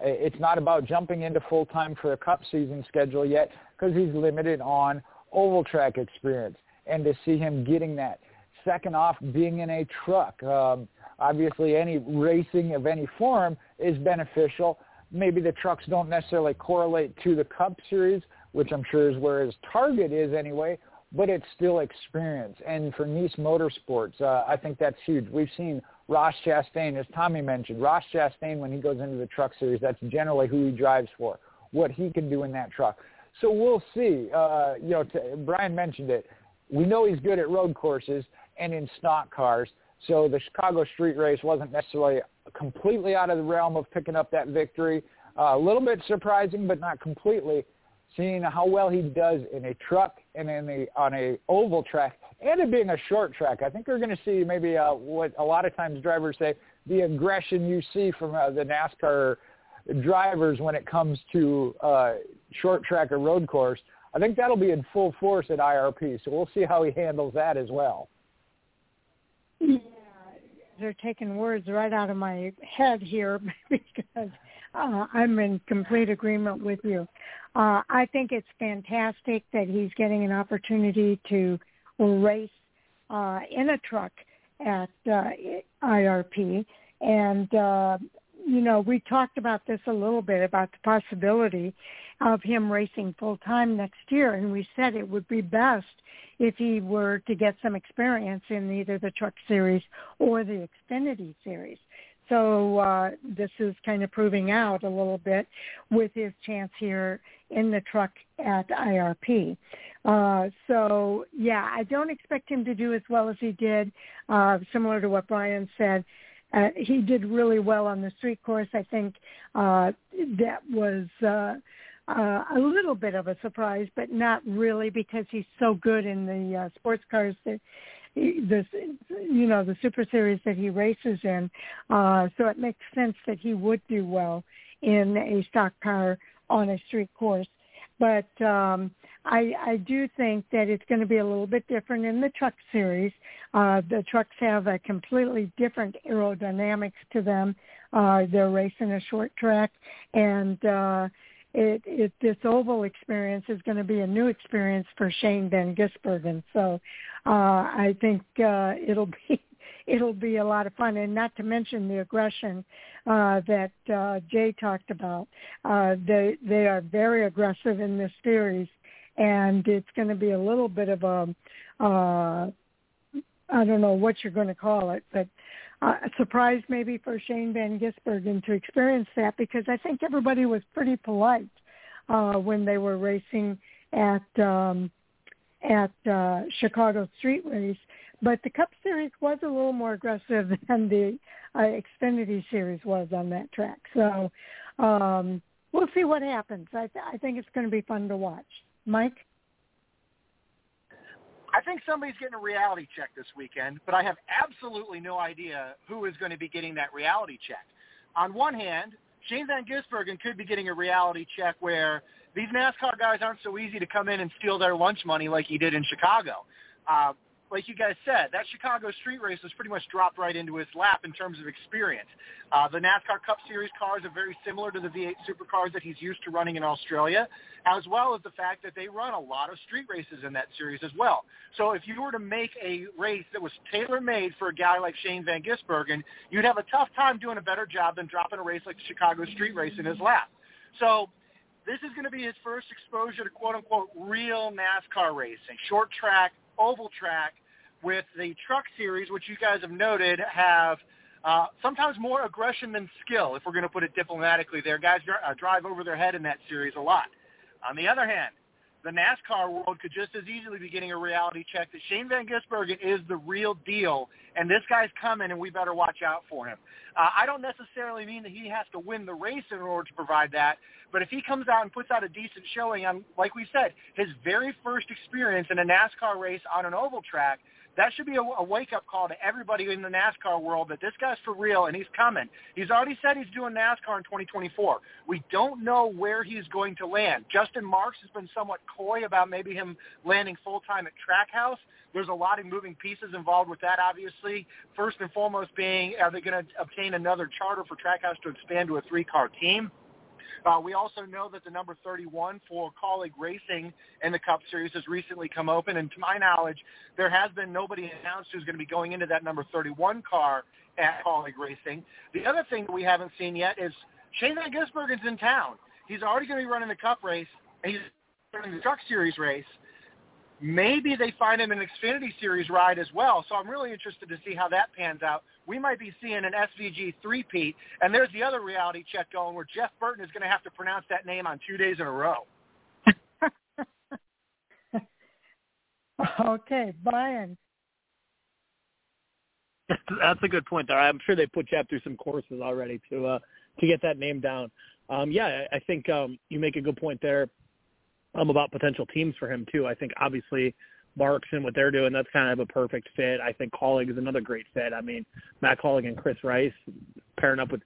It's not about jumping into full time for a Cup season schedule yet because he's limited on oval track experience, and to see him getting that. Second off, being in a truck. Um, obviously, any racing of any form is beneficial maybe the trucks don't necessarily correlate to the Cup Series, which I'm sure is where his target is anyway, but it's still experience. And for Niece Motorsports, uh, I think that's huge. We've seen Ross Chastain, as Tommy mentioned, Ross Chastain, when he goes into the Truck Series, that's generally who he drives for, what he can do in that truck. So we'll see. Uh, you know, to, Brian mentioned it. We know he's good at road courses and in stock cars. So the Chicago Street Race wasn't necessarily completely out of the realm of picking up that victory. Uh, a little bit surprising, but not completely. Seeing how well he does in a truck and in a on a oval track, and it being a short track, I think we're going to see maybe uh, what a lot of times drivers say the aggression you see from uh, the NASCAR drivers when it comes to uh, short track or road course. I think that'll be in full force at IRP, so we'll see how he handles that as well. They're taking words right out of my head here because uh, I'm in complete agreement with you. Uh, I think it's fantastic that he's getting an opportunity to race uh, in a truck at uh, IRP. And, uh, you know, we talked about this a little bit about the possibility of him racing full time next year. And we said it would be best if he were to get some experience in either the Truck Series or the Xfinity Series. So uh, this is kind of proving out a little bit with his chance here in the truck at IRP. Uh, so yeah, I don't expect him to do as well as he did. Uh, similar to what Brian said, uh, he did really well on the street course. I think uh, that was. Uh, uh, a little bit of a surprise, but not really because he's so good in the uh, sports cars that the you know the super series that he races in. Uh, so it makes sense that he would do well in a stock car on a street course. But um, I, I do think that it's going to be a little bit different in the truck series. Uh, the trucks have a completely different aerodynamics to them. Uh, they're racing a short track, and uh, it, it this oval experience is going to be a new experience for Shane Van Gisbergen. So uh, I think uh, it'll be it'll be a lot of fun, and not to mention the aggression uh, that uh, Jay talked about. Uh, they they are very aggressive in this series, and it's going to be a little bit of a uh, I don't know what you're going to call it, but uh, surprise maybe for Shane Van Gisbergen to experience that because I think everybody was pretty polite uh, when they were racing at um, at uh, Chicago Street Race. But the Cup Series was a little more aggressive than the uh, Xfinity Series was on that track. So um, we'll see what happens. I, th- I think it's going to be fun to watch. Mike? I think somebody's getting a reality check this weekend, but I have absolutely no idea who is going to be getting that reality check. On one hand, Shane Van Gisbergen could be getting a reality check where these NASCAR guys aren't so easy to come in and steal their lunch money like he did in Chicago. Uh, like you guys said, that Chicago street race was pretty much dropped right into his lap in terms of experience. Uh, the NASCAR Cup Series cars are very similar to the V8 supercars that he's used to running in Australia, as well as the fact that they run a lot of street races in that series as well. So if you were to make a race that was tailor-made for a guy like Shane Van Gisbergen, you'd have a tough time doing a better job than dropping a race like the Chicago street race in his lap. So this is going to be his first exposure to quote-unquote real NASCAR racing, short track, oval track, with the truck series, which you guys have noted have uh, sometimes more aggression than skill, if we're going to put it diplomatically there. Guys uh, drive over their head in that series a lot. On the other hand, the NASCAR world could just as easily be getting a reality check that Shane Van Gisbergen is the real deal, and this guy's coming, and we better watch out for him. Uh, I don't necessarily mean that he has to win the race in order to provide that, but if he comes out and puts out a decent showing on, like we said, his very first experience in a NASCAR race on an oval track – that should be a, a wake-up call to everybody in the NASCAR world that this guy's for real and he's coming. He's already said he's doing NASCAR in 2024. We don't know where he's going to land. Justin Marks has been somewhat coy about maybe him landing full-time at Trackhouse. There's a lot of moving pieces involved with that, obviously. First and foremost being, are they going to obtain another charter for Trackhouse to expand to a three-car team? Uh, we also know that the number 31 for Kaulig Racing in the Cup Series has recently come open, and to my knowledge, there has been nobody announced who's going to be going into that number 31 car at Kaulig Racing. The other thing that we haven't seen yet is Shane Van Gisbergen's in town. He's already going to be running the Cup race, and he's running the Truck Series race. Maybe they find him an Xfinity Series ride as well. So I'm really interested to see how that pans out. We might be seeing an SVG three-peat. And there's the other reality check going where Jeff Burton is going to have to pronounce that name on two days in a row. okay, Brian. That's a good point there. I'm sure they put Jeff through some courses already to uh, to get that name down. Um, yeah, I think um, you make a good point there um, about potential teams for him too. I think obviously Marks and what they're doing, that's kind of a perfect fit. I think Kaulig is another great fit. I mean, Matt Kaulig and Chris Rice pairing up with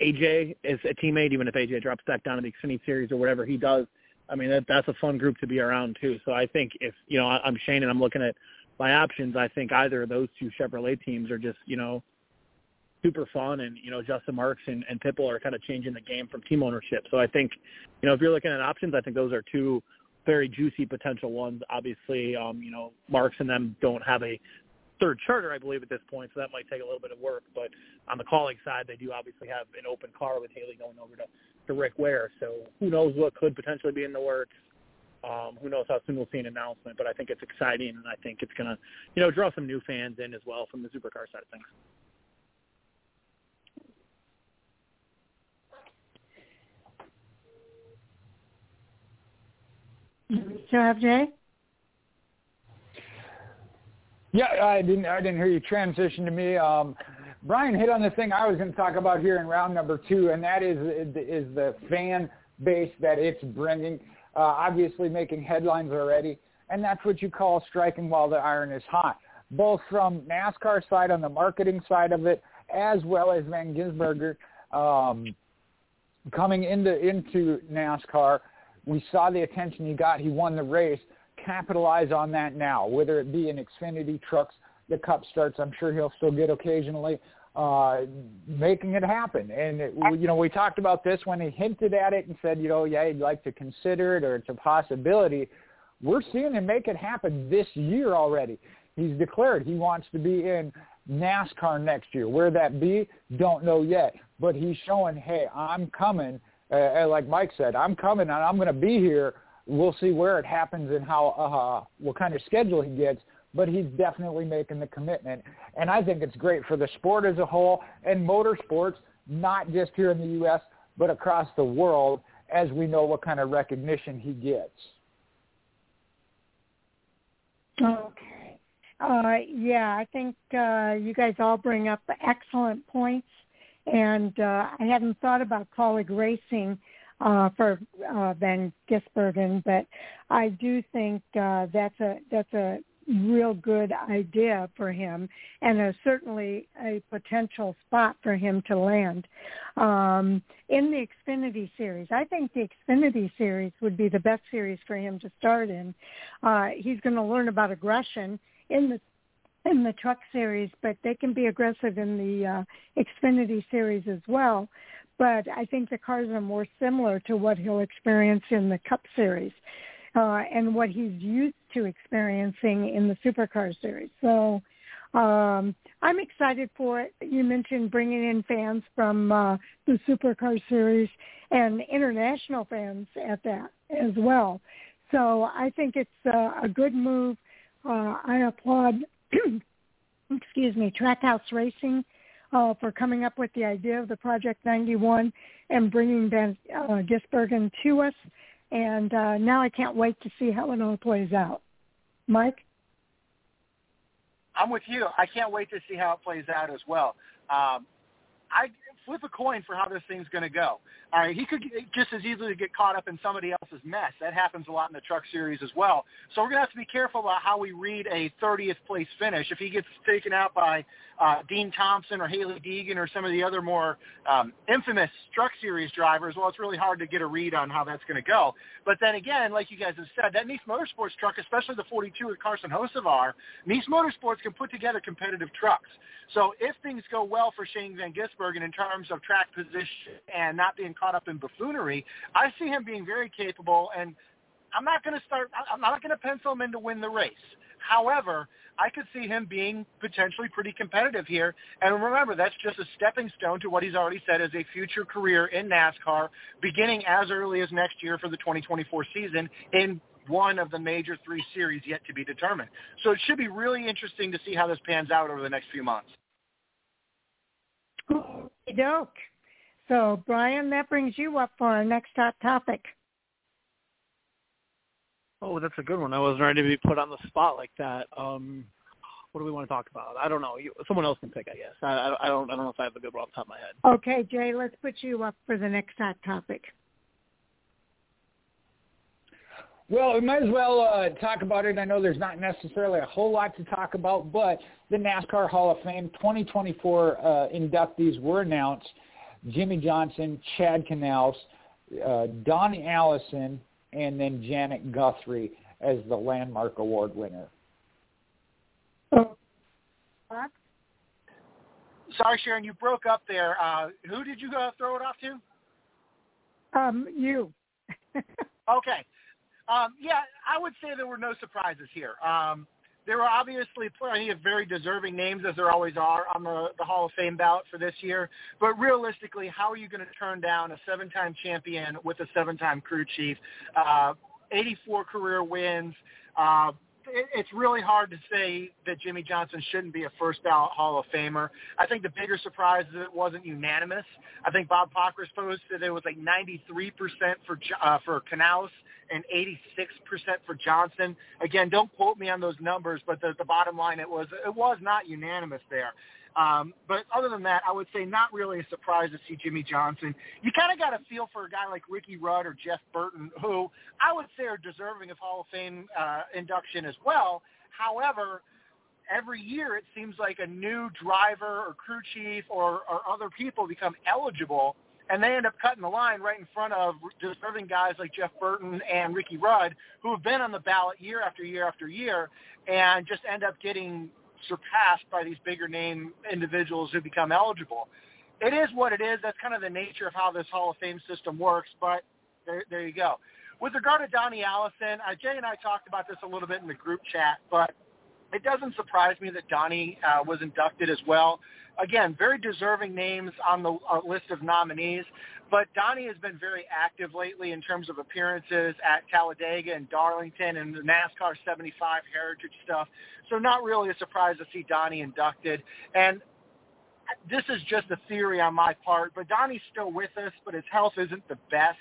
AJ as a teammate, even if AJ drops back down to the Xfinity Series or whatever he does. I mean, that, that's a fun group to be around too. So I think if you know I'm Shane and I'm looking at my options, I think either of those two Chevrolet teams are just you know super fun and you know Justin Marks and, and Pitbull are kind of changing the game from team ownership. So I think you know if you're looking at options, I think those are two very juicy potential ones. Obviously, um, you know Marks and them don't have a third charter, I believe, at this point, so that might take a little bit of work. But on the Kaulig side, they do obviously have an open car with Haley going over to, to Rick Ware. So who knows what could potentially be in the works. Um, who knows how soon we'll see an announcement, but I think it's exciting, and I think it's going to, you know, draw some new fans in as well from the supercar side of things. So have Jay? Yeah, I didn't. I didn't hear you transition to me. Um, Brian hit on the thing I was going to talk about here in round number two, and that is is the fan base that it's bringing. Uh, obviously, making headlines already, and that's what you call striking while the iron is hot. Both from NASCAR side on the marketing side of it, as well as Van Gisbergen um, coming into into NASCAR we saw the attention he got. He won the race. Capitalize on that now, whether it be in Xfinity trucks, the Cup starts. I'm sure he'll still get occasionally. uh, making it happen. And it, you know, we talked about this when he hinted at it and said, you know, yeah, he'd like to consider it or it's a possibility. We're seeing him make it happen this year already. He's declared he wants to be in NASCAR next year. Where that be, don't know yet. But he's showing, hey, I'm coming. Uh, like Mike said, I'm coming and I'm going to be here. We'll see where it happens and how uh, what kind of schedule he gets. But he's definitely making the commitment, and I think it's great for the sport as a whole and motorsports, not just here in the U.S. but across the world, as we know what kind of recognition he gets. Okay. Uh, yeah, I think uh, you guys all bring up excellent points, and uh, I hadn't thought about Kaulig racing uh, for uh, Van Gisbergen, but I do think uh, that's a that's a real good idea for him, and a, certainly a potential spot for him to land um, in the Xfinity series. I think the Xfinity series would be the best series for him to start in. Uh, he's going to learn about aggression in the in the truck series, but they can be aggressive in the uh, Xfinity series as well. But I think the cars are more similar to what he'll experience in the Cup series uh, and what he's used to experiencing in the Supercar series. So um, I'm excited for it. You mentioned bringing in fans from uh, the Supercar series and international fans at that as well. So I think it's uh, a good move uh, I applaud, excuse me, Trackhouse Racing uh, for coming up with the idea of the Project 91 and bringing Van uh, Gisbergen to us. And uh, now I can't wait to see how it all plays out. Mike? I'm with you. I can't wait to see how it plays out as well. Um, I flip a coin for how this thing's going to go. All right, he could just as easily get caught up in somebody else's mess. That happens a lot in the truck series as well. So we're going to have to be careful about how we read a 30th place finish. If he gets taken out by uh, Dean Thompson or Hailie Deegan or some of the other more um, infamous truck series drivers, well, it's really hard to get a read on how that's going to go. But then again, like you guys have said, that Niece Motorsports truck, especially the 42 with Carson Hocevar, Niece Motorsports can put together competitive trucks. So if things go well for Shane Van Gisbergen and in terms of track position and not being caught up in buffoonery, I see him being very capable. And I'm not going to start. I'm not going to pencil him in to win the race. However, I could see him being potentially pretty competitive here. And remember, that's just a stepping stone to what he's already said is a future career in NASCAR, beginning as early as next year for the 2024 season in one of the major three series yet to be determined. So it should be really interesting to see how this pans out over the next few months. Doke. So, Brian, that brings you up for our next hot topic. Oh, that's a good one. I wasn't ready to be put on the spot like that. Um, what do we want to talk about? I don't know. You, someone else can pick, I guess. I, I, don't. I don't know if I have a good one off the top of my head. Okay, Jay. Let's put you up for the next hot topic. Well, we might as well uh, talk about it. I know there's not necessarily a whole lot to talk about, but the NASCAR Hall of Fame 2024 uh, inductees were announced. Jimmie Johnson, Chad Knaus, uh, Donnie Allison, and then Janet Guthrie as the Landmark Award winner. Oh. Sorry, Sharon, you broke up there. Uh, who did you uh, throw it off to? Um, you. okay. Um, yeah, I would say there were no surprises here. Um, there were obviously plenty of very deserving names, as there always are, on the, the Hall of Fame ballot for this year. But realistically, how are you going to turn down a seven-time champion with a seven-time crew chief? Uh, 84 career wins. Uh, it's really hard to say that Jimmie Johnson shouldn't be a first ballot Hall of Famer. I think the bigger surprise is it wasn't unanimous. I think Bob Pockrass posted it was like 93% for uh, for Knaus and 86% for Johnson. Again, don't quote me on those numbers, but the, the bottom line it was it was not unanimous there. Um, but other than that, I would say not really a surprise to see Jimmie Johnson. You kind of got a feel for a guy like Ricky Rudd or Jeff Burton, who I would say are deserving of Hall of Fame uh, induction as well. However, every year it seems like a new driver or crew chief or, or other people become eligible and they end up cutting the line right in front of deserving guys like Jeff Burton and Ricky Rudd, who have been on the ballot year after year after year, and just end up getting surpassed by these bigger name individuals who become eligible. It is what it is. That's kind of the nature of how this Hall of Fame system works. But there, there you go. With regard to Donnie Allison, uh, Jay and I talked about this a little bit in the group chat, but it doesn't surprise me that Donnie uh, was inducted as well. Again, very deserving names on the uh, list of nominees, but Donnie has been very active lately in terms of appearances at Talladega and Darlington and the NASCAR 75 heritage stuff. So not really a surprise to see Donnie inducted. And this is just a theory on my part, but Donnie's still with us, but his health isn't the best.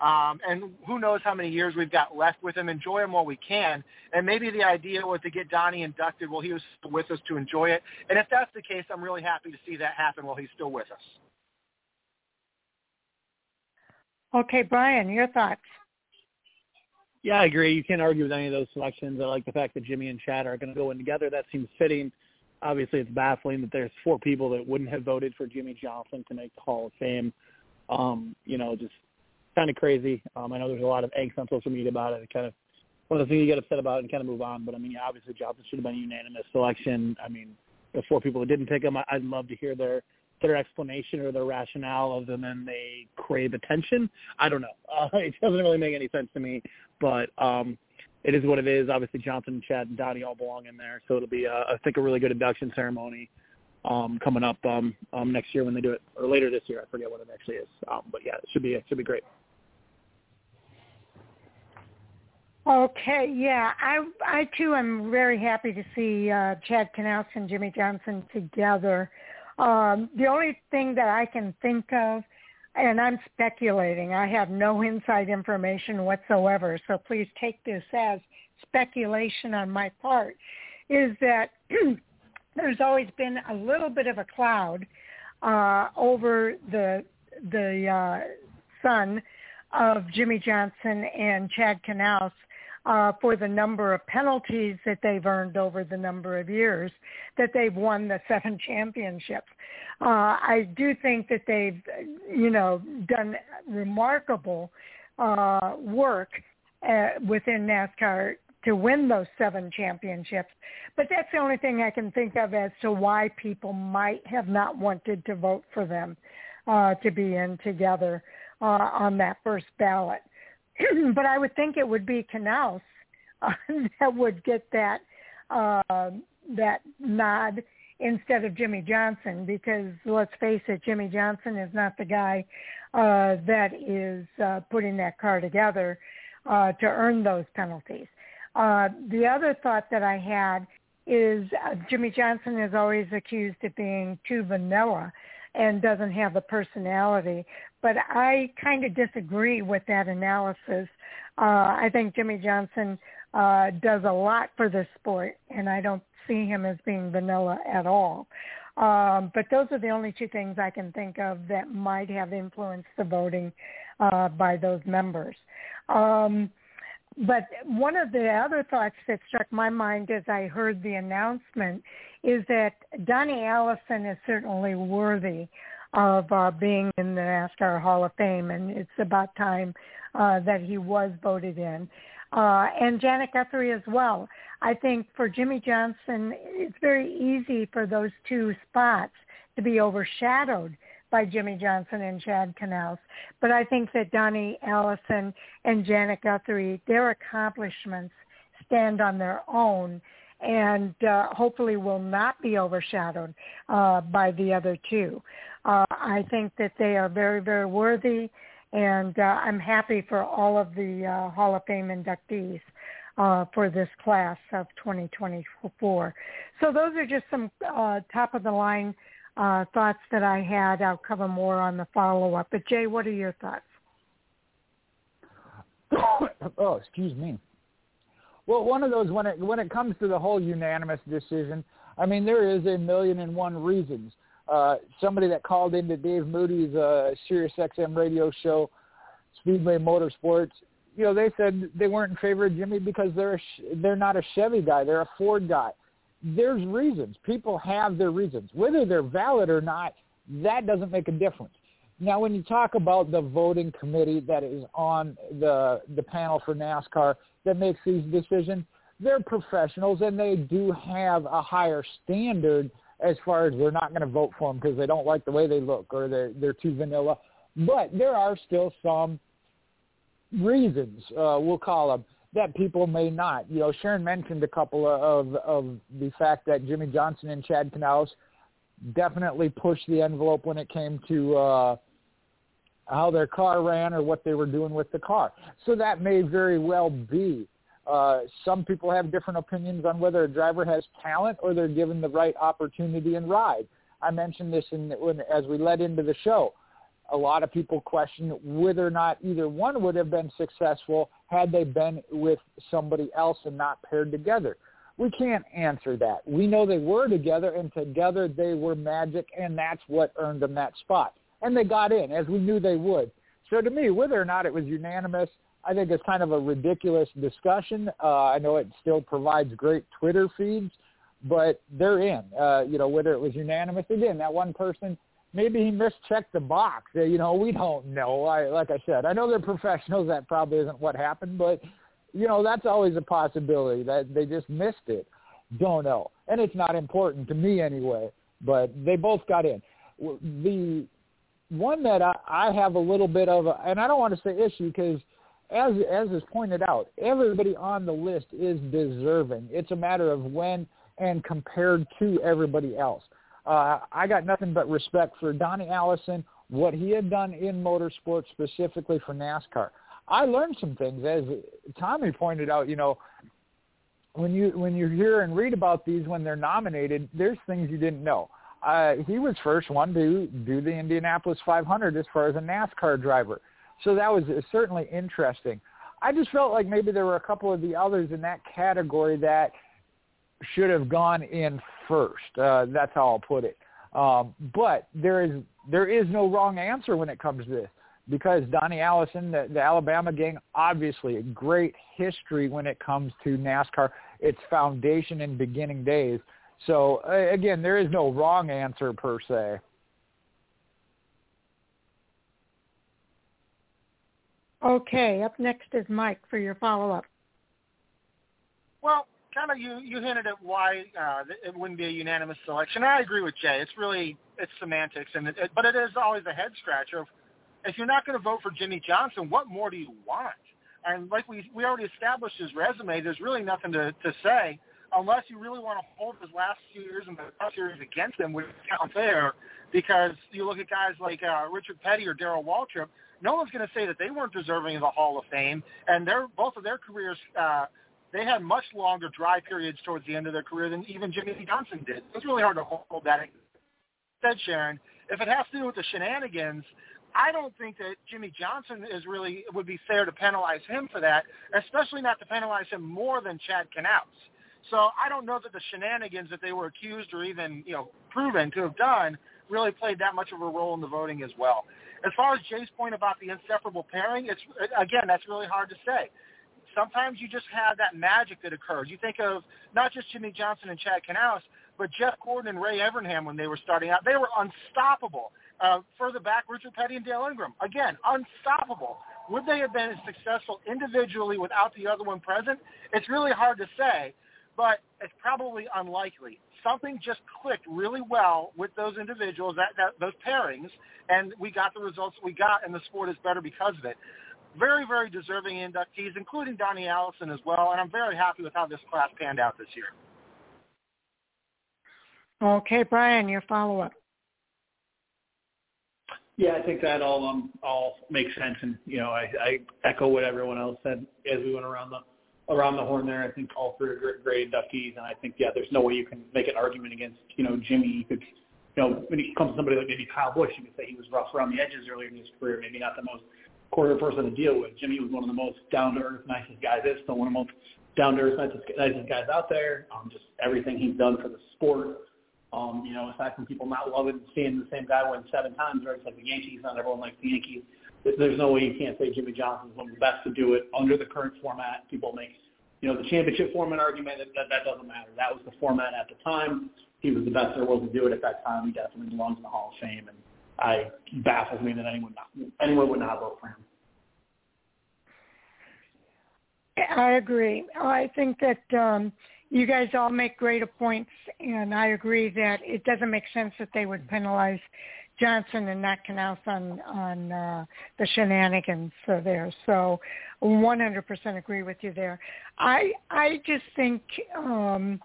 Um, and who knows how many years we've got left with him. Enjoy him while we can. And maybe the idea was to get Donnie inducted while he was with us to enjoy it. And if that's the case, I'm really happy to see that happen while he's still with us. Okay, Brian, your thoughts? Yeah, I agree. You can't argue with any of those selections. I like the fact that Jimmie and Chad are going to go in together. That seems fitting. Obviously, it's baffling that there's four people that wouldn't have voted for Jimmie Johnson to make the Hall of Fame. Um, you know, just kind of crazy. Um, I know there's a lot of angst on social media about it. It kind of one of the things you get upset about and kind of move on. But I mean, obviously Johnson should have been a unanimous selection. I mean, the four people that didn't pick him, I'd love to hear their their explanation or their rationale other than they crave attention. I don't know. Uh, it doesn't really make any sense to me, but um, it is what it is. Obviously, Johnson, Chad, and Donnie all belong in there, so it'll be, uh, I think, a really good induction ceremony um, coming up um, um, next year when they do it, or later this year. I forget what it actually is, um, but yeah, it should be it should be great. Okay, yeah, I I too am very happy to see uh, Chad Knaus and Jimmie Johnson together. Um, the only thing that I can think of, and I'm speculating, I have no inside information whatsoever, so please take this as speculation on my part, is that there's always been a little bit of a cloud uh, over the the uh, son of Jimmie Johnson and Chad Knaus uh, for the number of penalties that they've earned over the number of years that they've won the seven championships. Uh, I do think that they've, you know, done remarkable uh, work uh, within NASCAR to win those seven championships. But that's the only thing I can think of as to why people might have not wanted to vote for them uh, to be in together uh, on that first ballot. but I would think it would be Knaus uh, that would get that uh, that nod instead of Jimmie Johnson because let's face it, Jimmie Johnson is not the guy uh, that is uh, putting that car together uh, to earn those penalties. Uh, the other thought that I had is uh, Jimmie Johnson is always accused of being too vanilla and doesn't have the personality. But I kind of disagree with that analysis. Uh, I think Jimmie Johnson uh, does a lot for this sport, and I don't see him as being vanilla at all. Um, but those are the only two things I can think of that might have influenced the voting uh, by those members. Um, but one of the other thoughts that struck my mind as I heard the announcement is that Donnie Allison is certainly worthy of uh, being in the NASCAR Hall of Fame, and it's about time uh, that he was voted in. Uh, and Janet Guthrie as well. I think for Jimmie Johnson, it's very easy for those two spots to be overshadowed by Jimmie Johnson and Chad Knaus. But I think that Donnie Allison and Janet Guthrie, their accomplishments stand on their own and uh, hopefully will not be overshadowed uh, by the other two. Uh, I think that they are very, very worthy, and uh, I'm happy for all of the uh, Hall of Fame inductees uh, for this class of 2024. So those are just some uh, top of the line uh, thoughts that I had. I'll cover more on the follow up. But Jay, what are your thoughts? oh, excuse me. Well, one of those when it when it comes to the whole unanimous decision, I mean there is a million and one reasons. Uh, somebody that called into Dave Moody's uh, Sirius XM radio show, Speedway Motorsports, you know, they said they weren't in favor of Jimmie because they're a, they're not a Chevy guy, they're a Ford guy. There's reasons. People have their reasons, whether they're valid or not. That doesn't make a difference. Now, when you talk about the voting committee that is on the the panel for NASCAR that makes these decisions, they're professionals and they do have a higher standard as far as they're not going to vote for them because they don't like the way they look or they're they're too vanilla. But there are still some reasons, uh, we'll call them, that people may not. You know, Sharon mentioned a couple of of the fact that Jimmie Johnson and Chad Knaus definitely pushed the envelope when it came to uh, how their car ran or what they were doing with the car. So that may very well be. Uh, some people have different opinions on whether a driver has talent or they're given the right opportunity and ride. I mentioned this in, when, as we led into the show. A lot of people question whether or not either one would have been successful had they been with somebody else and not paired together. We can't answer that. We know they were together, and together they were magic, and that's what earned them that spot. And they got in, as we knew they would. So to me, whether or not it was unanimous, I think it's kind of a ridiculous discussion. Uh, I know it still provides great Twitter feeds, but they're in. Uh, you know, whether it was unanimous, again, that one person, maybe he mischecked the box. Uh, you know, we don't know. I, like I said, I know they're professionals. That probably isn't what happened, but you know, that's always a possibility that they just missed it. Don't know, and it's not important to me anyway. But they both got in. The one that I, I have a little bit of, a, and I don't want to say issue because as as is pointed out, everybody on the list is deserving. It's a matter of when and compared to everybody else. Uh, I got nothing but respect for Donnie Allison, what he had done in motorsports specifically for NASCAR. I learned some things, as Tommy pointed out. You know, when you when you hear and read about these when they're nominated, there's things you didn't know. Uh, he was first one to do the Indianapolis 500 as far as a NASCAR driver. So that was certainly interesting. I just felt like maybe there were a couple of the others in that category that should have gone in first. Uh, that's how I'll put it. Um, but there is there is no wrong answer when it comes to this because Donnie Allison, the, the Alabama gang, obviously a great history when it comes to NASCAR, its foundation and beginning days. So uh, again, there is no wrong answer per se. Okay, up next is Mike for your follow-up. Well, kind of you you hinted at why uh, it wouldn't be a unanimous selection. I agree with Jay. It's really it's semantics, and it, it, but it is always a head scratcher. If you're not going to vote for Jimmie Johnson, what more do you want? And like we we already established his resume, there's really nothing to to say unless you really want to hold his last few years in the Cup Series against him, which count there, because you look at guys like uh, Richard Petty or Darrell Waltrip no one's going to say that they weren't deserving of the Hall of Fame, and their both of their careers. Uh, they had much longer dry periods towards the end of their career than even Jimmie Johnson did. It's really hard to hold that. Said Sharon, if it has to do with the shenanigans, I don't think that Jimmie Johnson is really would be fair to penalize him for that, especially not to penalize him more than Chad Knaus. So I don't know that the shenanigans that they were accused or even you know proven to have done really played that much of a role in the voting as well. As far as Jay's point about the inseparable pairing, it's again that's really hard to say. Sometimes you just have that magic that occurs. You think of not just Jimmie Johnson and Chad Knaus, but Jeff Gordon and Ray Evernham when they were starting out. They were unstoppable. Uh, further back, Richard Petty and Dale Inman. Again, unstoppable. Would they have been as successful individually without the other one present? It's really hard to say, but it's probably unlikely something just clicked really well with those individuals, that, that those pairings, and we got the results we got, and the sport is better because of it. Very, very deserving inductees, including Donnie Allison as well, and I'm very happy with how this class panned out this year. Okay, Brian, your follow-up. Yeah, I think that all um, all makes sense, and you know, I, I echo what everyone else said as we went around the around the horn there. I think all three are great, great inductees, and I think yeah, there's no way you can make an argument against you know Jimmie. You could you know when it comes to somebody like maybe Kyle Busch, you could say he was rough around the edges earlier in his career, maybe not the most quarter person to deal with. Jimmie was one of the most down to earth, nicest guys. Is still one of the most down to earth, nicest, nicest guys out there. Um, just everything he's done for the sport. Um, you know, aside from people not loving seeing the same guy win seven times, right? It's like the Yankees. Not everyone likes the Yankees. There's no way you can't say Jimmie Johnson's one of the best to do it under the current format. People make you know, the championship format argument, that, that, that doesn't matter. That was the format at the time. He was the best there was to do it at that time. He definitely belongs in the Hall of Fame, and I baffles me that anyone not, anyone would not vote for him. I agree. I think that um, you guys all make great points, and I agree that it doesn't make sense that they would penalize Johnson and not Knaus on on uh, the shenanigans there. So, 100% agree with you there. I I just think um,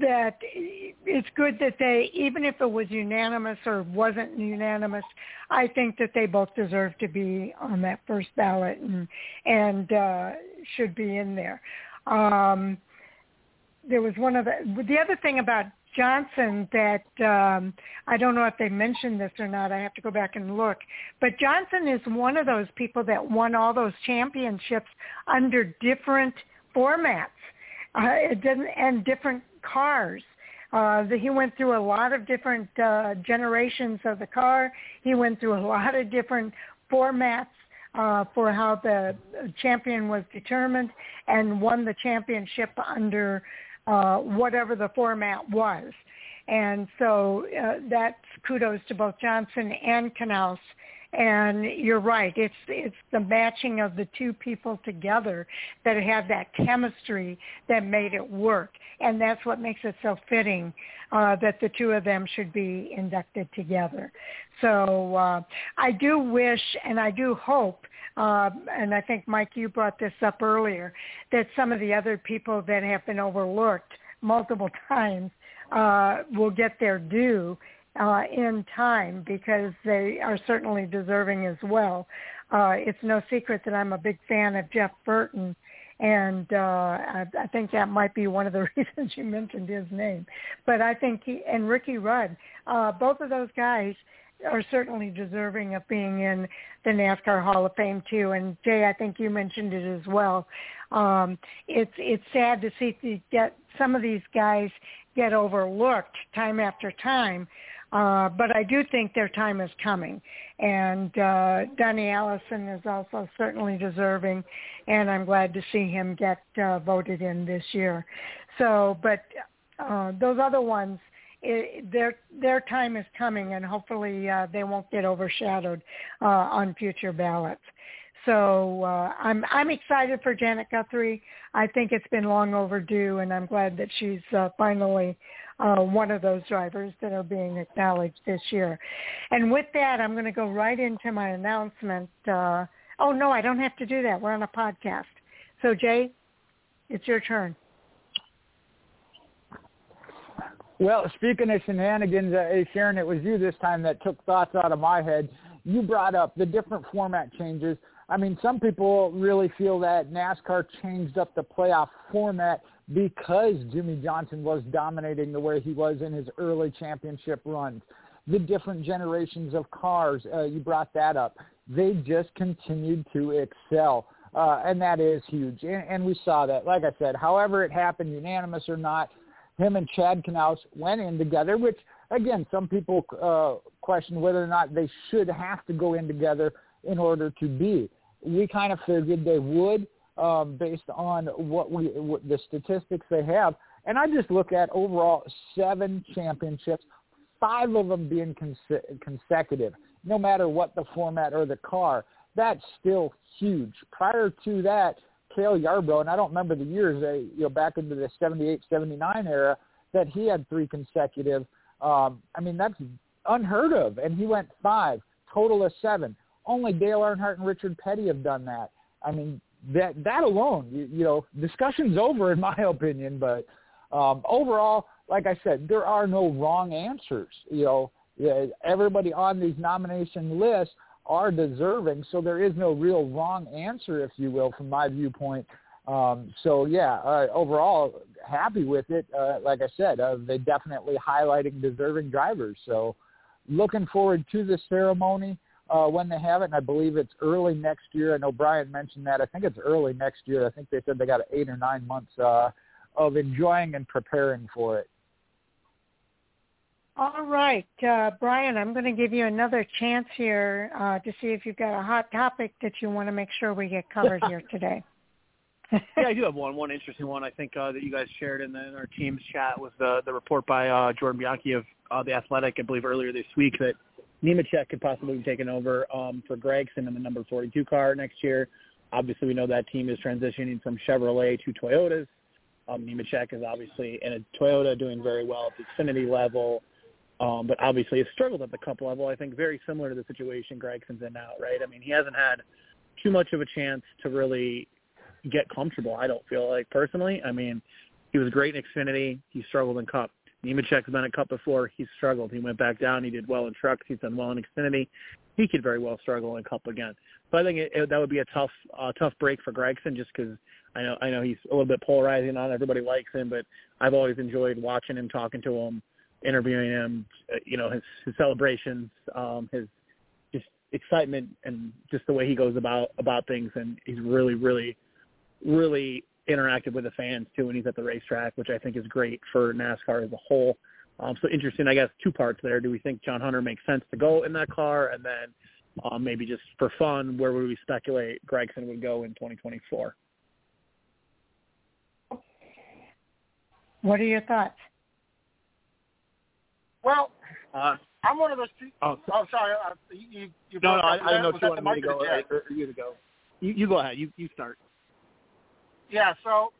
that it's good that they, even if it was unanimous or wasn't unanimous, I think that they both deserve to be on that first ballot and and uh, should be in there. Um, there was one of the the other thing about Johnson that um, I don't know if they mentioned this or not. I have to go back and look. But Johnson is one of those people that won all those championships under different formats. Uh, it didn't and different cars. Uh, he went through a lot of different uh, generations of the car. He went through a lot of different formats uh, for how the champion was determined and won the championship under uh, whatever the format was. And so uh, that's kudos to both Johnson and Knaus. And you're right. It's it's the matching of the two people together that have that chemistry that made it work, and that's what makes it so fitting uh, that the two of them should be inducted together. So uh, I do wish and I do hope uh, and I think Mike, you brought this up earlier, that some of the other people that have been overlooked multiple times uh, will get their due uh, in time because they are certainly deserving as well. Uh, it's no secret that I'm a big fan of Jeff Burton, and uh, I, I think that might be one of the reasons you mentioned his name. But I think he and Ricky Rudd, uh, both of those guys are certainly deserving of being in the NASCAR Hall of Fame too. And Jay, I think you mentioned it as well. Um, it's it's sad to see get some of these guys get overlooked time after time. Uh, but I do think their time is coming. And uh, Donnie Allison is also certainly deserving, and I'm glad to see him get uh, voted in this year. So, but uh, those other ones, it, their their time is coming, and hopefully uh, they won't get overshadowed uh, on future ballots. So uh, I'm I'm excited for Janet Guthrie. I think it's been long overdue, and I'm glad that she's uh, finally uh, one of those drivers that are being acknowledged this year. And with that, I'm going to go right into my announcement. Uh, oh no, I don't have to do that. We're on a podcast. So Jay, it's your turn. Well, speaking of shenanigans, uh, Sharon, it was you this time that took thoughts out of my head. You brought up the different format changes. I mean, some people really feel that NASCAR changed up the playoff format because Jimmie Johnson was dominating the way he was in his early championship runs. The different generations of cars, uh, you brought that up. They just continued to excel. Uh, and that is huge. And, and we saw that. Like I said, however it happened, unanimous or not, him and Chad Knaus went in together, which again, some people uh, question whether or not they should have to go in together in order to be. We kind of figured they would um, based on what we what the statistics they have, and I just look at overall seven championships, five of them being cons- consecutive, no matter what the format or the car. That's still huge. Prior to that, Cale Yarborough, and I don't remember the years, uh, you know, back into the 78, 79 era, that he had three consecutive. Um, I mean, that's unheard of. And he went five, total of seven. Only Dale Earnhardt and Richard Petty have done that. I mean, that that alone, you, you know, discussion's over in my opinion. But um, overall, like I said, there are no wrong answers. You know, everybody on these nomination lists are deserving. So there is no real wrong answer, if you will, from my viewpoint. Um, so yeah, uh, overall happy with it. Uh, like I said, uh, they definitely highlighting deserving drivers. So looking forward to the ceremony uh, when they have it, and I believe it's early next year. I know Brian mentioned that. I think it's early next year. I think they said they got eight or nine months uh, of enjoying and preparing for it. All right, uh, Brian, I'm going to give you another chance here uh, to see if you've got a hot topic that you want to make sure we get covered here today. yeah, I do have one. One interesting one I think uh, that you guys shared in, the, in our team's chat was the the report by uh, Jordan Bianchi of uh, the Athletic, I believe earlier this week that Nemechek could possibly be taken over um, for Gragson in the number 42 car next year. obviously, we know that team is transitioning from Chevrolet to Toyotas. Um, Nemechek is obviously in a Toyota doing very well at the Xfinity level, um, but obviously has struggled at the Cup level. I think very similar to the situation Gragson's in now, right? I mean, he hasn't had too much of a chance to really get comfortable. I don't feel like personally. I mean, he was great in Xfinity. He struggled in Cup. Nemechek's been in Cup before. He struggled. He went back down. He did well in trucks. He's done well in Xfinity. He could very well struggle in Cup again. So I think it, it, that would be a tough, uh, tough break for Gragson, just because I know I know he's a little bit polarizing. Not everybody likes him, but I've always enjoyed watching him, talking to him, interviewing him. Uh, you know his his celebrations, um, his just excitement, and just the way he goes about about things. And he's really, really, really interactive with the fans too when he's at the racetrack, which I think is great for NASCAR as a whole. Um, so interesting, I guess, two parts there. Do we think John Hunter makes sense to go in that car, and then um, maybe just for fun, where would we speculate Gragson would go in 2024? What are your thoughts? Well, uh, I'm one of those people. Oh, oh sorry. Uh, you, you no, no, I, I know you wanted me to go. Or, or you to go. You, you go ahead. You you start. Yeah, so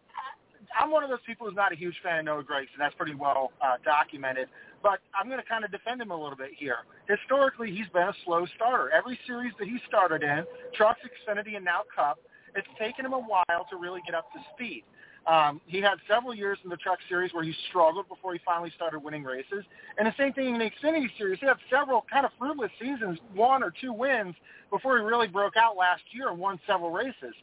I'm one of those people who's not a huge fan of Noah Gragson. That's pretty well uh, documented. But I'm going to kind of defend him a little bit here. Historically, he's been a slow starter. Every series that he started in, Trucks, Xfinity, and now Cup, it's taken him a while to really get up to speed. Um, he had several years in the Truck Series where he struggled before he finally started winning races. And the same thing in the Xfinity Series. He had several kind of fruitless seasons, one or two wins, before he really broke out last year and won several races.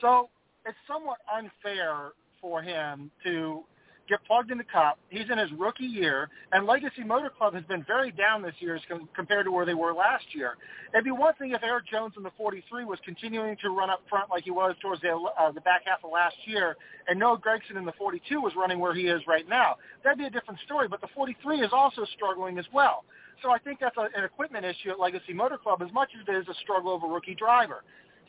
So it's somewhat unfair for him to get plugged in the cup. He's in his rookie year, and Legacy Motor Club has been very down this year as com- compared to where they were last year. It'd be one thing if Erik Jones in the 43 was continuing to run up front like he was towards the, uh, the back half of last year, and Noah Gragson in the 42 was running where he is right now. That'd be a different story, but the 43 is also struggling as well. So I think that's a, an equipment issue at Legacy Motor Club as much as it is a struggle of a rookie driver.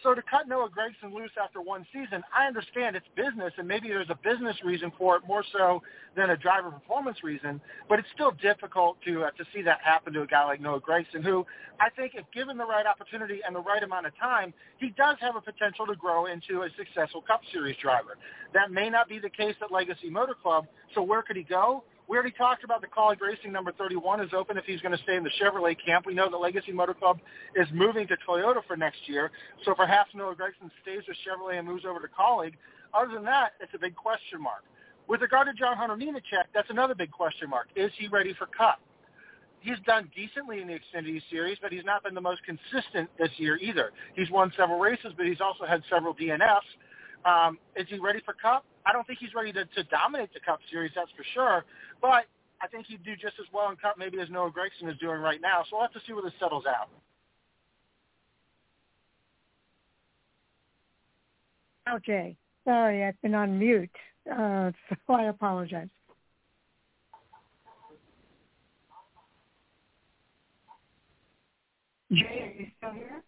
So to cut Noah Gragson loose after one season, I understand it's business, and maybe there's a business reason for it more so than a driver performance reason. But it's still difficult to uh, to see that happen to a guy like Noah Gragson, who I think, if given the right opportunity and the right amount of time, he does have a potential to grow into a successful Cup Series driver. That may not be the case at Legacy Motor Club. So where could he go? We already talked about the Kaulig Racing number 31 is open if he's going to stay in the Chevrolet camp. We know that Legacy Motor Club is moving to Toyota for next year. So perhaps Noah Gragson stays with Chevrolet and moves over to Kaulig. Other than that, it's a big question mark. With regard to John Hunter Nemechek, that's another big question mark. Is he ready for Cup? He's done decently in the Xfinity Series, but he's not been the most consistent this year either. He's won several races, but he's also had several DNFs. Um, is he ready for Cup? I don't think he's ready to, to dominate the Cup Series, that's for sure. But I think he'd do just as well in Cup maybe as Noah Gragson is doing right now. So we'll have to see where this settles out. Okay. Sorry, I've been on mute, uh, so I apologize. Jay, are you still here?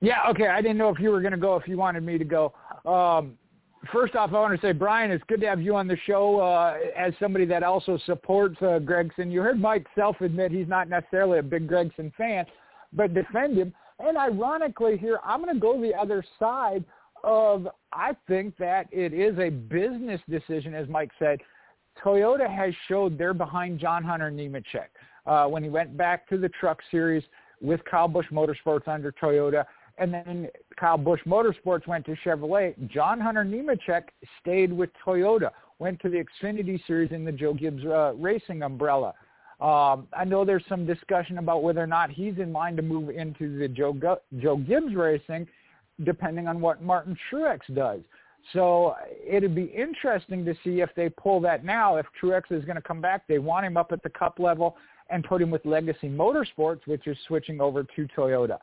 Yeah, okay. I didn't know if you were going to go, if you wanted me to go. Um, first off, I want to say, Brian, it's good to have you on the show uh, as somebody that also supports uh, Gragson. You heard Mike self admit he's not necessarily a big Gragson fan, but defend him. And ironically here, I'm going to go the other side of I think that it is a business decision, as Mike said. Toyota has showed they're behind John Hunter Nemechek. Uh, when he went back to the truck series with Kyle Busch Motorsports under Toyota, and then Kyle Busch Motorsports went to Chevrolet. John Hunter Nemechek stayed with Toyota, went to the Xfinity Series in the Joe Gibbs uh, Racing umbrella. Um, I know there's some discussion about whether or not he's in line to move into the Joe, Joe Gibbs Racing, depending on what Martin Truex does. So it'd be interesting to see if they pull that now. If Truex is going to come back, they want him up at the Cup level and put him with Legacy Motorsports, which is switching over to Toyota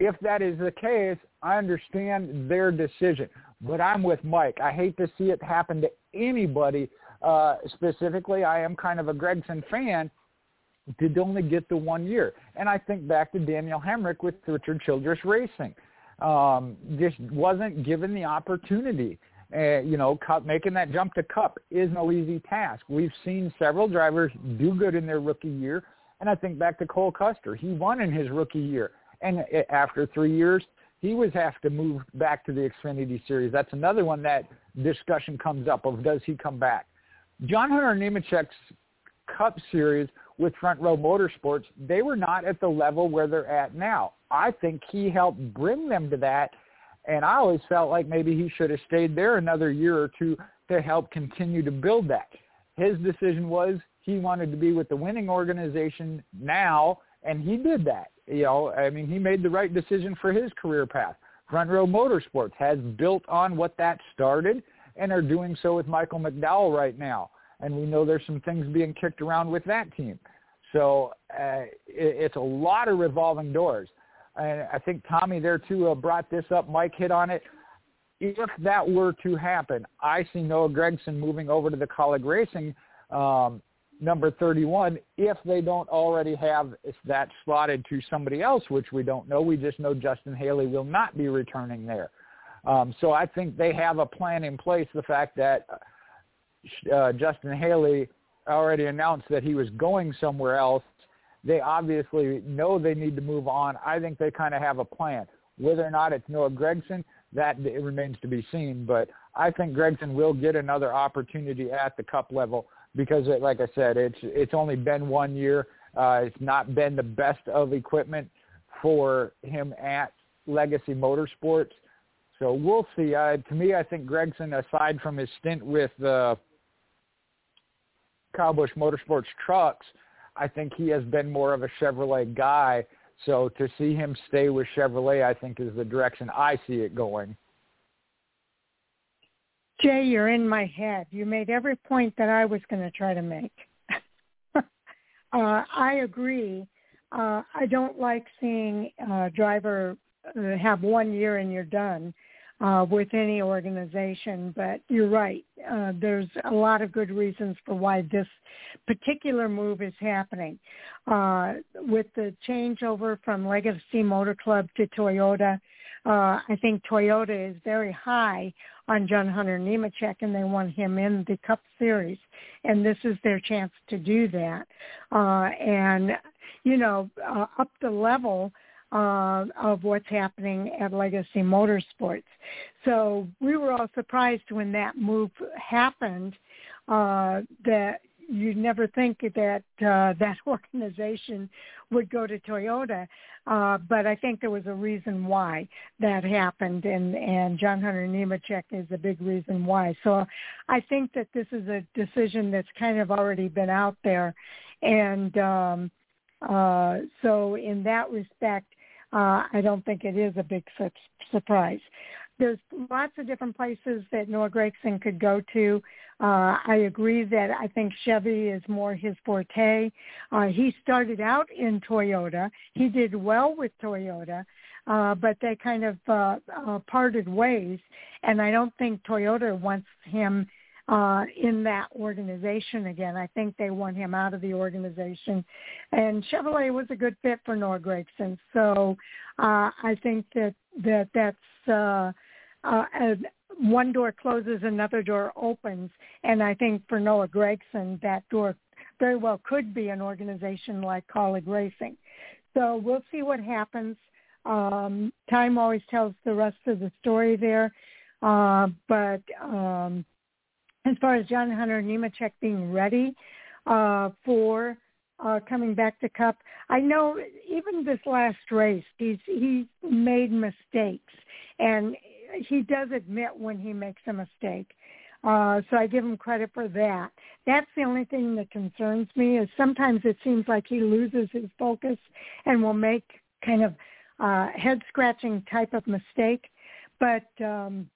if that is the case, I understand their decision. But I'm with Mike. I hate to see it happen to anybody. Uh, specifically, I am kind of a Gragson fan. Did only get the one year, and I think back to Daniel Hemric with Richard Childress Racing. Um, just wasn't given the opportunity. Uh, you know, cup, making that jump to Cup is no easy task. We've seen several drivers do good in their rookie year, and I think back to Cole Custer. He won in his rookie year and after three years, he was have to move back to the Xfinity Series. That's another one that discussion comes up of does he come back. John Hunter Nemechek's Cup Series with Front Row Motorsports, they were not at the level where they're at now. I think he helped bring them to that, and I always felt like maybe he should have stayed there another year or two to help continue to build that. His decision was he wanted to be with the winning organization now, and he did that. You know, I mean, he made the right decision for his career path. Front Row Motorsports has built on what that started and are doing so with Michael McDowell right now. And we know there's some things being kicked around with that team. So uh, it, it's a lot of revolving doors. And I think Tommy there too uh, brought this up. Mike hit on it. If that were to happen, I see Noah Gragson moving over to the Kaulig Racing um, number 31 if they don't already have that slotted to somebody else, which we don't know. We just know Justin Haley will not be returning there. Um, so I think they have a plan in place. The fact that uh, Justin Haley already announced that he was going somewhere else, they obviously know they need to move on. I think they kind of have a plan. Whether or not it's Noah Gragson, that it remains to be seen. But I think Gragson will get another opportunity at the Cup level because, it, like I said, it's it's only been one year. Uh, it's not been the best of equipment for him at Legacy Motorsports. So we'll see. Uh, to me, I think Gragson, aside from his stint with uh, Kyle Busch Motorsports trucks, I think he has been more of a Chevrolet guy. So to see him stay with Chevrolet, I think is the direction I see it going. Jay, you're in my head. You made every point that I was going to try to make. uh, I agree. Uh, I don't like seeing a driver uh, have one year and you're done uh, with any organization. But you're right. Uh, there's a lot of good reasons for why this particular move is happening. Uh, with the changeover from Legacy Motor Club to Toyota, uh, I think Toyota is very high on John Hunter Nemechek, and they want him in the Cup Series, and this is their chance to do that. Uh, and you know, uh, up the level uh, of what's happening at Legacy Motorsports. So we were all surprised when that move happened. Uh, that you'd never think that uh, that organization would go to Toyota, uh, but I think there was a reason why that happened, and and John Hunter Nemechek is a big reason why. So I think that this is a decision that's kind of already been out there, and um, uh, so in that respect, uh, I don't think it is a big su- surprise. There's lots of different places that Noah Gragson could go to. Uh, I agree that I think Chevy is more his forte. Uh, he started out in Toyota. He did well with Toyota, uh, but they kind of uh, uh, parted ways. And I don't think Toyota wants him uh, in that organization again. I think they want him out of the organization. And Chevrolet was a good fit for Noah Gragson. So uh, I think that, that that's uh, uh, one door closes, another door opens. And I think for Noah Gragson, that door very well could be an organization like Kaulig Racing. So we'll see what happens. Um, time always tells the rest of the story there. Uh, but um, as far as John Hunter Nemechek being ready uh, for uh, coming back to Cup, I know even this last race, he's he's made mistakes, and he does admit when he makes a mistake. Uh, so I give him credit for that. That's the only thing that concerns me is sometimes it seems like he loses his focus and will make kind of uh, head scratching type of mistake. But um,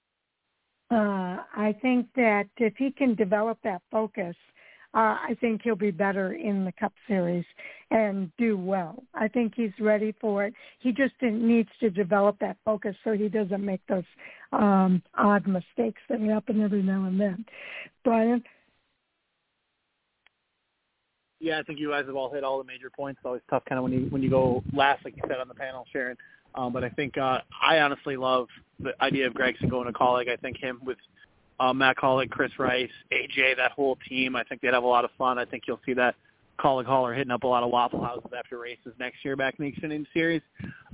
uh, I think that if he can develop that focus, I think he'll be better in the Cup Series and do well. I think he's ready for it. He just needs to develop that focus so he doesn't make those um, odd mistakes that happen every now and then. Brian? Yeah, I think you guys have all hit all the major points. It's always tough kind of when you when you go last, like you said on the panel, Sharon. Um, but I think uh, I honestly love the idea of Gragson going to Kaulig. I think him with uh, Matt Kaulig, Chris Rice, AJ, that whole team, I think they'd have a lot of fun. I think you'll see that Kaulig Hall are hitting up a lot of Waffle Houses after races next year back in the Xfinity Series.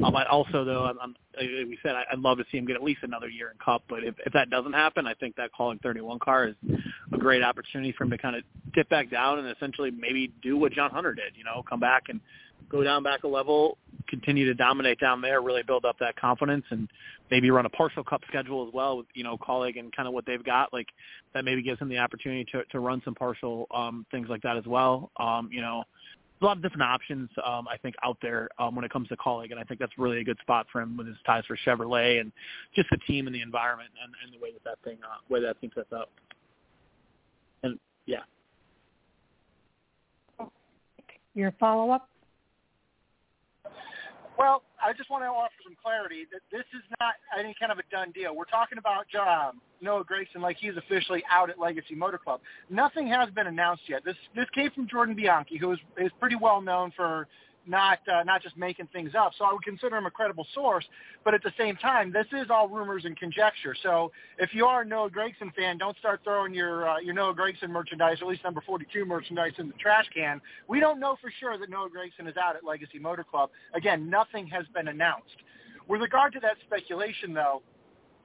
Um, I also, though, I'm, I'm, we said, I'd love to see him get at least another year in Cup. But if, if that doesn't happen, I think that Kaulig 31 car is a great opportunity for him to kind of dip back down and essentially maybe do what John Hunter did. You know, come back and go down back a level, continue to dominate down there, really build up that confidence, and maybe run a partial cup schedule as well with you know Kaulig and kind of what they've got. Like that maybe gives him the opportunity to to run some partial um, things like that as well. Um, you know, a lot of different options um, I think out there um, when it comes to Kaulig, and I think that's really a good spot for him with his ties for Chevrolet and just the team and the environment and, and the way that that thing uh, way that thing sets up. And yeah. Your follow up. Well, I just want to offer some clarity that this is not any kind of a done deal. We're talking about um, Noah Gragson like he's officially out at Legacy Motor Club. Nothing has been announced yet. This this came from Jordan Bianchi, who is is pretty well known for not uh, not just making things up. So I would consider him a credible source. But at the same time, this is all rumors and conjecture. So if you are a Noah Gragson fan, don't start throwing your uh, your Noah Gragson merchandise, or at least number 42 merchandise, in the trash can. We don't know for sure that Noah Gragson is out at Legacy Motor Club. Again, nothing has been announced. With regard to that speculation, though,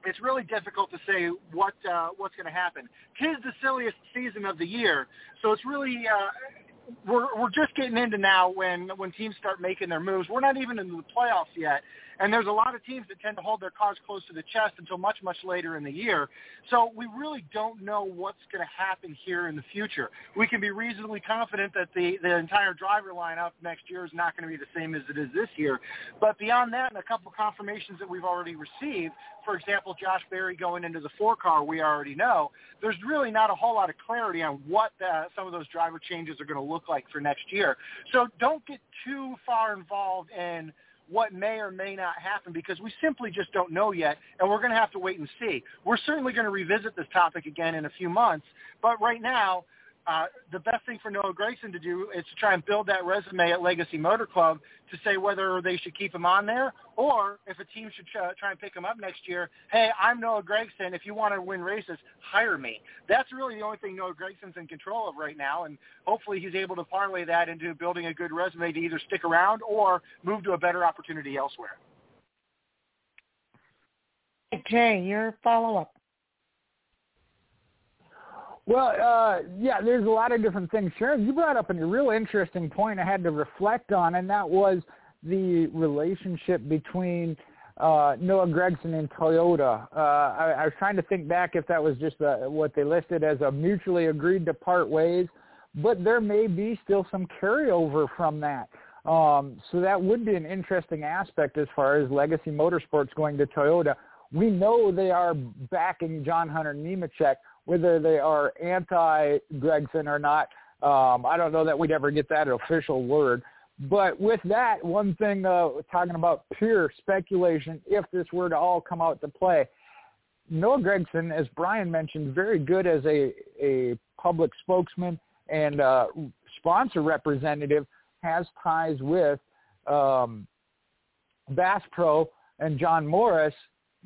it's really difficult to say what uh, what's going to happen. Tis the silliest season of the year, so it's really uh, we're we're just getting into now when when teams start making their moves. We're not even in the playoffs yet, and there's a lot of teams that tend to hold their cards close to the chest until much much later in the year. So we really don't know what's going to happen here in the future. We can be reasonably confident that the the entire driver lineup next year is not going to be the same as it is this year. But beyond that, and a couple of confirmations that we've already received, for example, Josh Berry going into the four car, we already know. There's really not a whole lot of clarity on what the, some of those driver changes are going to look like for next year. So don't get too far involved in what may or may not happen because we simply just don't know yet, and we're going to have to wait and see. We're certainly going to revisit this topic again in a few months, but right now uh, the best thing for Noah Gragson to do is to try and build that resume at Legacy Motor Club to say whether they should keep him on there or if a team should try and pick him up next year. Hey, I'm Noah Gragson. If you want to win races, hire me. That's really the only thing Noah Gragson's in control of right now, and hopefully he's able to parlay that into building a good resume to either stick around or move to a better opportunity elsewhere. Jay, your follow-up. Well, uh, yeah, there's a lot of different things. Sharon, you brought up a real interesting point I had to reflect on, and that was the relationship between uh, Noah Gragson and Toyota. Uh, I, I was trying to think back if that was just a, what they listed as a mutually agreed to part ways, but there may be still some carryover from that. Um, so that would be an interesting aspect as far as Legacy Motorsports going to Toyota. We know they are backing John Hunter Nemechek whether they are anti-Gragson or not. Um, I don't know that we'd ever get that official word. But with that, one thing uh, talking about pure speculation, if this were to all come out to play, Noah Gragson, as Brian mentioned, very good as a, a public spokesman and uh, sponsor representative, has ties with um, Bass Pro and John Morris,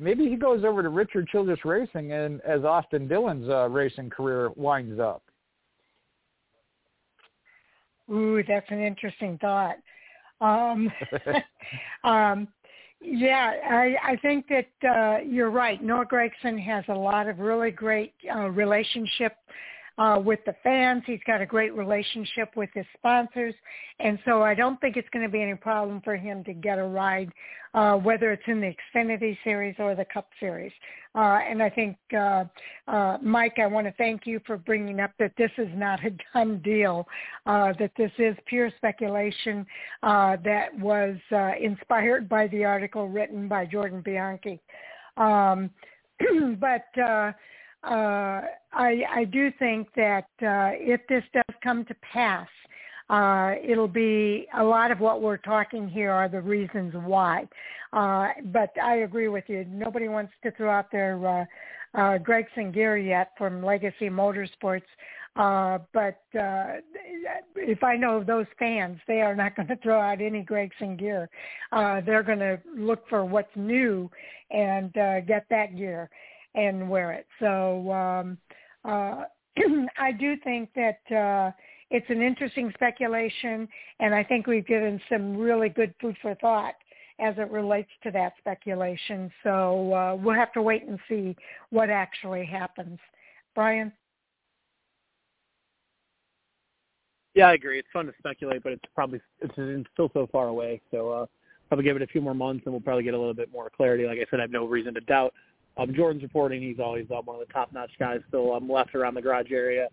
maybe he goes over to Richard Childress Racing and as Austin Dillon's uh, racing career winds up. Ooh, that's an interesting thought. Um, um, yeah, I, I think that uh, you're right. Noah Gragson has a lot of really great uh, relationship uh, with the fans. He's got a great relationship with his sponsors, and so I don't think it's going to be any problem for him to get a ride, uh, whether it's in the Xfinity Series or the Cup Series. Uh, and I think, uh, uh, Mike, I want to thank you for bringing up that this is not a done deal, uh, that this is pure speculation uh, that was uh, inspired by the article written by Jordan Bianchi. Um, but uh, uh, I, I do think that uh, if this does come to pass, uh, it'll be a lot of what we're talking here are the reasons why. Uh, but I agree with you. Nobody wants to throw out their uh, uh, gear yet from Legacy Motorsports. Uh, but uh, if I know those fans, they are not going to throw out any Gragson gear. Uh, they're going to look for what's new and uh, get that gear and wear it. So um, uh, I do think that uh, it's an interesting speculation, and I think we've given some really good food for thought as it relates to that speculation. So uh, we'll have to wait and see what actually happens. Brian? Yeah, I agree. It's fun to speculate, but it's probably it's still so far away. So uh, probably give it a few more months, and we'll probably get a little bit more clarity. Like I said, I have no reason to doubt. Um, Jordan's reporting; he's always uh, one of the top-notch guys. Still um, left around the garage area,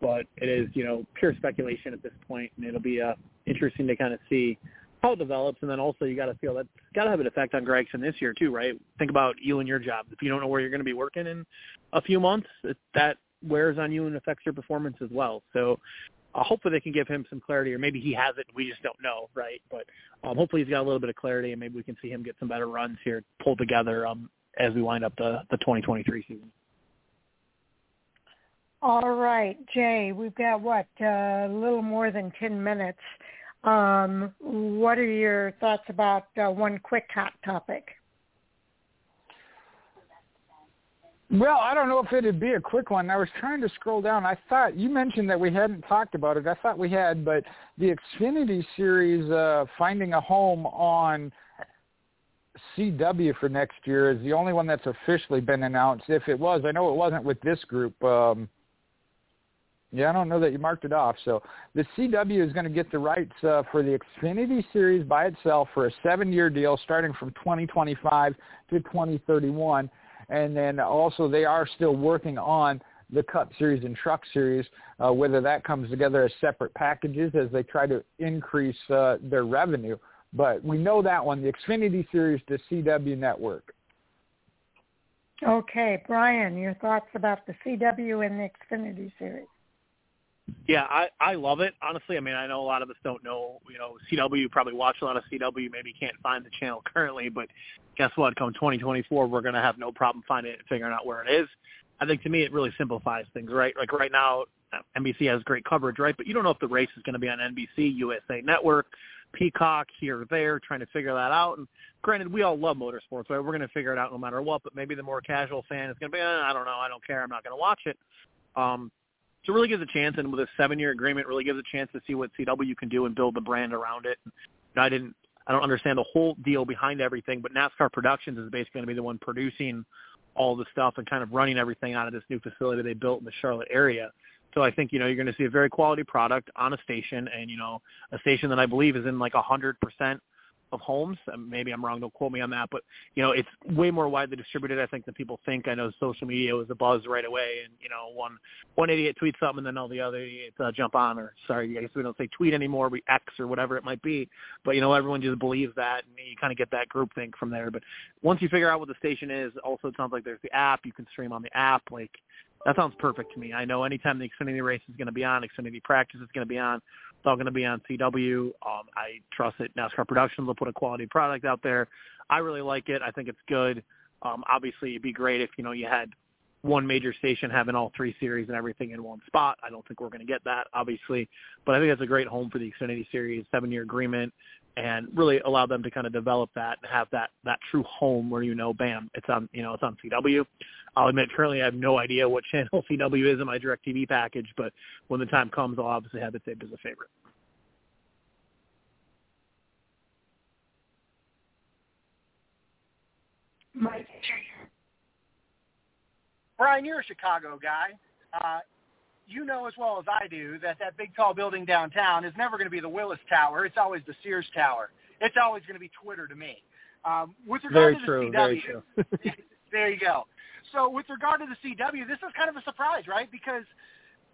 but it is you know pure speculation at this point, and it'll be uh, interesting to kind of see how it develops. And then also you got to feel that's got to have an effect on Gragson this year too, right? Think about you and your job. If you don't know where you're going to be working in a few months, it, that wears on you and affects your performance as well. So uh, hopefully they can give him some clarity, or maybe he has it and we just don't know, right? But um, hopefully he's got a little bit of clarity, and maybe we can see him get some better runs here pulled together um, as we wind up the the 2023 season. All right, Jay, we've got what uh, a little more than 10 minutes. Um, what are your thoughts about uh, one quick hot topic? Well, I don't know if it'd be a quick one. I was trying to scroll down. I thought you mentioned that we hadn't talked about it. I thought we had, but the Xfinity Series uh, finding a home on CW for next year is the only one that's officially been announced. If it was, I know it wasn't with this group. Um, yeah, I don't know that you marked it off. So the CW is going to get the rights uh, for the Xfinity Series by itself for a seven-year deal starting from 2025 to 2031 and then also they are still working on the Cup Series and Truck Series, uh, whether that comes together as separate packages as they try to increase uh, their revenue. But we know that one, the Xfinity Series the CW Network. Okay, Brian, your thoughts about the CW and the Xfinity Series? Yeah, I I love it. Honestly, I mean, I know a lot of us don't know. You know, CW probably watch a lot of CW. Maybe can't find the channel currently, but guess what? Come 2024, we're going to have no problem finding it and figuring out where it is. I think to me, it really simplifies things, right? Like right now, NBC has great coverage, right? But you don't know if the race is going to be on NBC, USA Network, Peacock, here or there, trying to figure that out. And granted, we all love motorsports, right? We're going to figure it out no matter what. But maybe the more casual fan is going to be, eh, I don't know, I don't care, I'm not going to watch it. Um, so it really gives a chance, and with a seven-year agreement, really gives a chance to see what CW can do and build the brand around it. I didn't, I don't understand the whole deal behind everything, but NASCAR Productions is basically going to be the one producing all the stuff and kind of running everything out of this new facility they built in the Charlotte area. So I think you know you're going to see a very quality product on a station, and you know a station that I believe is in like a hundred percent of homes. Maybe I'm wrong. Don't quote me on that. But you know, it's way more widely distributed, I think, than people think. I know social media was a buzz right away, and you know, one one idiot tweets something, and then all the other idiots uh, jump on. Or sorry, I guess we don't say tweet anymore. We X or whatever it might be. But you know, everyone just believes that, and you kind of get that group think from there. But once you figure out what the station is, also it sounds like there's the app. You can stream on the app. Like that sounds perfect to me. I know anytime the Xfinity race is going to be on, Xfinity practice is going to be on. It's all going to be on CW. Um, I trust that NASCAR Productions will put a quality product out there. I really like it. I think it's good. Um, obviously, it'd be great if you know you had one major station having all three series and everything in one spot. I don't think we're going to get that, obviously, but I think that's a great home for the Xfinity Series, seven-year agreement, and really allow them to kind of develop that and have that that true home where you know, bam, it's on you know it's on CW. I'll admit currently I have no idea what channel CW is in my DirecTV package, but when the time comes, I'll obviously have it saved as a favorite. Mike. Brian, you're a Chicago guy. Uh, you know as well as I do that that big tall building downtown is never going to be the Willis Tower. It's always the Sears Tower. It's always going to be Twitter to me. Um, with regard very to the true, CW, very true. there you go. So with regard to the CW, this is kind of a surprise, right? Because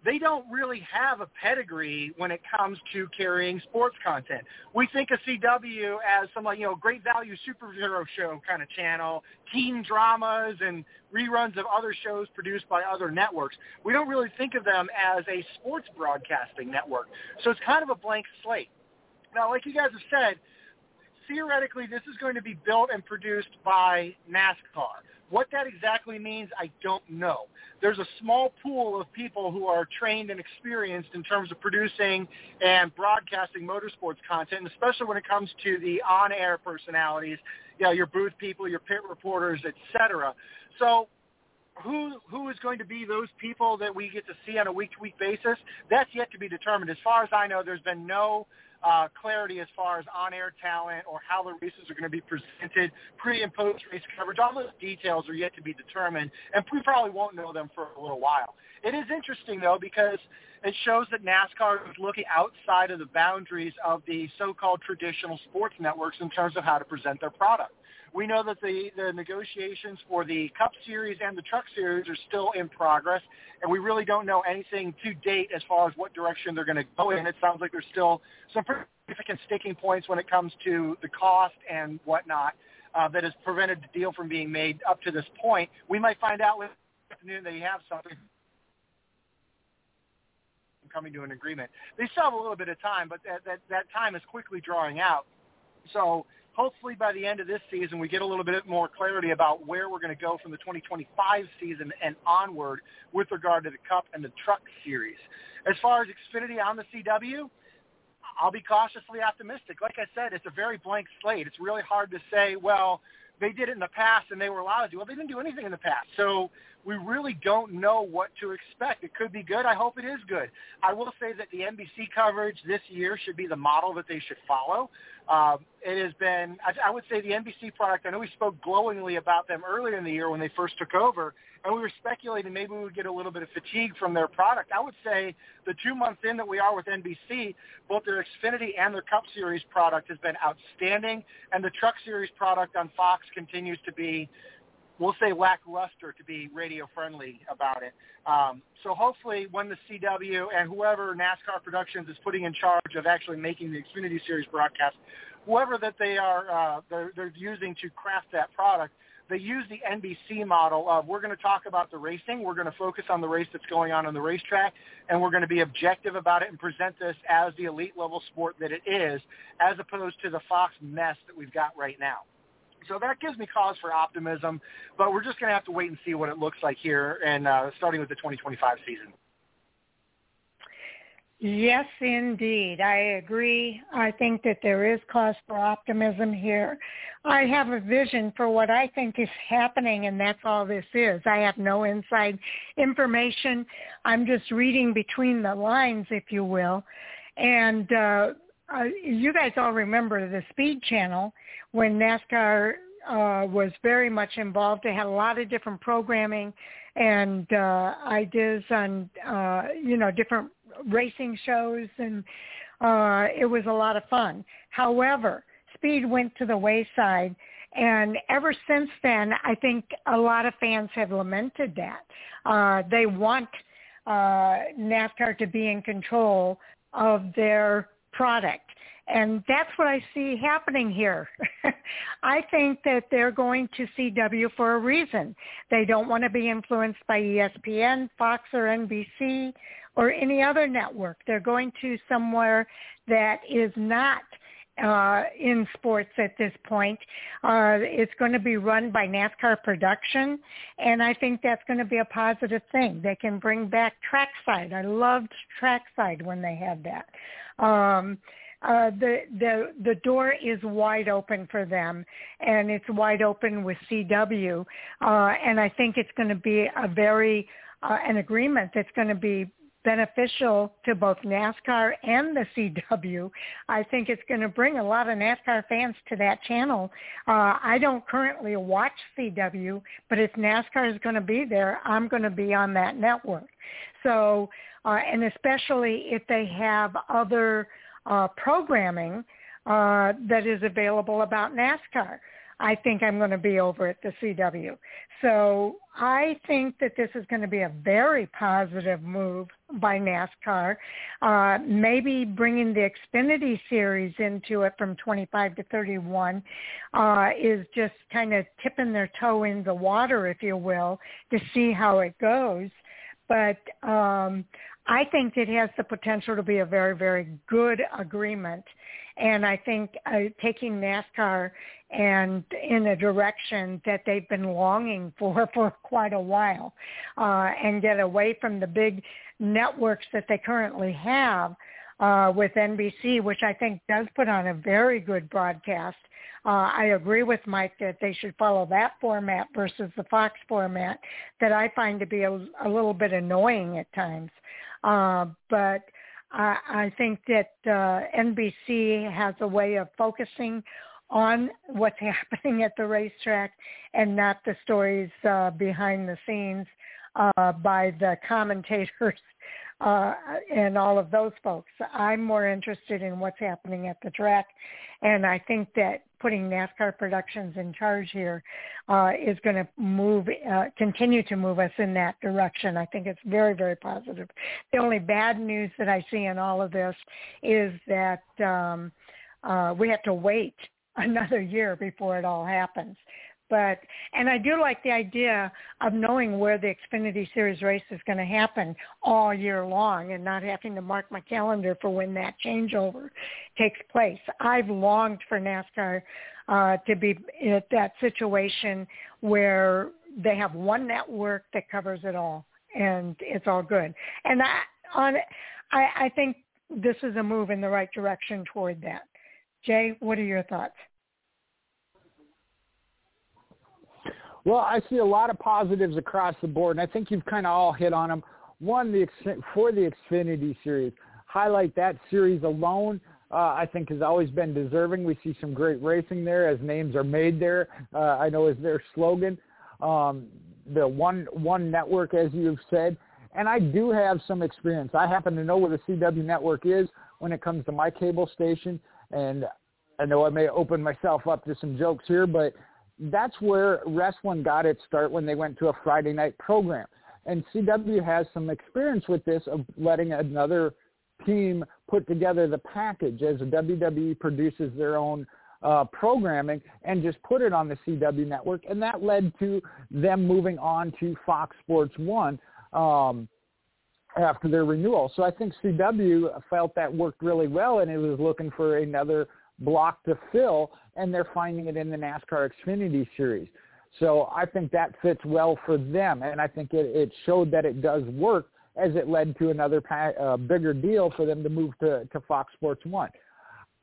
they don't really have a pedigree when it comes to carrying sports content. We think of CW as some like, you know, great value superhero show kind of channel, teen dramas and reruns of other shows produced by other networks. We don't really think of them as a sports broadcasting network. So it's kind of a blank slate. Now, like you guys have said, theoretically this is going to be built and produced by NASCAR. What that exactly means, I don't know. There's a small pool of people who are trained and experienced in terms of producing and broadcasting motorsports content, especially when it comes to the on-air personalities, you know, your booth people, your pit reporters, etc. So who who is going to be those people that we get to see on a week to week basis? That's yet to be determined. As far as I know, there's been no uh, clarity as far as on-air talent or how the races are going to be presented, pre and post race coverage. All those details are yet to be determined, and we probably won't know them for a little while. It is interesting though because it shows that NASCAR is looking outside of the boundaries of the so-called traditional sports networks in terms of how to present their product. We know that the, the negotiations for the Cup Series and the Truck Series are still in progress, and we really don't know anything to date as far as what direction they're going to go in. It sounds like there's still some pretty significant sticking points when it comes to the cost and whatnot uh, that has prevented the deal from being made up to this point. We might find out this afternoon that you have something coming to an agreement. They still have a little bit of time, but that, that, that time is quickly drawing out. So hopefully by the end of this season, we get a little bit more clarity about where we're going to go from the 2025 season and onward with regard to the Cup and the Truck Series. As far as Xfinity on the CW, I'll be cautiously optimistic. Like I said, it's a very blank slate. It's really hard to say, well, they did it in the past and they were allowed to. Do. Well, they didn't do anything in the past. So we really don't know what to expect. It could be good. I hope it is good. I will say that the NBC coverage this year should be the model that they should follow. Um, it has been, I, I would say the NBC product, I know we spoke glowingly about them earlier in the year when they first took over, and we were speculating maybe we would get a little bit of fatigue from their product. I would say the two months in that we are with NBC, both their Xfinity and their Cup Series product has been outstanding, and the Truck Series product on Fox continues to be we'll say lackluster to be radio friendly about it. Um, so hopefully when the CW and whoever NASCAR Productions is putting in charge of actually making the Xfinity Series broadcast, whoever that they are uh, they're, they're using to craft that product, they use the NBC model of we're going to talk about the racing, we're going to focus on the race that's going on on the racetrack, and we're going to be objective about it and present this as the elite level sport that it is, as opposed to the Fox mess that we've got right now. So that gives me cause for optimism, but we're just going to have to wait and see what it looks like here, and uh, starting with the 2025 season. Yes, indeed. I agree. I think that there is cause for optimism here. I have a vision for what I think is happening, and that's all this is. I have no inside information. I'm just reading between the lines, if you will. And uh, uh, you guys all remember the Speed Channel when NASCAR uh, was very much involved. They had a lot of different programming and uh, ideas on, uh, you know, different racing shows, and uh, it was a lot of fun. However, Speed went to the wayside, and ever since then, I think a lot of fans have lamented that. Uh, they want uh, NASCAR to be in control of their product. And that's what I see happening here. I think that they're going to CW for a reason. They don't want to be influenced by ESPN, Fox, or NBC, or any other network. They're going to somewhere that is not uh, in sports at this point. Uh, it's going to be run by NASCAR production, and I think that's going to be a positive thing. They can bring back trackside. I loved trackside when they had that. Um, uh, the the the door is wide open for them, and it's wide open with CW, uh, and I think it's going to be a very uh, an agreement that's going to be beneficial to both NASCAR and the CW. I think it's going to bring a lot of NASCAR fans to that channel. Uh, I don't currently watch CW, but if NASCAR is going to be there, I'm going to be on that network. So, uh, and especially if they have other uh, programming uh, that is available about NASCAR. I think I'm going to be over at the CW. So I think that this is going to be a very positive move by NASCAR. Uh, maybe bringing the Xfinity series into it from 25 to 31 uh, is just kind of tipping their toe in the water, if you will, to see how it goes. But um, I think it has the potential to be a very, very good agreement. And I think uh, taking NASCAR and in a direction that they've been longing for for quite a while uh, and get away from the big networks that they currently have, uh, with NBC, which I think does put on a very good broadcast. Uh, I agree with Mike that they should follow that format versus the Fox format that I find to be a, a little bit annoying at times. Uh, but I, I think that uh, NBC has a way of focusing on what's happening at the racetrack and not the stories uh, behind the scenes uh, by the commentators uh, and all of those folks. I'm more interested in what's happening at the track, and I think that putting NASCAR Productions in charge here uh, is going to move, uh, continue to move us in that direction. I think it's very, very positive. The only bad news that I see in all of this is that um, uh, we have to wait another year before it all happens. But and I do like the idea of knowing where the Xfinity Series race is going to happen all year long and not having to mark my calendar for when that changeover takes place. I've longed for NASCAR uh, to be at that situation where they have one network that covers it all and it's all good. And I on I, I think this is a move in the right direction toward that. Jay, what are your thoughts? Well, I see a lot of positives across the board, and I think you've kind of all hit on them. One, the for the Xfinity series, highlight that series alone. Uh, I think has always been deserving. We see some great racing there as names are made there. Uh, I know is their slogan. Um, the one one network, as you've said, and I do have some experience. I happen to know where the CW network is when it comes to my cable station, and I know I may open myself up to some jokes here, but that's where wrestling got its start when they went to a Friday night program. And CW has some experience with this of letting another team put together the package as WWE produces their own uh, programming and just put it on the CW network. And that led to them moving on to Fox Sports 1 um, after their renewal. So I think CW felt that worked really well and it was looking for another block to fill, and they're finding it in the NASCAR Xfinity Series. So I think that fits well for them, and I think it, it showed that it does work as it led to another pa- uh, bigger deal for them to move to, to Fox Sports One.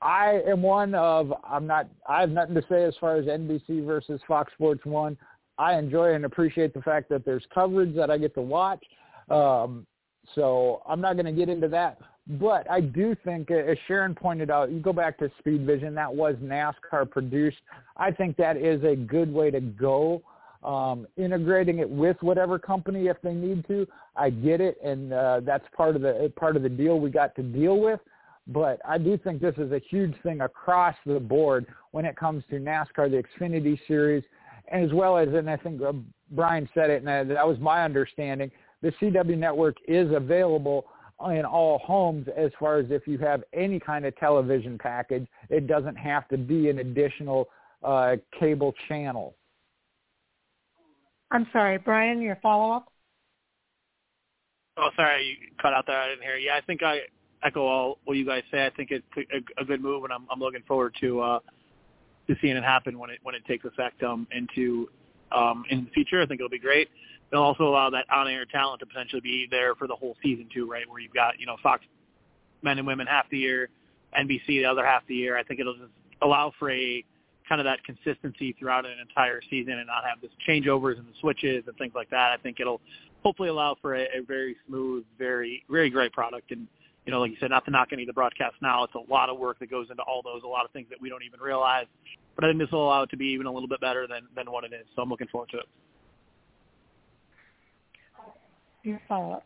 I am one of I'm not I have nothing to say as far as NBC versus Fox Sports One. I enjoy and appreciate the fact that there's coverage that I get to watch. Um, so I'm not going to get into that. But I do think, as Sharon pointed out, you go back to Speed Vision, that was NASCAR produced. I think that is a good way to go. Um, integrating it with whatever company if they need to, I get it, and uh, that's part of the part of the deal we got to deal with. But I do think this is a huge thing across the board when it comes to NASCAR, the Xfinity Series, as well as, and I think uh, Brian said it, and that was my understanding, the CW network is available in all homes as far as if you have any kind of television package. It doesn't have to be an additional uh, cable channel. I'm sorry, Brian, your follow-up? Oh, sorry, you cut out there. I didn't hear. Yeah, I think I echo all what you guys say. I think it's a, a good move, and I'm, I'm looking forward to uh, to seeing it happen when it when it takes effect um, into um, in the future. I think it'll be great they'll also allow that on-air talent to potentially be there for the whole season too, right? Where you've got you know Fox men and women half the year, NBC the other half the year. I think it'll just allow for a kind of that consistency throughout an entire season and not have this changeovers and the switches and things like that. I think it'll hopefully allow for a, a very smooth, very very great product. And you know, like you said, not to knock any of the broadcasts now, it's a lot of work that goes into all those, a lot of things that we don't even realize. But I think this will allow it to be even a little bit better than than what it is. So I'm looking forward to it your follow-up.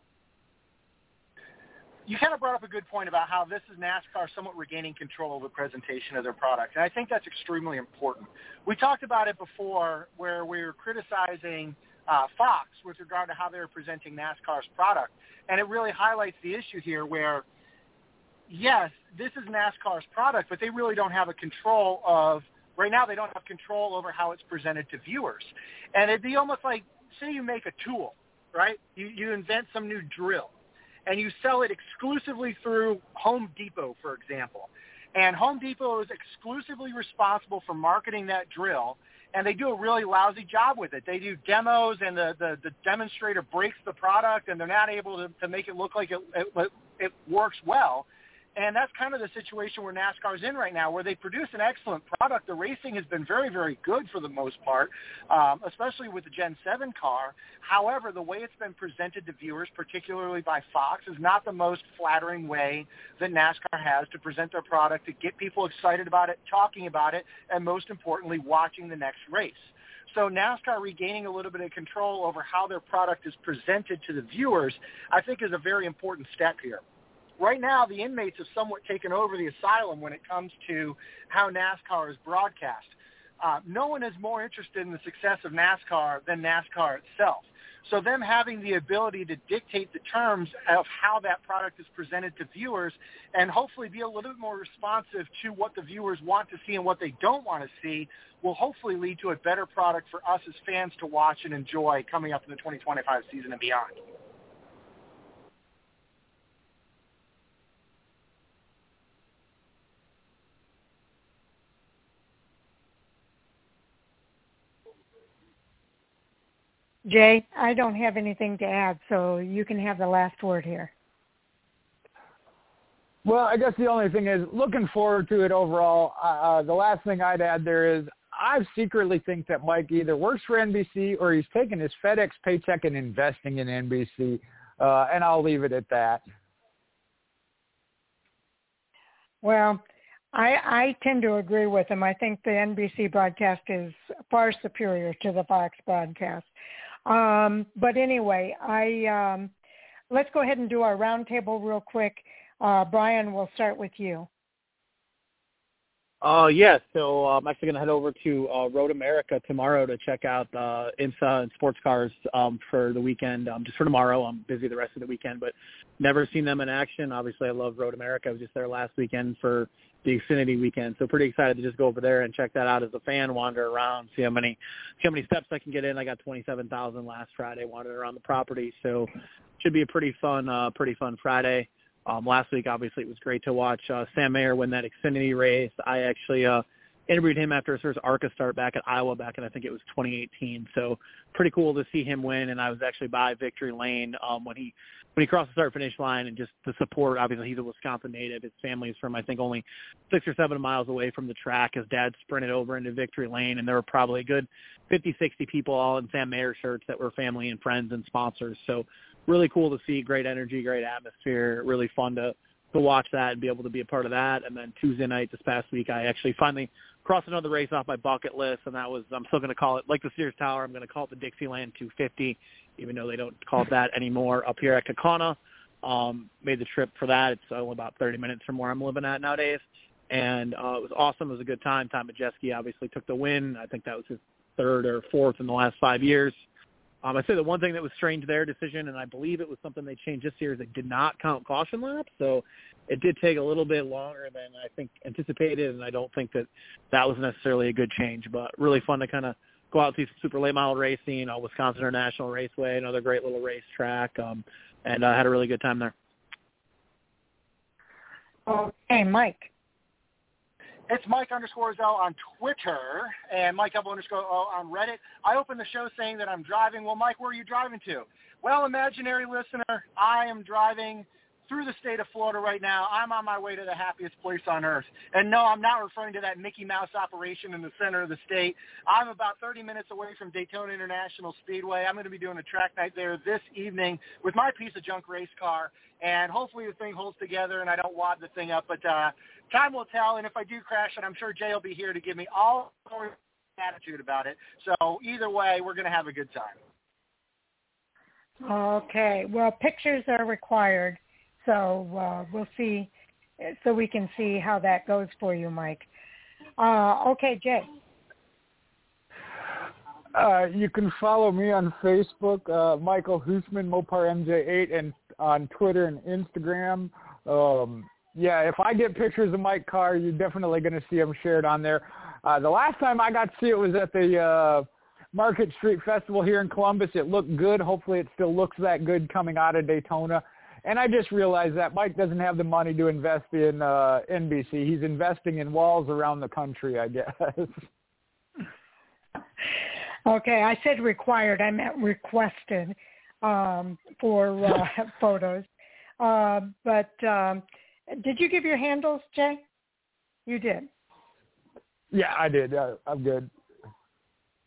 You kind of brought up a good point about how this is NASCAR somewhat regaining control of the presentation of their product, and I think that's extremely important. We talked about it before where we were criticizing uh, Fox with regard to how they were presenting NASCAR's product, and it really highlights the issue here where, yes, this is NASCAR's product, but they really don't have a control of right now they don't have control over how it's presented to viewers. And it'd be almost like, say you make a tool right? You, you invent some new drill and you sell it exclusively through Home Depot, for example. And Home Depot is exclusively responsible for marketing that drill, and they do a really lousy job with it. They do demos, and the, the, the demonstrator breaks the product, and they're not able to, to make it look like it, it, it works well. And that's kind of the situation where NASCAR's in right now, where they produce an excellent product. The racing has been very, very good for the most part, um, especially with the Gen 7 car. However, the way it's been presented to viewers, particularly by Fox, is not the most flattering way that NASCAR has to present their product, to get people excited about it, talking about it, and most importantly, watching the next race. So NASCAR regaining a little bit of control over how their product is presented to the viewers, I think is a very important step here right now the inmates have somewhat taken over the asylum when it comes to how NASCAR is broadcast. Uh, no one is more interested in the success of NASCAR than NASCAR itself. So them having the ability to dictate the terms of how that product is presented to viewers and hopefully be a little bit more responsive to what the viewers want to see and what they don't want to see will hopefully lead to a better product for us as fans to watch and enjoy coming up in the 2025 season and beyond. Jay, I don't have anything to add, so you can have the last word here. Well, I guess the only thing is looking forward to it overall. Uh, uh the last thing I'd add there is I secretly think that Mike either works for NBC or he's taking his FedEx paycheck and investing in NBC, uh, and I'll leave it at that. Well, I, I tend to agree with him. I think the NBC broadcast is far superior to the Fox broadcast. Um, but anyway, I um, let's go ahead and do our roundtable real quick. Uh, Brian, we'll start with you. Uh, yeah, so uh, I'm actually going to head over to uh, Road America tomorrow to check out uh, IMSA and sports cars um, for the weekend, um, just for tomorrow. I'm busy the rest of the weekend, but never seen them in action. Obviously, I love Road America. I was just there last weekend for the Xfinity weekend. So pretty excited to just go over there and check that out as a fan, wander around, see how many see how many steps I can get in. I got 27,000 last Friday wandering around the property, so should be a pretty fun uh pretty fun Friday. Um last week obviously it was great to watch uh Sam Mayer win that Xfinity race. I actually uh interviewed him after his first ARCA start back at Iowa back in I think it was 2018. So pretty cool to see him win and I was actually by victory lane um when he when he crossed the start finish line and just the support. Obviously, he's a Wisconsin native. His family is from I think only six or seven miles away from the track. His dad sprinted over into victory lane, and there were probably a good 50, 60 people all in Sam Mayer shirts that were family and friends and sponsors. So really cool to see. Great energy, great atmosphere. Really fun to to watch that and be able to be a part of that. And then Tuesday night this past week, I actually finally crossed another race off my bucket list, and that was I'm still going to call it like the Sears Tower. I'm going to call it the Dixieland 250 even though they don't call it that anymore, up here at Kaukauna. Um, made the trip for that. It's only about 30 minutes from where I'm living at nowadays. And uh, it was awesome. It was a good time. Ty Majeski obviously took the win. I think that was his third or fourth in the last five years. Um, I say the one thing that was strange their decision, and I believe it was something they changed this year, is they did not count caution laps. So it did take a little bit longer than I think anticipated, and I don't think that that was necessarily a good change. But really fun to kind of go out to see super late model racing, uh, Wisconsin International Raceway, another great little racetrack, um, and I uh, had a really good time there. Okay, Mike. It's Mike underscore Zell on Twitter and Mike double underscore O on Reddit. I opened the show saying that I'm driving. Well, Mike, where are you driving to? Well, imaginary listener, I am driving through the state of Florida right now. I'm on my way to the happiest place on earth. And no, I'm not referring to that Mickey Mouse operation in the center of the state. I'm about 30 minutes away from Daytona International Speedway. I'm going to be doing a track night there this evening with my piece of junk race car. And hopefully the thing holds together and I don't wad the thing up. But uh, time will tell. And if I do crash it, I'm sure Jay will be here to give me all attitude about it. So either way, we're going to have a good time. Okay. Well, pictures are required. So uh, we'll see, so we can see how that goes for you, Mike. Uh, okay, Jay. Uh, you can follow me on Facebook, uh, Michael Husmann, Mopar MJ8, and on Twitter and Instagram. Um, yeah, if I get pictures of Mike Carr, you're definitely going to see them shared on there. Uh, the last time I got to see it was at the uh, Market Street Festival here in Columbus. It looked good. Hopefully it still looks that good coming out of Daytona. And I just realized that Mike doesn't have the money to invest in uh, NBC. He's investing in walls around the country, I guess. okay, I said required. I meant requested um, for uh, photos. Uh, but um, did you give your handles, Jay? You did. Yeah, I did. Uh, I'm good.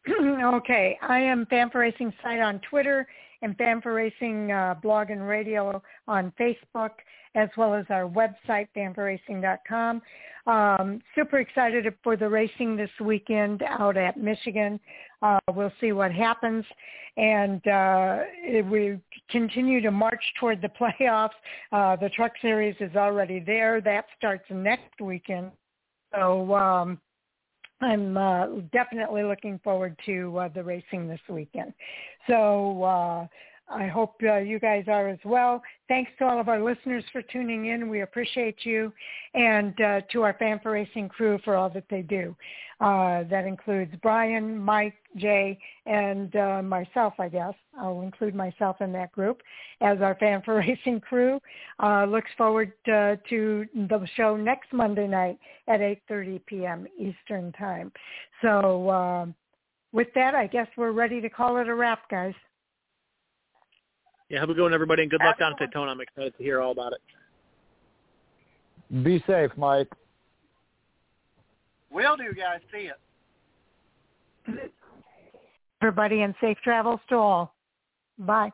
okay, I am Fan Racing site on Twitter and Fan4Racing uh, blog and radio on Facebook, as well as our website, fan4racing.com. Um, super excited for the racing this weekend out at Michigan. Uh, we'll see what happens. And uh, we continue to march toward the playoffs. Uh, the Truck Series is already there. That starts next weekend. So um, I'm uh, definitely looking forward to uh, the racing this weekend. So uh, I hope uh, you guys are as well. Thanks to all of our listeners for tuning in. We appreciate you, and uh, to our Fan4Racing crew for all that they do. Uh, that includes Brian, Mike, Jay, and uh, myself, I guess. I'll include myself in that group as our Fan for Racing crew. Uh, looks forward uh, to the show next Monday night at 8.30 p.m. Eastern Time. So with that, I guess we're ready to call it a wrap, guys. Yeah, have a good one, everybody, and good luck down at Daytona. I'm excited to hear all about it. Be safe, Mike. Will do, guys. See you. Everybody, and safe travels to all. Bye.